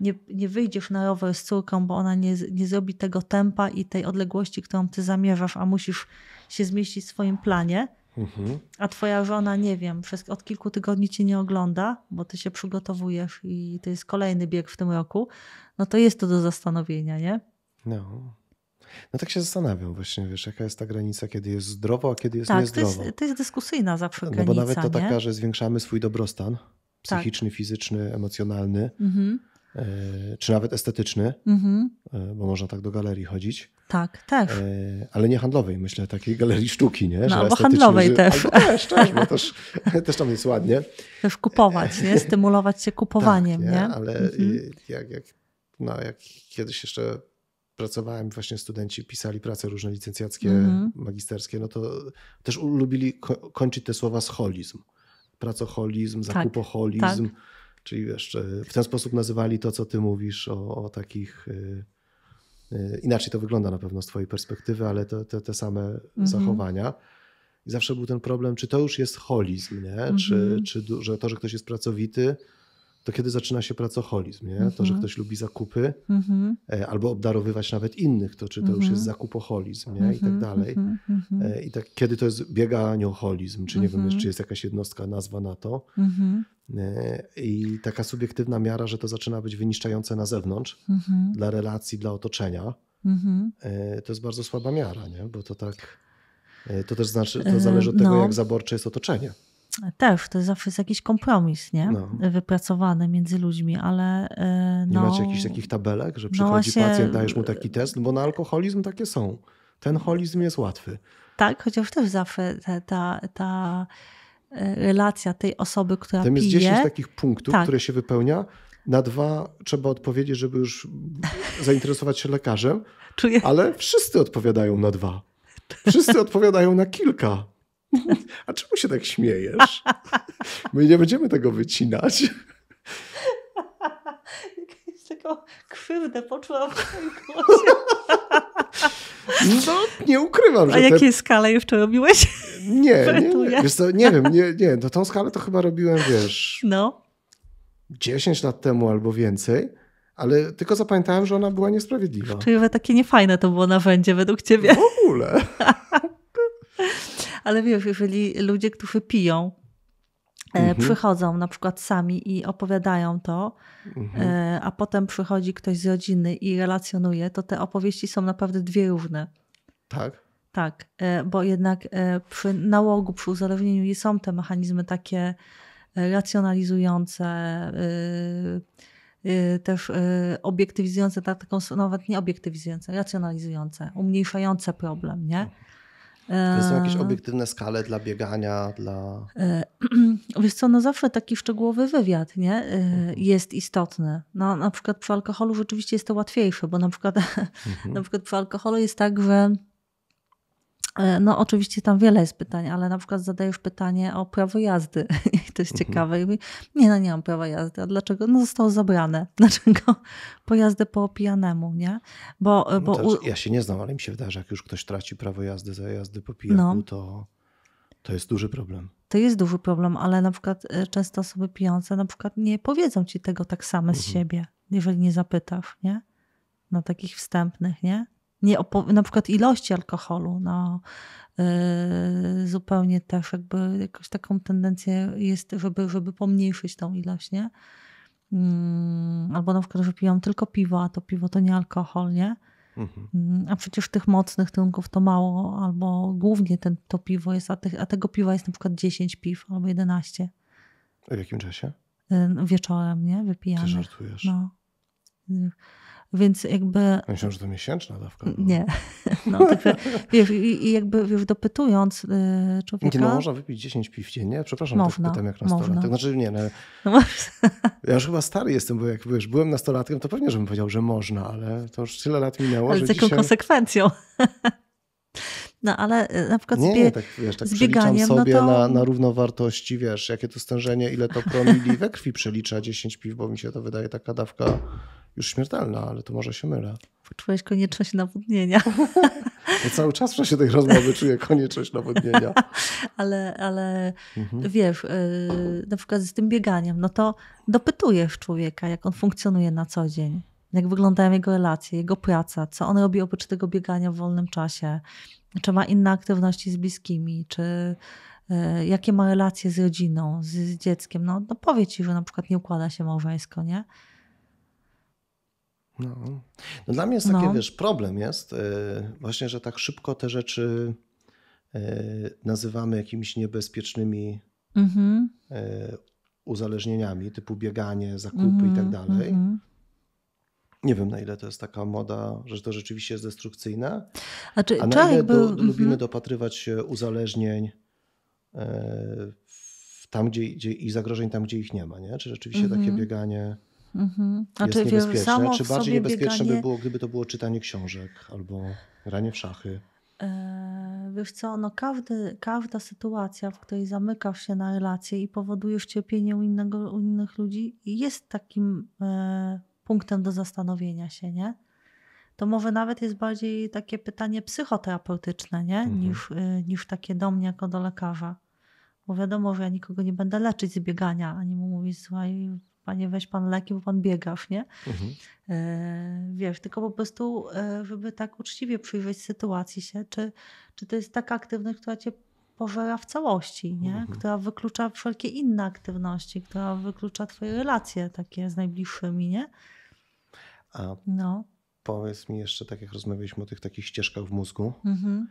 nie, nie wyjdziesz na rower z córką, bo ona nie, nie zrobi tego tempa i tej odległości, którą ty zamierzasz, a musisz się zmieścić w swoim planie, Mhm. a twoja żona, nie wiem, przez, od kilku tygodni cię nie ogląda, bo ty się przygotowujesz i to jest kolejny bieg w tym roku, no to jest to do zastanowienia, nie? No. No tak się zastanawiam właśnie, wiesz, jaka jest ta granica, kiedy jest zdrowo, a kiedy jest Tak, to niezdrowo. jest, to jest dyskusyjna zawsze no granica, bo nawet to nie? Tak. taka, że zwiększamy swój dobrostan psychiczny, fizyczny, emocjonalny, Mhm, czy nawet estetyczny, mhm. e, bo można tak do galerii chodzić, Tak, też. e, ale nie handlowej, myślę, takiej galerii sztuki, nie? No, estetyczny, handlowej że- też. Albo też, też, bo też, też tam jest ładnie. Też kupować, nie? Stymulować się kupowaniem, tak, nie? Ale Mhm. jak, jak, no, jak kiedyś jeszcze pracowałem, właśnie studenci pisali prace różne licencjackie, Mhm. magisterskie, no to też lubili ko- kończyć te słowa z holizm. Pracoholizm, Tak, zakupoholizm. Czyli wiesz, w ten sposób nazywali to, co ty mówisz o, o takich... y, y, Inaczej to wygląda na pewno z twojej perspektywy, ale te, te, te same Mhm. zachowania. I zawsze był ten problem, czy to już jest holizm, nie? Czy, Mhm. czy du- że to, że ktoś jest pracowity, to kiedy zaczyna się pracoholizm, nie? To, że Mhm. ktoś lubi zakupy Mhm, e, albo obdarowywać nawet innych, to czy to już Mhm. jest zakupoholizm, nie? I tak dalej. E, I tak, kiedy to jest bieganioholizm, czy nie wiem, czy jest jakaś jednostka, nazwa na to. E, I taka subiektywna miara, że to zaczyna być wyniszczające na zewnątrz, dla relacji, dla otoczenia, to jest bardzo słaba miara, nie? Bo to tak, to też znaczy, to zależy od tego, no. jak zaborcze jest otoczenie. Też, to zawsze jest jakiś kompromis, nie? No. Wypracowany między ludźmi, ale e, Nie no... macie jakichś takich tabelek, że no przychodzi właśnie- pacjent, dajesz mu taki test, no bo na alkoholizm takie są. Ten holizm jest łatwy. Tak, chociaż też zawsze ta, ta, ta e, relacja tej osoby, która Tam jest pije... 10 takich punktów, Tak. które się wypełnia. Na dwa trzeba odpowiedzieć, żeby już zainteresować się lekarzem, czuje... ale wszyscy odpowiadają na dwa. Wszyscy odpowiadają na kilka. A czemu się tak śmiejesz? My nie będziemy tego wycinać. Jakąś taką krzywdę poczułam w swoim głosie. No, nie ukrywam, że A te jakiej skale jeszcze robiłeś? Nie, nie, nie. Wiesz co, nie wiem, nie, nie, to tą skalę to chyba robiłem, wiesz, No. 10 lat temu albo więcej, ale tylko zapamiętałem, że ona była niesprawiedliwa. Czyli takie niefajne to było narzędzie według ciebie. W ogóle. Ale wiesz, jeżeli ludzie, którzy piją, e, Mhm. przychodzą na przykład sami i opowiadają to, Mhm. e, a potem przychodzi ktoś z rodziny i relacjonuje, to te opowieści są naprawdę dwie różne. Tak. Tak, e, bo jednak przy nałogu, przy uzależnieniu są te mechanizmy takie racjonalizujące, też obiektywizujące, tak, taką, nawet nie obiektywizujące, racjonalizujące, umniejszające problem, nie? To są jakieś E, obiektywne skale dla biegania, dla... E, Wiesz co, no zawsze taki szczegółowy wywiad nie? E, Mhm. jest istotny. No, na przykład przy alkoholu rzeczywiście jest to łatwiejsze, bo na przykład, Mhm. na przykład przy alkoholu jest tak, że no oczywiście tam wiele jest pytań, ale na przykład zadajesz pytanie o prawo jazdy i to jest Mhm. ciekawe. I mówi, nie, no nie mam prawa jazdy. A dlaczego? No zostało zabrane. Dlaczego? Po jazdę po pijanemu, nie? Bo, No bo u, Ja się nie znam, ale mi się wydaje, że jak już ktoś traci prawo jazdy za jazdy po pijaku, No. to, to jest duży problem. to jest duży problem, ale na przykład e, często osoby pijące na przykład nie powiedzą ci tego tak same z Mhm. siebie, jeżeli nie zapytasz, nie? Na takich wstępnych, nie? Nie na przykład ilości alkoholu, no yy, zupełnie też jakby jakąś taką tendencję jest, żeby, żeby pomniejszyć tą ilość, nie? Mm, albo na przykład, że piją tylko piwo, a to piwo to nie alkohol, nie? Mhm. Mm, A przecież tych mocnych trunków to mało, albo głównie ten, to piwo jest, a, tych, a tego piwa jest na przykład 10 piw albo 11 W jakim czasie? y, wieczorem, nie? Ty Wypijamy. żartujesz. No. Więc jakby Ja Myślałem, że to miesięczna dawka. była. nie. No, także, wiesz, i, i jakby wiesz, dopytując y, człowieka. Nie, no można wypić 10 piw dziennie? Przepraszam, Można, tak pytam jak można. nastolatek. Znaczy nie, no, No, ja już chyba stary jestem, bo jak wiesz, byłem nastolatkiem, to pewnie, żebym powiedział, że można, ale to już tyle lat minęło, ale że z jaką dzisiaj... konsekwencją. No ale na przykład Nie, zbie- nie, tak wiesz, tak no sobie to- na, na równowartości, wiesz, jakie to stężenie, ile to promili we krwi przelicza 10 piw, bo mi się to wydaje taka dawka już śmiertelna, ale to może się mylę. poczułeś konieczność nawodnienia. Ja cały czas w czasie tej rozmowy czuję konieczność nawodnienia. ale ale mhm. wiesz, yy, na przykład z tym bieganiem, no to dopytujesz człowieka, jak on funkcjonuje na co dzień, jak wyglądają jego relacje, jego praca, co on robi oprócz tego biegania w wolnym czasie, czy ma inne aktywności z bliskimi, czy yy, jakie ma relacje z rodziną, z, z dzieckiem. No, no powie ci, że na przykład nie układa się małżeńsko, nie? No. no dla mnie jest taki, no. wiesz, problem jest yy, właśnie, że tak szybko te rzeczy yy, nazywamy jakimiś niebezpiecznymi mm-hmm. yy, uzależnieniami, typu bieganie, zakupy mm-hmm, i tak mhm, dalej. Mm-hmm. Nie wiem, na ile to jest taka moda, że to rzeczywiście jest destrukcyjne, a, na ile do, lubimy mhm. dopatrywać się uzależnień tam, gdzie, gdzie, i zagrożeń tam, gdzie ich nie ma, nie? Czy rzeczywiście takie mhm. bieganie Mhm. Jest czy niebezpieczne? Czy bardziej niebezpieczne bieganie... by było, gdyby to było czytanie książek albo granie w szachy? E, wiesz co, no każdy, każda sytuacja, w której zamykasz się na relacje i powodujesz cierpienie u, innego, u innych ludzi, jest takim e, punktem do zastanowienia się, nie? To może nawet jest bardziej takie pytanie psychoterapeutyczne, nie? Mhm. Niż, e, niż takie do mnie jako do lekarza. Bo wiadomo, że ja nikogo nie będę leczyć z biegania, ani mu mówić, słuchaj, panie weź pan leki, bo pan biegasz, nie? Mhm. E, wiesz, tylko po prostu, e, żeby tak uczciwie przyjrzeć sytuacji się, czy, czy to jest taka aktywność, która cię pożera w całości, nie? Mhm. która wyklucza wszelkie inne aktywności, która wyklucza twoje relacje takie z najbliższymi, nie? A no. powiedz mi jeszcze, tak jak rozmawialiśmy o tych takich ścieżkach w mózgu, mhm.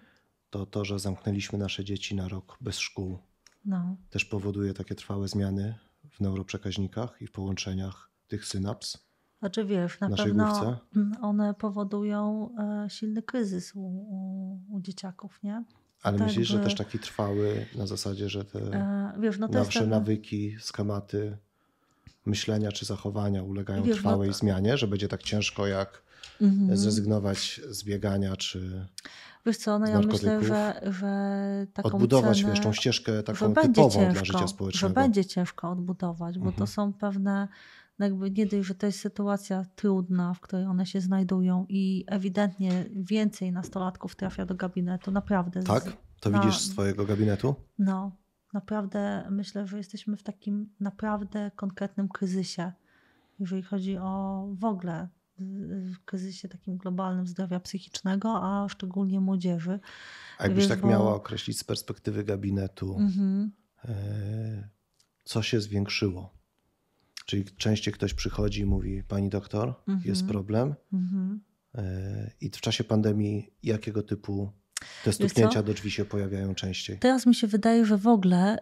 to to, że zamknęliśmy nasze dzieci na rok bez szkół, no. też powoduje takie trwałe zmiany w neuroprzekaźnikach i w połączeniach tych synaps. Znaczy wiesz, na pewno główce. one powodują e, silny kryzys u, u, u dzieciaków, nie? Ale tak myślisz, by... że też taki trwały na zasadzie, że te e, wiesz, no nasze nawyki, skamaty, myślenia czy zachowania ulegają wiesz, no trwałej no... zmianie, że będzie tak ciężko jak mhm. zrezygnować z biegania czy Wiesz co, no ja myślę, że, że taką Odbudować cenę, wiesz, tą ścieżkę taką typową ciężko, dla życia społecznego. Że będzie ciężko odbudować, bo mhm. to są pewne, no jakby nie dość, że to jest sytuacja trudna, w której one się znajdują i ewidentnie więcej nastolatków trafia do gabinetu, naprawdę. Tak? To na, widzisz z twojego gabinetu? No, naprawdę myślę, że jesteśmy w takim naprawdę konkretnym kryzysie, jeżeli chodzi o w ogóle w kryzysie takim globalnym zdrowia psychicznego, a szczególnie młodzieży. A jakbyś tak bo... miała określić z perspektywy gabinetu, mm-hmm. co się zwiększyło? Czyli częściej ktoś przychodzi i mówi: Pani doktor, jest problem. Mm-hmm. I w czasie pandemii jakiego typu te stuknięcia do drzwi się pojawiają częściej? Teraz mi się wydaje, że w ogóle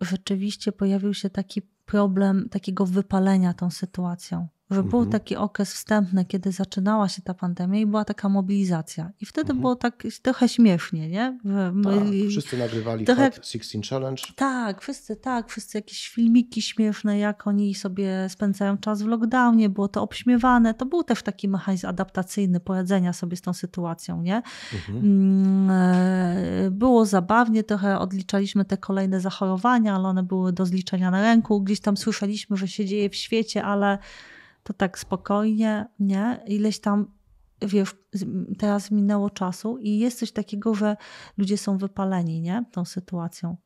yy, rzeczywiście pojawił się taki problem takiego wypalenia tą sytuacją że mhm. był taki okres wstępny, kiedy zaczynała się ta pandemia i była taka mobilizacja. I wtedy mhm. było tak trochę śmiesznie, nie? My, tak, wszyscy nagrywali trochę, Hot 16 Challenge. Tak, wszyscy, tak, wszyscy jakieś filmiki śmieszne, jak oni sobie spędzają czas w lockdownie, było to obśmiewane. To był też taki mechanizm adaptacyjny poradzenia sobie z tą sytuacją, nie? Mhm. Mm, e, było zabawnie, trochę odliczaliśmy te kolejne zachorowania, ale one były do zliczenia na ręku. Gdzieś tam słyszeliśmy, że się dzieje w świecie, ale to tak spokojnie, nie? Ileś tam, wiesz, teraz minęło czasu i jest coś takiego, że ludzie są wypaleni, nie? Tą sytuacją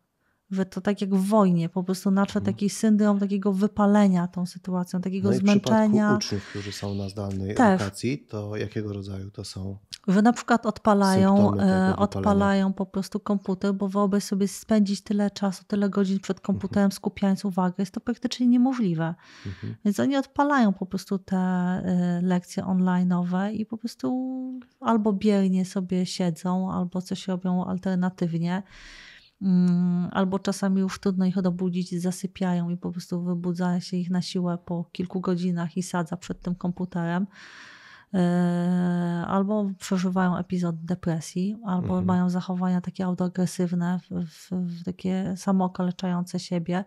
że to tak jak w wojnie, po prostu nadszedł hmm. taki syndrom takiego wypalenia tą sytuacją, takiego no zmęczenia. w uczniów, którzy są na zdalnej Też. edukacji, to jakiego rodzaju to są? Że na przykład odpalają, e, odpalają po prostu komputer, bo wyobraź sobie spędzić tyle czasu, tyle godzin przed komputerem, mhm. skupiając uwagę, jest to praktycznie niemożliwe. Mhm. Więc oni odpalają po prostu te e, lekcje online'owe i po prostu albo biernie sobie siedzą, albo coś robią alternatywnie. Mm, albo czasami już trudno ich obudzić, zasypiają i po prostu wybudza się ich na siłę po kilku godzinach i sadza przed tym komputerem. E, albo przeżywają epizod depresji, albo mhm. mają zachowania takie autoagresywne, w, w, w takie samookaleczające siebie.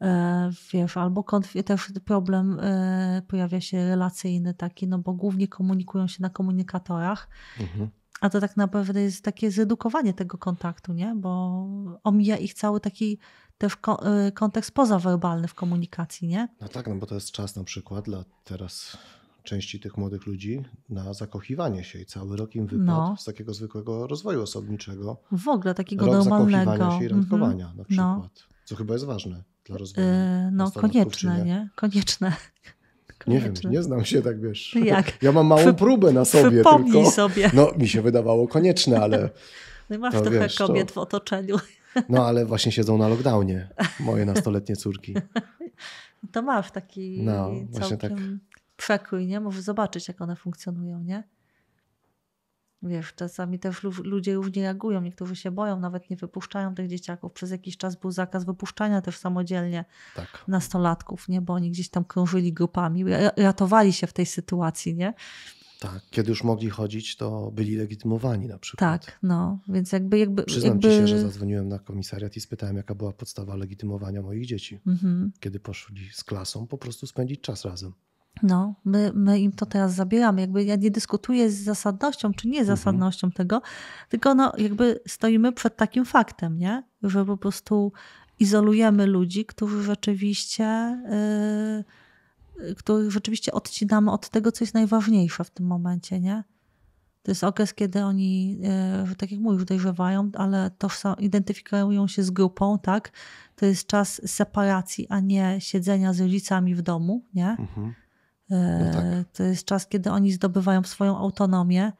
E, wiesz, albo też problem e, pojawia się relacyjny taki, no bo głównie komunikują się na komunikatorach. Mhm. A to tak naprawdę jest takie zedukowanie tego kontaktu, nie? Bo omija ich cały taki też kontekst pozawerbalny w komunikacji, nie? No tak, no bo to jest czas na przykład dla teraz części tych młodych ludzi na zakochiwanie się i cały rok im wypadł No. z takiego zwykłego rozwoju osobniczego. W ogóle takiego Rok normalnego. zakochiwania się i Mhm. randkowania na No. przykład. Co chyba jest ważne dla rozwoju. Yy, no konieczne, nie? Konieczne. Nie wiem, nie znam się tak, wiesz. Jak? Ja mam małą Przy- próbę na sobie, Przypomnij tylko... sobie. No, mi się wydawało konieczne, ale... No i masz to trochę wiesz, to- kobiet w otoczeniu. No, ale właśnie siedzą na lockdownie, moje nastoletnie córki. To masz taki No, właśnie całkiem przekrój, nie? Zobaczyć, jak one funkcjonują, nie? Wiesz, czasami też lu- ludzie różnie reagują. Niektórzy się boją, nawet nie wypuszczają tych dzieciaków. Przez jakiś czas był zakaz wypuszczania też samodzielnie Tak. nastolatków, nie? Bo oni gdzieś tam krążyli grupami, ra- ratowali się w tej sytuacji, nie? Tak, kiedy już mogli chodzić, to byli legitymowani na przykład. Tak, no. Więc jakby... jakby Przyznam jakby... ci się, że zadzwoniłem na komisariat i spytałem, jaka była podstawa legitymowania moich dzieci. Mhm. Kiedy poszli z klasą, po prostu spędzić czas razem. No, my, my im to teraz zabieramy. Jakby ja nie dyskutuję z zasadnością czy nie zasadnością tego, tylko no, jakby stoimy przed takim faktem, nie? że po prostu izolujemy ludzi, którzy rzeczywiście, yy, których rzeczywiście odcinamy od tego, co jest najważniejsze w tym momencie. Nie? To jest okres, kiedy oni, yy, tak jak mówisz, dojrzewają, ale tożsam, identyfikują się z grupą, tak? To jest czas separacji, a nie siedzenia z rodzicami w domu, nie? Mhm. E, tak. To jest czas, kiedy oni zdobywają swoją autonomię,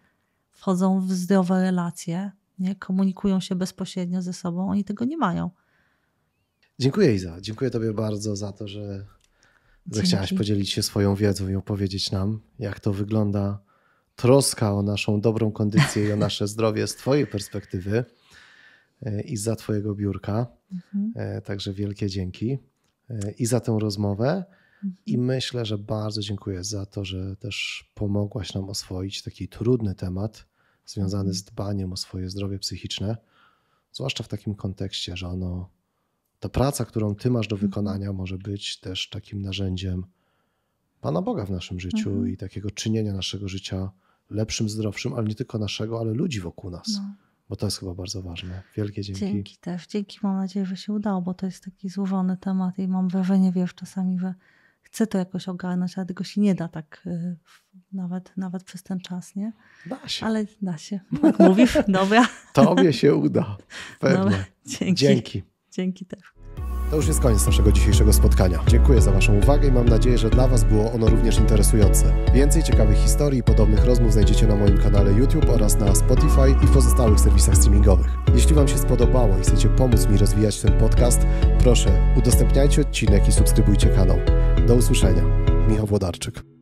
wchodzą w zdrowe relacje, nie? komunikują się bezpośrednio ze sobą. Oni tego nie mają. Dziękuję Iza. Dziękuję tobie bardzo za to, że zechciałaś podzielić się swoją wiedzą i opowiedzieć nam, jak to wygląda troska o naszą dobrą kondycję i o nasze zdrowie z twojej perspektywy e, i za twojego biurka. Mhm. E, Także wielkie dzięki e, i za tę rozmowę. I myślę, że bardzo dziękuję za to, że też pomogłaś nam oswoić taki trudny temat związany z dbaniem o swoje zdrowie psychiczne, zwłaszcza w takim kontekście, że ono, ta praca, którą ty masz do wykonania, może być też takim narzędziem Pana Boga w naszym życiu Mhm. i takiego czynienia naszego życia lepszym, zdrowszym, ale nie tylko naszego, ale ludzi wokół nas, No, bo to jest chyba bardzo ważne. Wielkie dzięki. dzięki też. Dzięki, mam nadzieję, że się udało, bo to jest taki złożony temat i mam wrażenie, wiesz, czasami, że chcę to jakoś ogarnąć, ale tego się nie da tak y, nawet, nawet przez ten czas, nie? Da się. Ale da się. Jak mówisz? Dobra. Tobie się uda. Pewnie. Dobra. Dzięki. Dzięki. Dzięki też. To już jest koniec naszego dzisiejszego spotkania. Dziękuję za Waszą uwagę i mam nadzieję, że dla Was było ono również interesujące. Więcej ciekawych historii i podobnych rozmów znajdziecie na moim kanale YouTube oraz na Spotify i pozostałych serwisach streamingowych. Jeśli Wam się spodobało i chcecie pomóc mi rozwijać ten podcast, proszę udostępniajcie odcinek i subskrybujcie kanał. Do usłyszenia. Michał Włodarczyk.